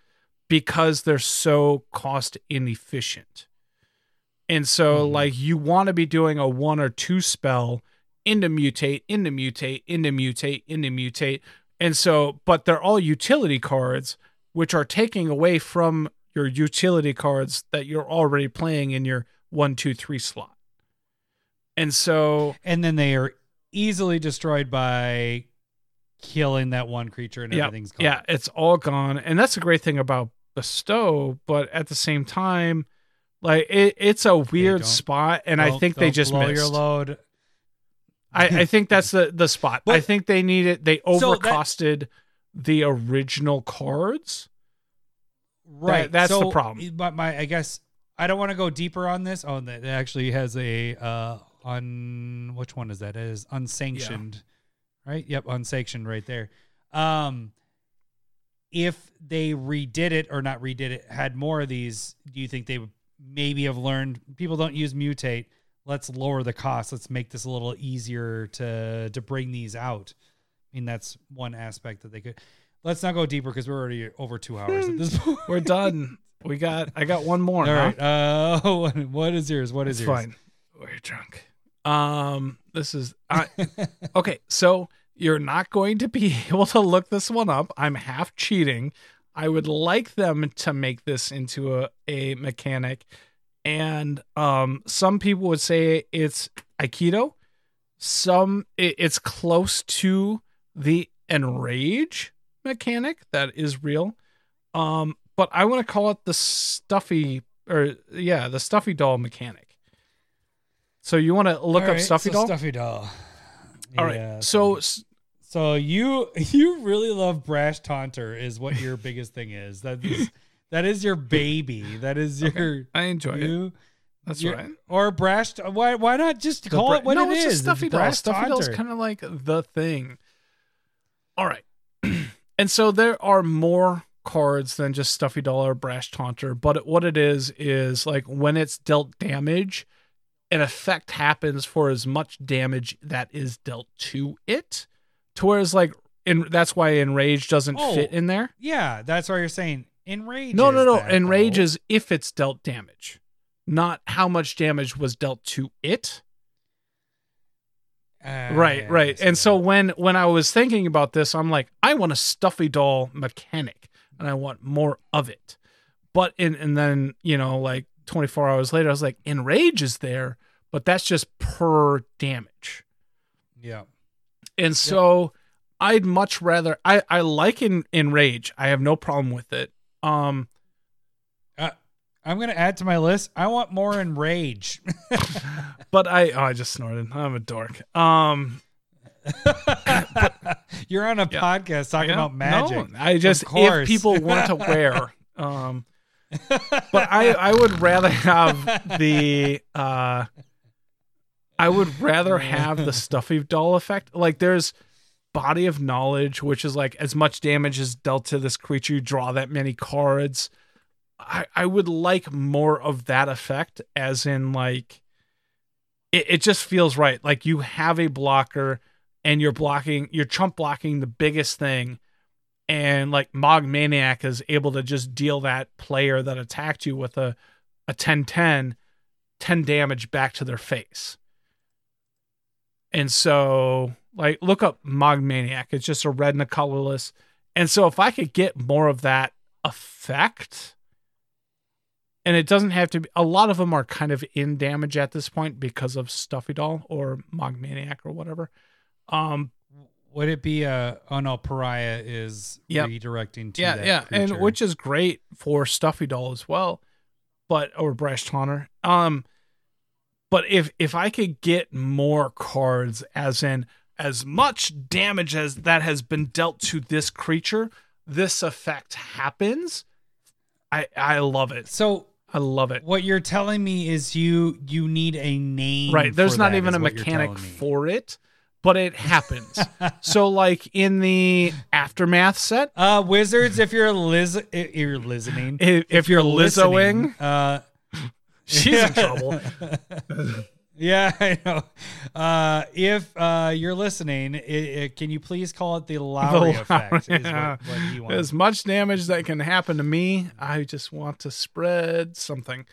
because they're so cost inefficient. And so Mhm. like you want to be doing a one or two spell into mutate, into mutate, into mutate, into mutate. And so but they're all utility cards which are taking away from your utility cards that you're already playing in your one, two, three slot. And so and then they are easily destroyed by killing that one creature and yeah, everything's gone. yeah, it's all gone. And that's the great thing about bestow, but at the same time, like it, it's a weird spot, and I think they just blow missed. your load. I, I think that's the the spot. I think they needed they So that- overcosted the original cards. Right. that's the problem. But my, I guess I don't want to go deeper on this. Oh, that that actually has a uh on which one is that? It is unsanctioned, right? Yep, unsanctioned right there. Um, if they redid it or not redid it, had more of these, do you think they would maybe have learned people don't use mutate? Let's lower the cost. Let's make this a little easier to to bring these out. I mean, that's one aspect that they could. Let's not go deeper because we're already over two hours at this *laughs* point. We're done. we got I got one more. All huh? right. Uh, *laughs* what- what is yours? What is It's yours? fine. We're drunk. Um, this is I, okay. So you're not going to be *laughs* able to look this one up. I'm half cheating. I would like them to make this into a, a mechanic, and um, some people would say it's Aikido. Some it, it's close to the enrage mechanic that is real. Um, but I want to call it the stuffy or yeah, the stuffy doll mechanic. So you want to look up right, stuffy so doll? Stuffy doll. All right. Yeah, so s- so you *laughs* you really love Brash Taunter is what your biggest thing is. That is *laughs* that is your baby. That is your I enjoy it. you. That's your- right. Or Brash. Why why not just call bra- it what no, it it's is? stuffy doll. Stuffy doll's Taunter. kind of like the thing. All right. *clears throat* and so there are more cards than just stuffy doll or brash taunter, but what it is is like when it's dealt damage, an effect happens for as much damage that is dealt to it. To whereas like in that's why enrage doesn't Oh, fit in there. Yeah, that's why you're saying enrage. No, no, no. that, Enrage though. is if it's dealt damage, not how much damage was dealt to it. Ah, right right and so when when i was thinking about this i'm like i want a stuffy doll mechanic and i want more of it but in and then you know like 24 hours later i was like enrage is there but that's just per damage yeah. And so i'd much rather i i like in enrage i have no problem with it um Uh, I'm gonna add to my list. I want more enrage. *laughs* but i oh, i just snorted i'm a dork um *laughs* You're on a Yeah. podcast talking about magic. No, I just if people want to wear, *laughs* um, but I I would rather have the uh, I would rather *laughs* have the stuffy doll effect. Like there's body of knowledge, which is like as much damage is dealt to this creature, you draw that many cards. I I would like more of that effect, as in like it, it just feels right. Like you have a blocker and you're blocking, you're chump blocking the biggest thing, and like Mogg Maniac is able to just deal that player that attacked you with a a 10 10, 10 damage back to their face. And so, like, look up Mogg Maniac. It's just a red and a colorless. And so, if I could get more of that effect, and it doesn't have to be, a lot of them are kind of in damage at this point because of Stuffy Doll or Mogg Maniac or whatever. Um, Would it be a oh no, pariah is Yep. redirecting to yeah, that yeah, and which is great for Stuffy Doll as well, but or Brash Taunter. Um, but if if I could get more cards, as in as much damage as that has been dealt to this creature, this effect happens. I I love it. so I love it. what you're telling me is you you need a name. Right. There's not even a mechanic me. for it, but it happens. *laughs* so like in the aftermath set, Uh, wizards, if you're liz, if you're listening, if, if you're listening, Lizzoing, uh, she's in trouble. *laughs* yeah, I know. Uh, if uh, you're listening, it, it, can you please call it the Lowery The effect? Is what, what. As much damage that can happen to me, I just want to spread something.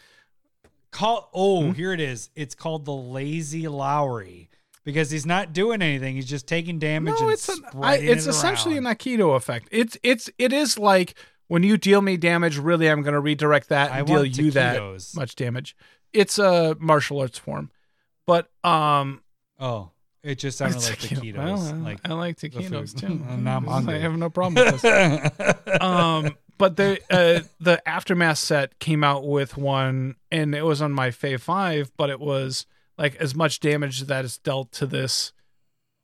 Call oh, Hmm? here it is. It's called the Lazy Lowery because he's not doing anything. He's just taking damage. No, it's an, I, it's it essentially around. an Aikido effect. It's it's it is like when you deal me damage. Really, I'm going to redirect that I and deal want you that much damage. It's a martial arts form, but um, Oh, it just sounded like Taquito. taquitos. Well, I- like I like taquitos too. *laughs* And I'm *laughs* hungry. I have no problem with this. *laughs* um, but the uh, the aftermath set came out with one, and it was on my Fave Five, but it was like as much damage that is dealt to this.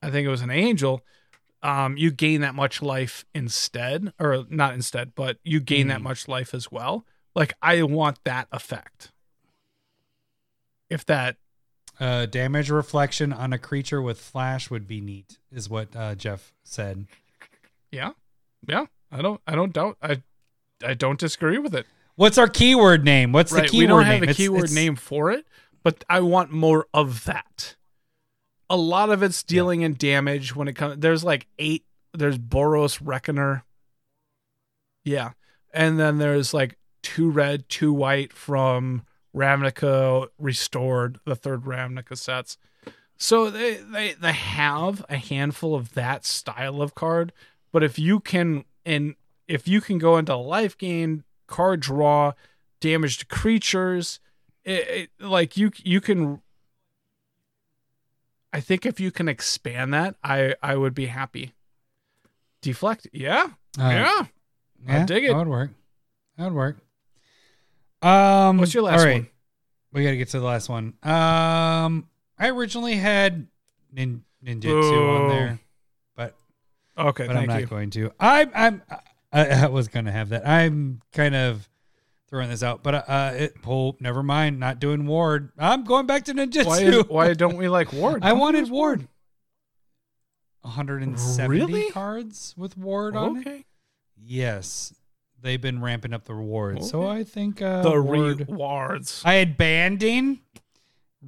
I think it was an angel. Um, you gain that much life instead, or not instead, but you gain that Mm. much life as well. Like I want that effect. If that Uh, damage reflection on a creature with flash would be neat, is what uh, Jeff said. Yeah. Yeah. I don't I don't doubt I I don't disagree with it. What's our keyword name? What's the right. keyword We don't have name? a It's- keyword it's- name for it, but I want more of that. A lot of it's dealing in damage when it comes there's like eight there's Boros Reckoner. Yeah. And then there's like two red, two white from Ravnica Restored, the third Ravnica sets. So they, they they have a handful of that style of card, but if you can and if you can go into life gain, card draw, damaged creatures, it, it, like you you can. I think if you can expand that, I I would be happy. Deflect, yeah, Uh, yeah. I dig it. That would work. That would work. Um, What's your last all right. one? We got to get to the last one. Um, I originally had nin, ninjutsu Boo. on there, but Okay, but I'm not you. going to. I'm I'm I, I was going to have that. I'm kind of throwing this out, but uh, it, oh, never mind. Not doing ward. I'm going back to ninjutsu. Why is, why don't we like Ward? *laughs* I wanted ward. 170 Really? cards with ward on it. Okay, Yes, they've been ramping up the rewards. So I think uh, the ward. rewards. I had banding,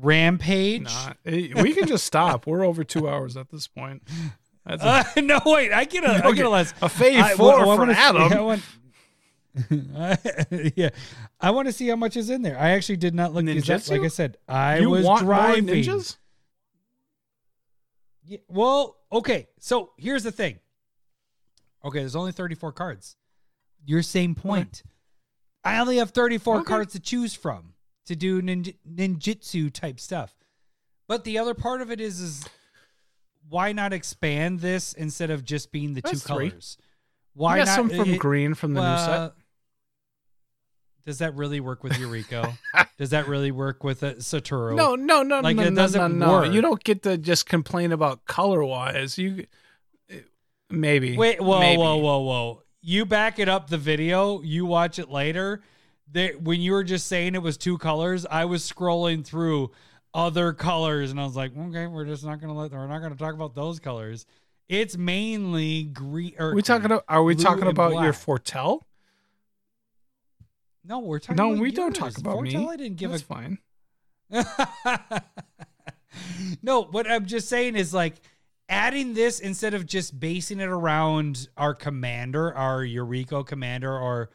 rampage. Nah, we can just stop. We're over two hours at this point. That's a, *laughs* Uh, no, wait. I get a. I Okay, get a less. a fave I- four well, I for wanna see- Adam. I want, *laughs* yeah, I want to see how much is in there. I actually did not look. That, Ninjutsu? like I said, I you was want more driving. ninjas? Yeah, well, okay. So here's the thing. Okay, there's only 34 cards. Your same point. I only have 34 Okay. cards to choose from to do ninj- ninjutsu type stuff. But the other part of it is is why not expand this instead of just being the That's two three. colors? Why not some from it- green from the new set. Does that really work with Yuriko? *laughs* Does that really work with a Satoru? No, no, no, like, no, it no, doesn't no, no. work. You don't get to just complain about color wise. You eh, maybe Wait, whoa, maybe. whoa, whoa, whoa. You back it up the video, you watch it later. There, when you were just saying it was two colors, I was scrolling through other colors and I was like, okay, we're just not gonna let we're not gonna talk about those colors. It's mainly green or we talking about? Are we blue talking and about your black. Foretell? No, we're talking No, we don't talk about me. I didn't give That's a fine. *laughs* no, what I'm just saying is like adding this instead of just basing it around our commander, our Yuriko commander, or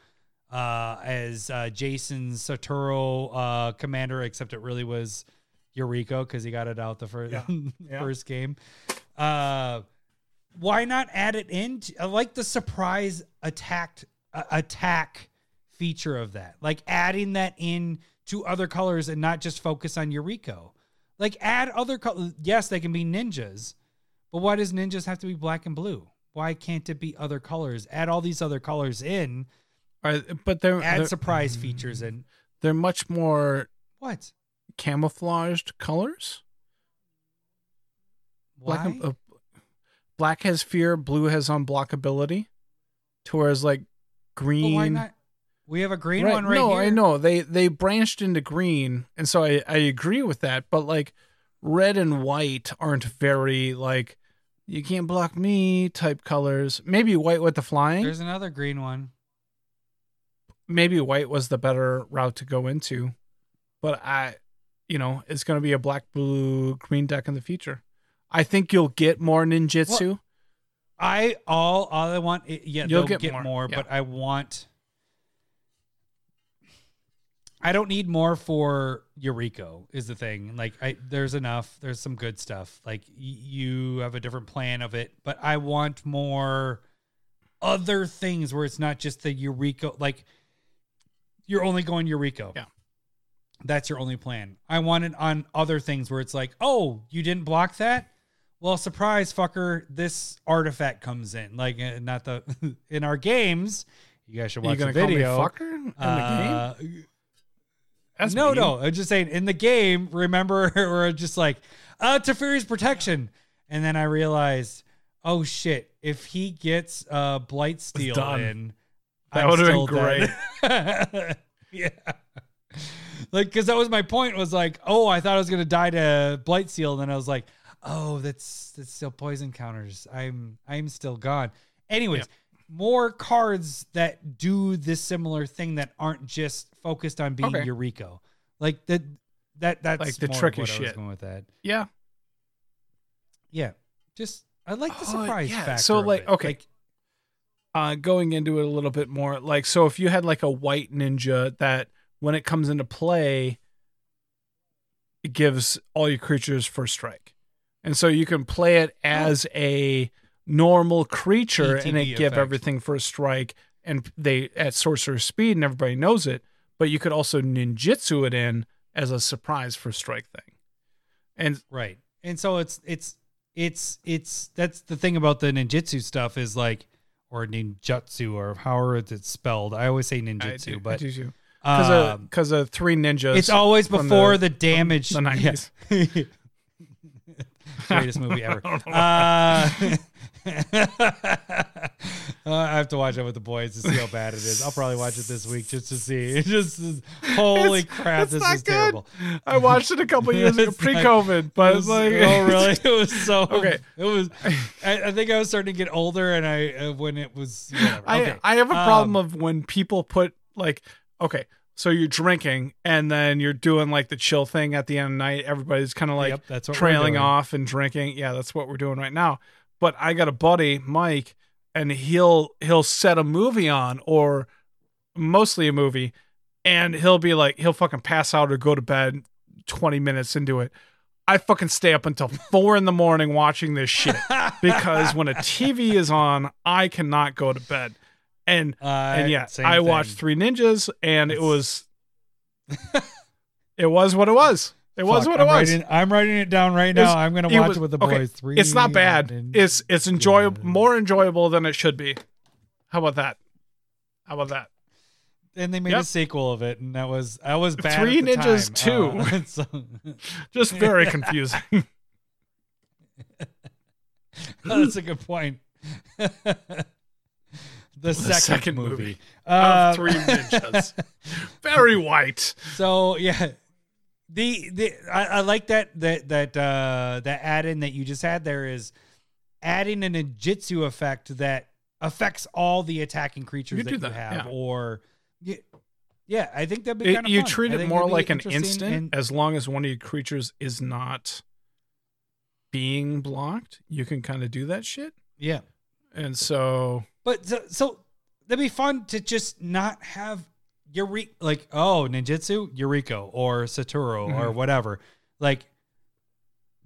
uh, as uh, Jason Satoru uh, commander, except it really was Yuriko because he got it out the first Yeah. *laughs* Yeah. first game. Uh, why not add it in? Like the surprise attacked uh, attack feature of that. Like adding that in to other colors and not just focus on Yuriko. Like add other colors. Yes, they can be ninjas, but why does ninjas have to be black and blue? Why can't it be other colors? Add all these other colors in. Right, but they're Add they're, surprise features in. they're much more What? camouflaged colors. Why? Black, and- uh, black has fear, blue has unblockability. To whereas like green. We have a green Right, one right no, here. I know they they branched into green, and so I I agree with that. But like red and white aren't very like you can't block me type colors. Maybe white with the flying. There's another green one. maybe white was the better route to go into, but I, you know, it's going to be a black, blue, green deck in the future. I think you'll get more ninjutsu. I all all I want. Yeah, You'll get get, more, more, yeah. but I want. I don't need more for Yuriko. Is the thing like I? There's enough. There's some good stuff. Like y- you have a different plan of it, but I want more other things where it's not just the Yuriko. Like you're only going Yuriko. Yeah. That's your only plan. I want it on other things where it's like, oh, you didn't block that? Well, surprise, fucker, this artifact comes in. Like, uh, not the, *laughs* in our games, you guys should watch the going call me video. fucker in the game? That's no, mean. no. I'm just saying, in the game, remember, *laughs* we're just like, uh, Teferi's protection. And then I realized, oh shit, if he gets uh, Blight Steel in, That would've been still dead. *laughs* yeah. Like, because that was my point was like, oh, I thought I was going to die to Blight Steel. And then I was like, oh, that's, that's still poison counters. I'm, I'm still gone. Anyways, more cards that do this similar thing that aren't just focused on being Okay. Yuriko. Like that, that, that's Like the more of tricky what I was shit. going with that. Yeah. Yeah. Just, I like the Oh, surprise yeah. factor. So, of like, it. okay. Like, Uh, going into it a little bit more, like, so if you had like a white ninja that when it comes into play, it gives all your creatures first strike. And so you can play it as a normal creature and it ETB give effect. everything first strike and they at sorcerer speed and everybody knows it, but you could also ninjutsu it in as a surprise for strike thing. And Right. And so it's it's it's it's that's the thing about the ninjutsu stuff is like or ninjutsu or however it's spelled. I always say ninjutsu, do- but. Because of, um, 'cause of three ninjas. it's always before the- the, damage. the 90s. Yeah. *laughs* Greatest movie ever. *laughs* Uh, *laughs* uh, I have to watch it with the boys to see how bad it is. I'll probably watch it this week just to see. *laughs* It just is, holy It's- crap, it's this not is good. terrible. I watched it a couple *laughs* years ago, pre-COVID, but It was- like, oh really? *laughs* It was so Okay. It was. I, I think I was starting to get older, and I uh, when it was. Whatever. I okay. I have a problem Um, of when people put like, okay, so you're drinking and then you're doing like the chill thing at the end of the night. Everybody's kind of like Yep, that's what trailing off and drinking. Yeah, that's what we're doing right now. But I got a buddy, Mike, and he'll he'll set a movie on or mostly a movie, and he'll be like he'll fucking pass out or go to bed twenty minutes into it. I fucking stay up until *laughs* four in the morning watching this shit *laughs* because when a TV is on, I cannot go to bed. And Uh, and yeah, I thing. watched Three Ninjas, and it was, *laughs* it was what it was. It was Fuck, what it I'm was. Writing, I'm writing it down right now. It's- I'm gonna it watch was- it with the okay, boys. Three. It's not bad. and- It's it's enjoyable, Yeah. more enjoyable than it should be. How about that? How about that? and they made Yep. a sequel of it, and that was I was bad. Three the Ninjas time. Uh, *laughs* so- *laughs* Just very confusing. *laughs* that's a good point. the, second, second movie. movie Uh, of Three Ninjas, very white. So yeah, the the I, I like that that that uh that add in that you just had there is adding an ninjutsu effect that affects all the attacking creatures You that you that, have, yeah. or yeah, yeah, I think that'd be It- kind of you fun. treat it more like an instant, and- as long as one of your creatures is not being blocked. You can kind of do that shit, yeah, and so but so, so that'd be fun to just not have Yuriko like oh ninjutsu Yuriko or Satoru or Mhm. whatever. like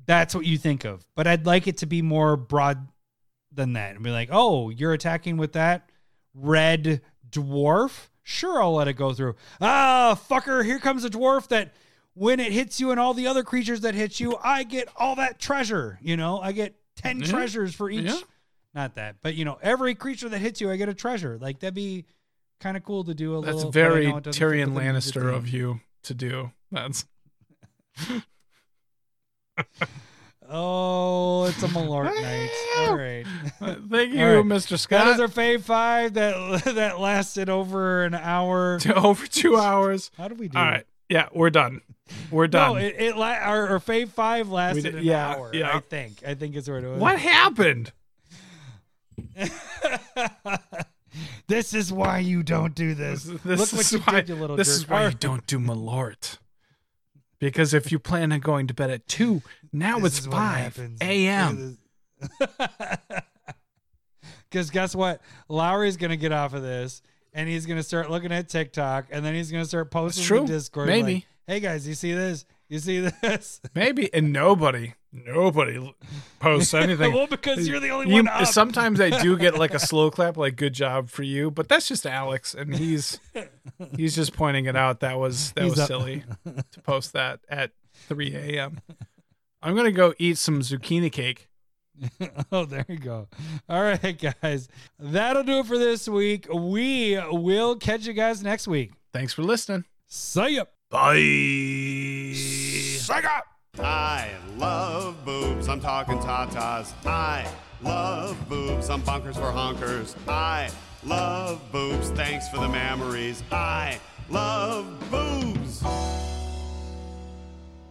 that's what you think of. But I'd like it to be more broad than that and be like, oh, you're attacking with that red dwarf? Sure, I'll let it go through. Ah, fucker, here comes a dwarf that when it hits you and all the other creatures that hit you, I get all that treasure. You know, I get 10 Yeah. treasures for each. Yeah. Not that, but you know, every creature that hits you, I get a treasure. Like that'd be kind of cool to do a That's little. That's very know it doesn't fit Tyrion with the ninja Lannister of you to do. That's *laughs* Oh, it's a Malort *laughs* night. All right. Uh, thank *laughs* you, right. Mr. That Scott. is our fave five that that lasted over an hour. To over two hours. How do we do? All right. Yeah, we're done. We're done. No, it, it la- our, our fave five lasted did- an yeah, hour. yeah. I think. I think it's where it was. what happened? This is why you don't do this. *laughs* This Look what is you why, did, you little This jerk. is why you don't do Malort. Because if you plan on going to bed at two, now This it's five a.m. Because *laughs* guess what? Lowery's gonna get off of this, and he's gonna start looking at TikTok, and then he's gonna start posting to Discord. Maybe. like, hey guys, you see this? You see *laughs* this? Maybe, and nobody, nobody posts *laughs* anything. well, because you're the only You- one up. sometimes I do get like a *laughs* slow clap, like "good job for you," but that's just Alex, and he's *laughs* he's just pointing it out. That was that He's was up. silly to post that at 3 a.m. I'm gonna go eat some zucchini cake. oh, there you go. All right, guys, that'll do it for this week. We will catch you guys next week. Thanks for listening. See ya. Bye. I love boobs. I'm talking tatas. I love boobs. I'm bonkers for honkers. I love boobs. Thanks for the memories. I love boobs.